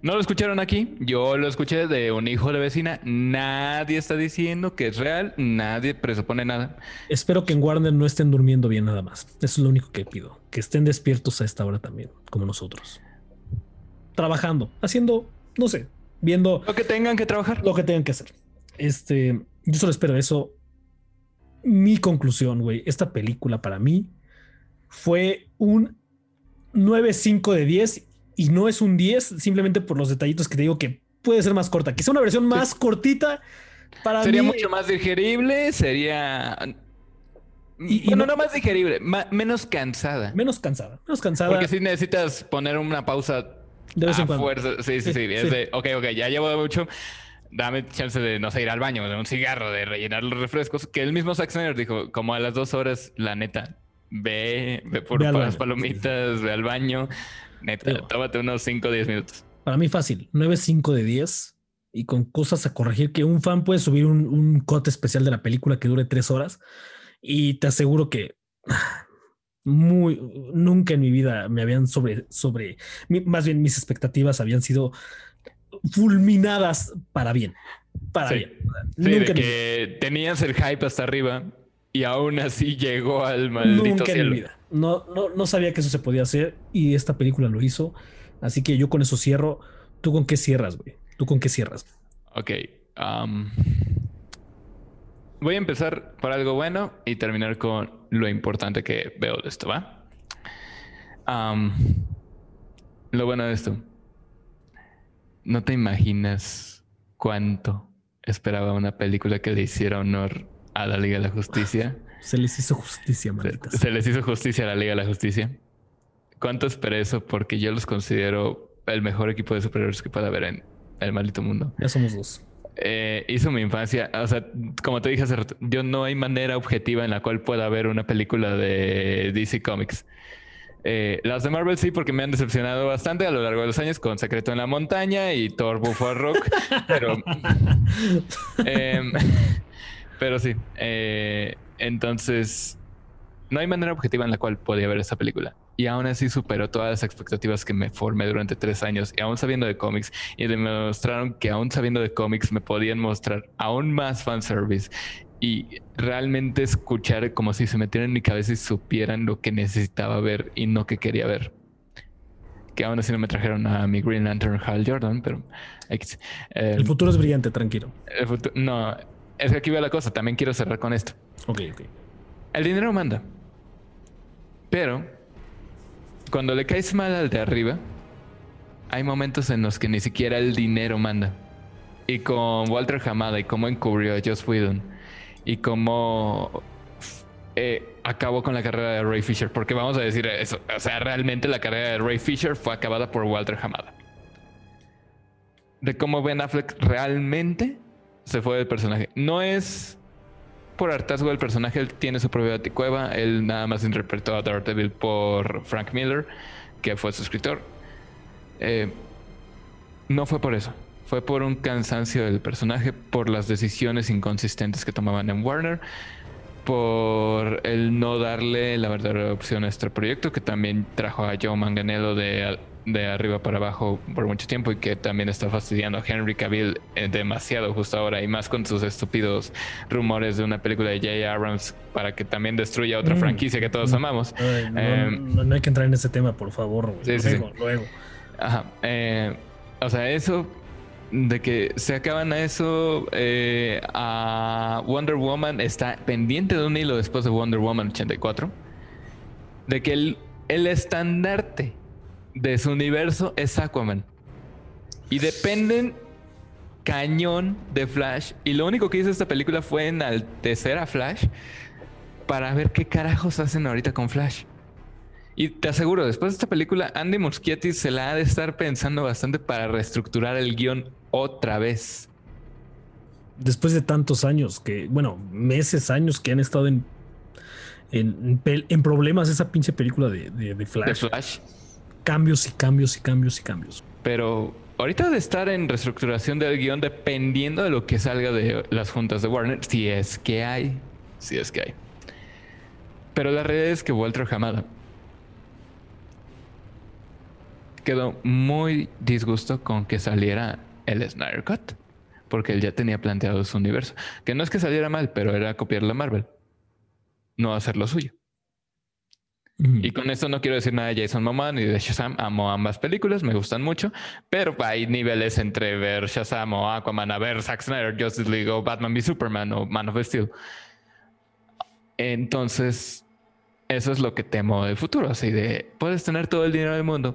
No lo escucharon aquí, yo lo escuché de un hijo de vecina. Nadie está diciendo que es real, nadie presupone nada. Espero que en Warner no estén durmiendo bien nada más. Eso es lo único que pido, que estén despiertos a esta hora también, como nosotros. Trabajando, haciendo, no sé, viendo lo que tengan que trabajar, lo que tengan que hacer. Este, yo solo espero eso. Mi conclusión, güey, esta película para mí fue un 9.5 de 10 y no es un 10 simplemente por los detallitos que te digo que puede ser más corta. Quizá una versión más cortita para Sería mucho más digerible, sería... Y, bueno, no, más digerible, menos cansada. Menos cansada, menos cansada. Porque si necesitas poner una pausa de vez en cuando. Fuerza. Sí, sí, sí, Es de, ok, ok, ya llevo mucho. Dame chance de, no sé, ir al baño, de un cigarro, de rellenar los refrescos. Que el mismo Zack Snyder dijo, como a las dos horas, la neta, ve, ve por las palomitas, ve al baño. Neta, tómate unos 5 o 10 minutos. Para mí fácil, 9, 5 de 10 y con cosas a corregir que un fan puede subir un, un cote especial de la película que dure 3 horas y te aseguro que muy nunca en mi vida me habían sobre sobre más bien mis expectativas habían sido fulminadas para bien para bien nunca que tenías el hype hasta arriba y aún así llegó al maldito nunca En mi vida. No, no, no sabía que eso se podía hacer y esta película lo hizo. Así que yo con eso cierro. ¿Tú con qué cierras, güey? ¿Tú con qué cierras? Ok. voy a empezar por algo bueno y terminar con lo importante que veo de esto, ¿va? lo bueno de esto. No te imaginas cuánto esperaba una película que le hiciera honor a la Liga de la Justicia. Se les hizo justicia, malditas. Se, les hizo justicia a la Liga de la Justicia. ¿Cuánto esperé eso? Porque yo los considero el mejor equipo de superhéroes que pueda haber en el maldito mundo. Ya somos dos. Eh, hizo mi infancia. O sea, como te dije hace rato, yo no hay manera objetiva en la cual pueda haber una película de DC Comics. Eh, las de Marvel sí, porque me han decepcionado bastante a lo largo de los años con Secreto en la Montaña y Thor Buffalo Rock. pero, em, pero sí. Eh, entonces, no hay manera objetiva en la cual podía ver esa película. Y aún así superó todas las expectativas que me formé durante tres años. Y aún sabiendo de cómics, y me mostraron que aún sabiendo de cómics me podían mostrar aún más fanservice. Y realmente escuchar como si se metieran en mi cabeza y supieran lo que necesitaba ver y no que quería ver. Que aún así no me trajeron a mi Green Lantern Hal Jordan, pero... el futuro es brillante, tranquilo. no, es que aquí veo la cosa. También quiero cerrar con esto. Ok, ok. El dinero manda. Pero cuando le caes mal al de arriba, hay momentos en los que ni siquiera el dinero manda. Y con Walter Hamada y cómo encubrió a Joss Whedon y cómo eh, acabó con la carrera de Ray Fisher. Porque vamos a decir eso. O sea, realmente la carrera de Ray Fisher fue acabada por Walter Hamada. De cómo Ben Affleck realmente se fue del personaje. No es por hartazgo del personaje, él tiene su propia cueva. Él nada más interpretó a Daredevil por Frank Miller, que fue su escritor. Eh, no fue por eso. Fue por un cansancio del personaje, por las decisiones inconsistentes que tomaban en Warner, por el no darle la verdadera opción a este proyecto, que también trajo a Joe Manganello de, de arriba para abajo por mucho tiempo y que también está fastidiando a Henry Cavill eh, demasiado justo ahora y más con sus estúpidos rumores de una película de J. Abrams para que también destruya otra mm. franquicia que todos amamos. Em, no, hay que entrar en ese tema, por favor. luego, luego. Ajá. Eh, o sea, eso de que se acaban a eso eh, a Wonder Woman está pendiente de un hilo después de Wonder Woman 84 de que el, el estandarte de su universo es Aquaman y dependen cañón de Flash y lo único que hizo esta película fue enaltecer a Flash para ver qué carajos hacen ahorita con Flash. Y te aseguro, después de esta película, Andy Muschietti se la ha de estar pensando bastante para reestructurar el guion otra vez. Después de tantos años que, bueno, meses, años que han estado en, en, problemas esa pinche película de, de, Flash. De Flash. Cambios y cambios y cambios y cambios. Pero ahorita de estar en reestructuración del guion dependiendo de lo que salga de las juntas de Warner, si es que hay, si es que hay. Pero la realidad es que Walter Hamada quedó muy disgusto con que saliera el Snyder Cut, porque él ya tenía planteado su universo. Que no es que saliera mal, pero era copiar la Marvel, no hacer lo suyo. Y con esto no quiero decir nada de Jason Momoa ni de Shazam. Amo ambas películas, me gustan mucho, pero hay niveles entre ver Shazam o Aquaman a ver Zack Snyder, Justice League o Batman v Superman o Man of Steel. Entonces, eso es lo que temo del futuro. Así de puedes tener todo el dinero del mundo,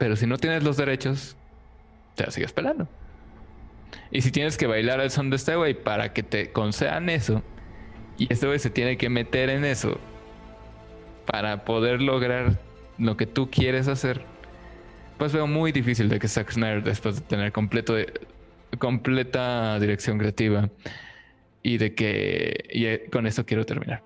pero si no tienes los derechos, te sigues pelando. Y si tienes que bailar al son de este güey para que te concedan eso, y este güey se tiene que meter en eso para poder lograr lo que tú quieres hacer, pues veo muy difícil de que Zack Snyder, después de tener completo completa dirección creativa, y de que. Y eh, con esto quiero terminar.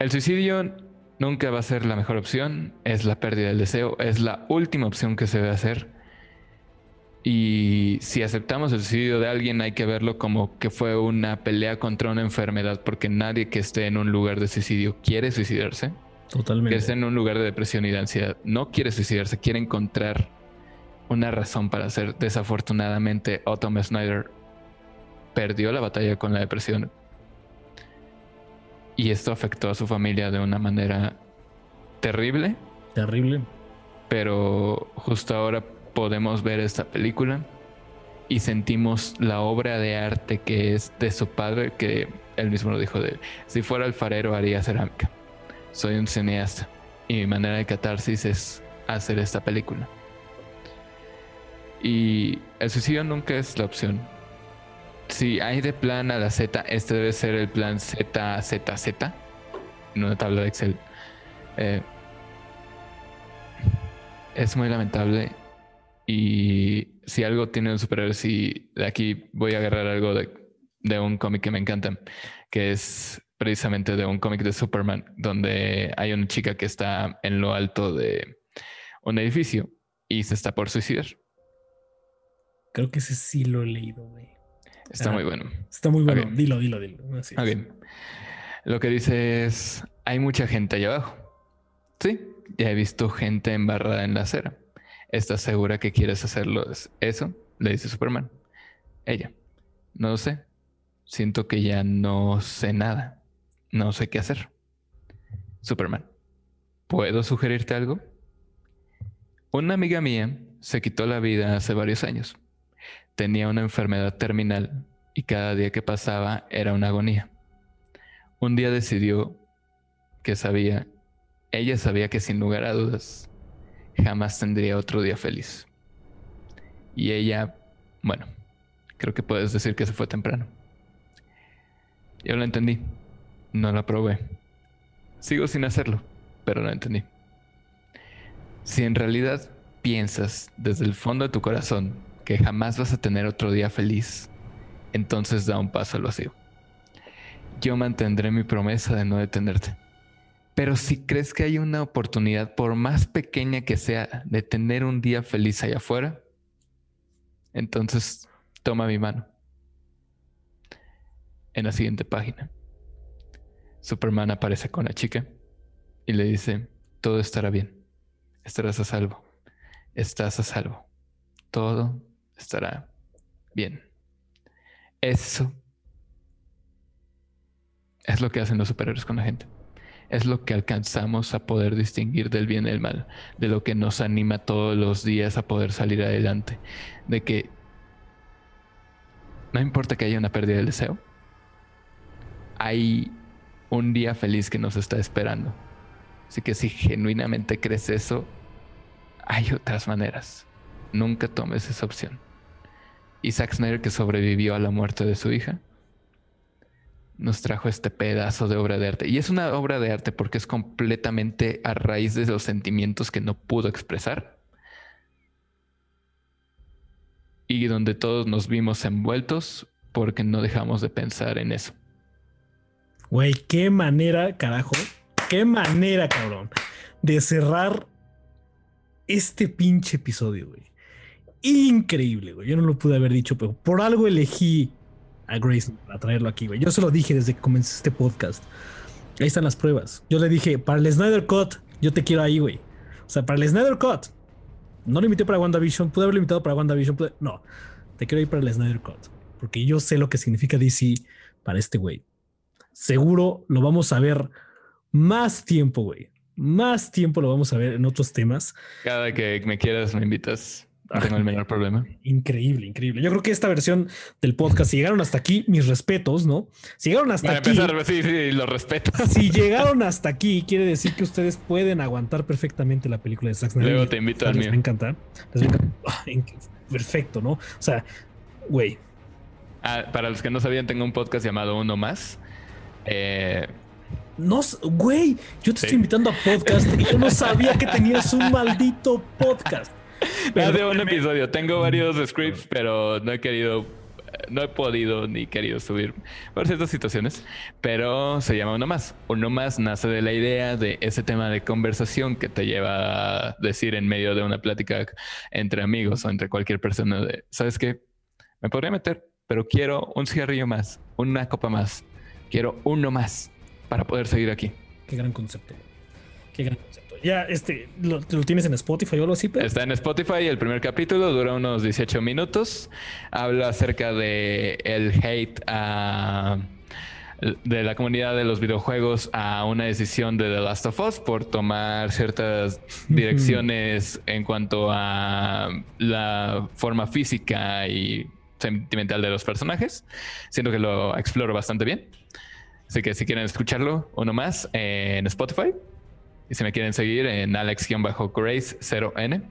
El suicidio nunca va a ser la mejor opción, es la pérdida del deseo, es la última opción que se debe hacer. Y si aceptamos el suicidio de alguien, hay que verlo como que fue una pelea contra una enfermedad, porque nadie que esté en un lugar de suicidio quiere suicidarse. Totalmente. Que esté en un lugar de depresión y de ansiedad no quiere suicidarse, quiere encontrar una razón para hacer. Desafortunadamente, Otto Snyder perdió la batalla con la depresión y esto afectó a su familia de una manera terrible. Terrible. Pero justo ahora podemos ver esta película y sentimos la obra de arte que es de su padre, que él mismo lo dijo de él. Si fuera alfarero haría cerámica. Soy un cineasta y mi manera de catarsis es hacer esta película. Y el suicidio nunca es la opción si hay de plan a la Z, este debe ser el plan ZZZ en una tabla de Excel. Eh, es muy lamentable. Y si algo tiene un superhéroe, si de aquí voy a agarrar algo de, de un cómic que me encanta, que es precisamente de un cómic de Superman, donde hay una chica que está en lo alto de un edificio y se está por suicidar. Creo que ese sí lo he leído, güey. Está muy bueno. Está muy bueno. Dilo, dilo, dilo. Lo que dice es, hay mucha gente allá abajo. Sí, ya he visto gente embarrada en la acera. ¿Estás segura que quieres hacerlo? Eso, le dice Superman. Ella, no lo sé. Siento que ya no sé nada. No sé qué hacer. Superman, ¿puedo sugerirte algo? Una amiga mía se quitó la vida hace varios años tenía una enfermedad terminal y cada día que pasaba era una agonía. Un día decidió que sabía, ella sabía que sin lugar a dudas, jamás tendría otro día feliz. Y ella, bueno, creo que puedes decir que se fue temprano. Yo lo entendí. No la probé. Sigo sin hacerlo, pero lo entendí. Si en realidad piensas desde el fondo de tu corazón que jamás vas a tener otro día feliz, entonces da un paso al vacío. Yo mantendré mi promesa de no detenerte. Pero si crees que hay una oportunidad, por más pequeña que sea, de tener un día feliz allá afuera, entonces toma mi mano. En la siguiente página, Superman aparece con la chica y le dice, todo estará bien, estarás a salvo, estás a salvo, todo estará bien. Eso es lo que hacen los superhéroes con la gente. Es lo que alcanzamos a poder distinguir del bien y del mal, de lo que nos anima todos los días a poder salir adelante, de que no importa que haya una pérdida del deseo, hay un día feliz que nos está esperando. Así que si genuinamente crees eso, hay otras maneras. Nunca tomes esa opción. Isaac Snyder, que sobrevivió a la muerte de su hija, nos trajo este pedazo de obra de arte. Y es una obra de arte porque es completamente a raíz de los sentimientos que no pudo expresar. Y donde todos nos vimos envueltos porque no dejamos de pensar en eso. Güey, qué manera, carajo. Qué manera, cabrón, de cerrar este pinche episodio, güey. Increíble, güey. Yo no lo pude haber dicho, pero por algo elegí a Grace para traerlo aquí, güey. Yo se lo dije desde que comencé este podcast. Ahí están las pruebas. Yo le dije, para el Snyder Cut, yo te quiero ahí, güey. O sea, para el Snyder Cut. No lo invité para WandaVision. Pude haberlo invitado para WandaVision. No, te quiero ir para el Snyder Cut. Porque yo sé lo que significa DC para este güey. Seguro lo vamos a ver más tiempo, güey. Más tiempo lo vamos a ver en otros temas. Cada que me quieras, me invitas. No tengo el menor problema. Increíble, increíble. Yo creo que esta versión del podcast, si llegaron hasta aquí, mis respetos, ¿no? Si llegaron hasta aquí. Empezar, sí, sí, los respeto. Si llegaron hasta aquí, quiere decir que ustedes pueden aguantar perfectamente la película de Zack Snyder. Luego te invito al mío. Me encanta. Ah, Perfecto, ¿no? O sea, güey. Ah, para los que no sabían, tengo un podcast llamado Uno Más. Eh, no, güey, yo te estoy invitando a podcast y yo no sabía que tenías un maldito podcast. Me de un episodio. Tengo varios scripts, pero no he querido, no he podido ni querido subir por ciertas situaciones. Pero se llama Uno Más. Uno Más nace de la idea de ese tema de conversación que te lleva a decir en medio de una plática entre amigos o entre cualquier persona de, ¿sabes qué? Me podría meter, pero quiero un cigarrillo más, una copa más. Quiero uno más para poder seguir aquí. Qué gran concepto. Qué gran concepto. Ya, este, ¿lo, tienes en Spotify o algo así? Está en Spotify. El primer capítulo dura unos 18 minutos. Habla acerca de el hate de la comunidad de los videojuegos a una decisión de The Last of Us por tomar ciertas direcciones en cuanto a la forma física y sentimental de los personajes. Siento que lo exploro bastante bien. Así que si quieren escucharlo, uno más en Spotify. Y si me quieren seguir en alex-grace0n.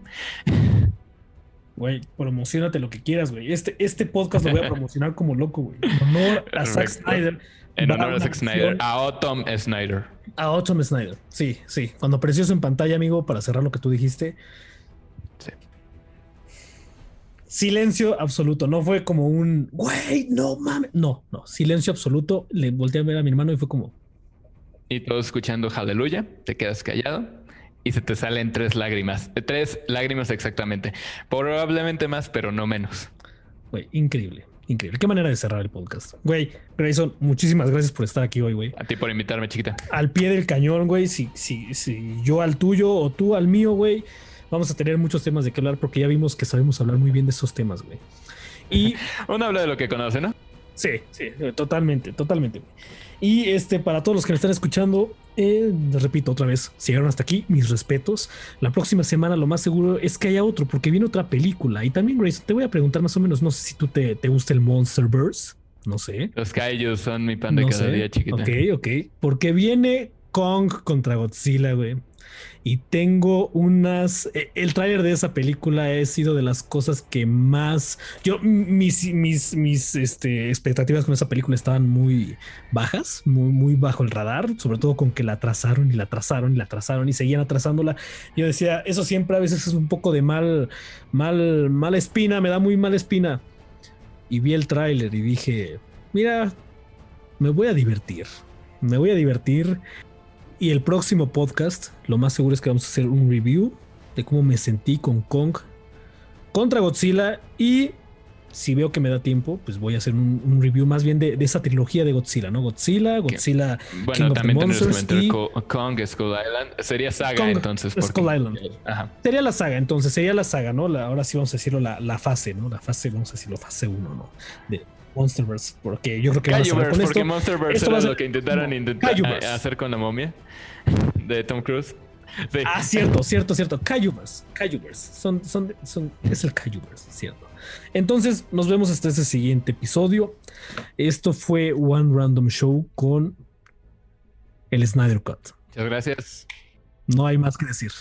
Güey, promocionate lo que quieras, güey. Este, este podcast lo voy a promocionar como loco, güey. En honor a Zack Snyder. En honor a Zack Snyder. A Autumn Snyder. A Autumn Snyder. Sí, sí. Cuando apareció en pantalla, amigo, para cerrar lo que tú dijiste. Sí. Silencio absoluto. No fue como un, güey, no mames. No, no. Silencio absoluto. Le volteé a ver a mi hermano y fue como, y todos escuchando aleluya, te quedas callado y se te salen tres lágrimas. Tres lágrimas exactamente. Probablemente más, pero no menos. Güey, increíble. Increíble. Qué manera de cerrar el podcast. Güey, Grayson, muchísimas gracias por estar aquí hoy, güey. A ti por invitarme, chiquita. Al pie del cañón, güey. Si, si, si yo al tuyo o tú al mío, güey. Vamos a tener muchos temas de qué hablar porque ya vimos que sabemos hablar muy bien de esos temas, güey. Y. Uno habla de lo que conoce, ¿no? Sí, sí, totalmente, totalmente. Y este, para todos los que me están escuchando, eh, repito otra vez, si llegaron hasta aquí, mis respetos. La próxima semana lo más seguro es que haya otro, porque viene otra película. Y también, Grace, te voy a preguntar más o menos, no sé si tú te, te gusta el Monsterverse. No sé. Los Kaijus son mi pan de cada día, chiquita. Ok, ok. Porque viene Kong contra Godzilla, güey. Y tengo unas. e- El tráiler de esa película ha sido de las cosas que más. Yo, mis, mis, mis este, expectativas con esa película estaban muy bajas, muy, muy bajo el radar, sobre todo con que la atrasaron y la atrasaron y la atrasaron y seguían atrasándola. Yo decía, eso siempre a veces es un poco de mal, mal, mala espina, me da muy mala espina. Y vi el tráiler y dije, mira, me voy a divertir. Me voy a divertir. Y el próximo podcast, lo más seguro es que vamos a hacer un review de cómo me sentí con Kong contra Godzilla. Y si veo que me da tiempo, pues voy a hacer un, un review más bien de, de esa trilogía de Godzilla, ¿no? Godzilla, Godzilla. King Bueno, of también Monsters y- Kong, Skull Island. Sería saga Kong, entonces. porque- Skull Island. Ajá. Sería la saga, entonces, sería la saga, ¿no? La- ahora sí vamos a decirlo, la, la fase, ¿no? La fase, vamos a decirlo, fase 1, ¿no? De Monsterverse, porque yo creo que van a porque. Monsterverse Esto era ser- lo que intentaron no, a- hacer con la momia de Tom Cruise. Sí. Ah, cierto, cierto, cierto. Kajuverse, Kajuverse. Son, son, son, es el Kajuverse, cierto. Entonces, nos vemos hasta ese siguiente episodio. Esto fue One Random Show con el Snyder Cut. Muchas gracias. No hay más que decir.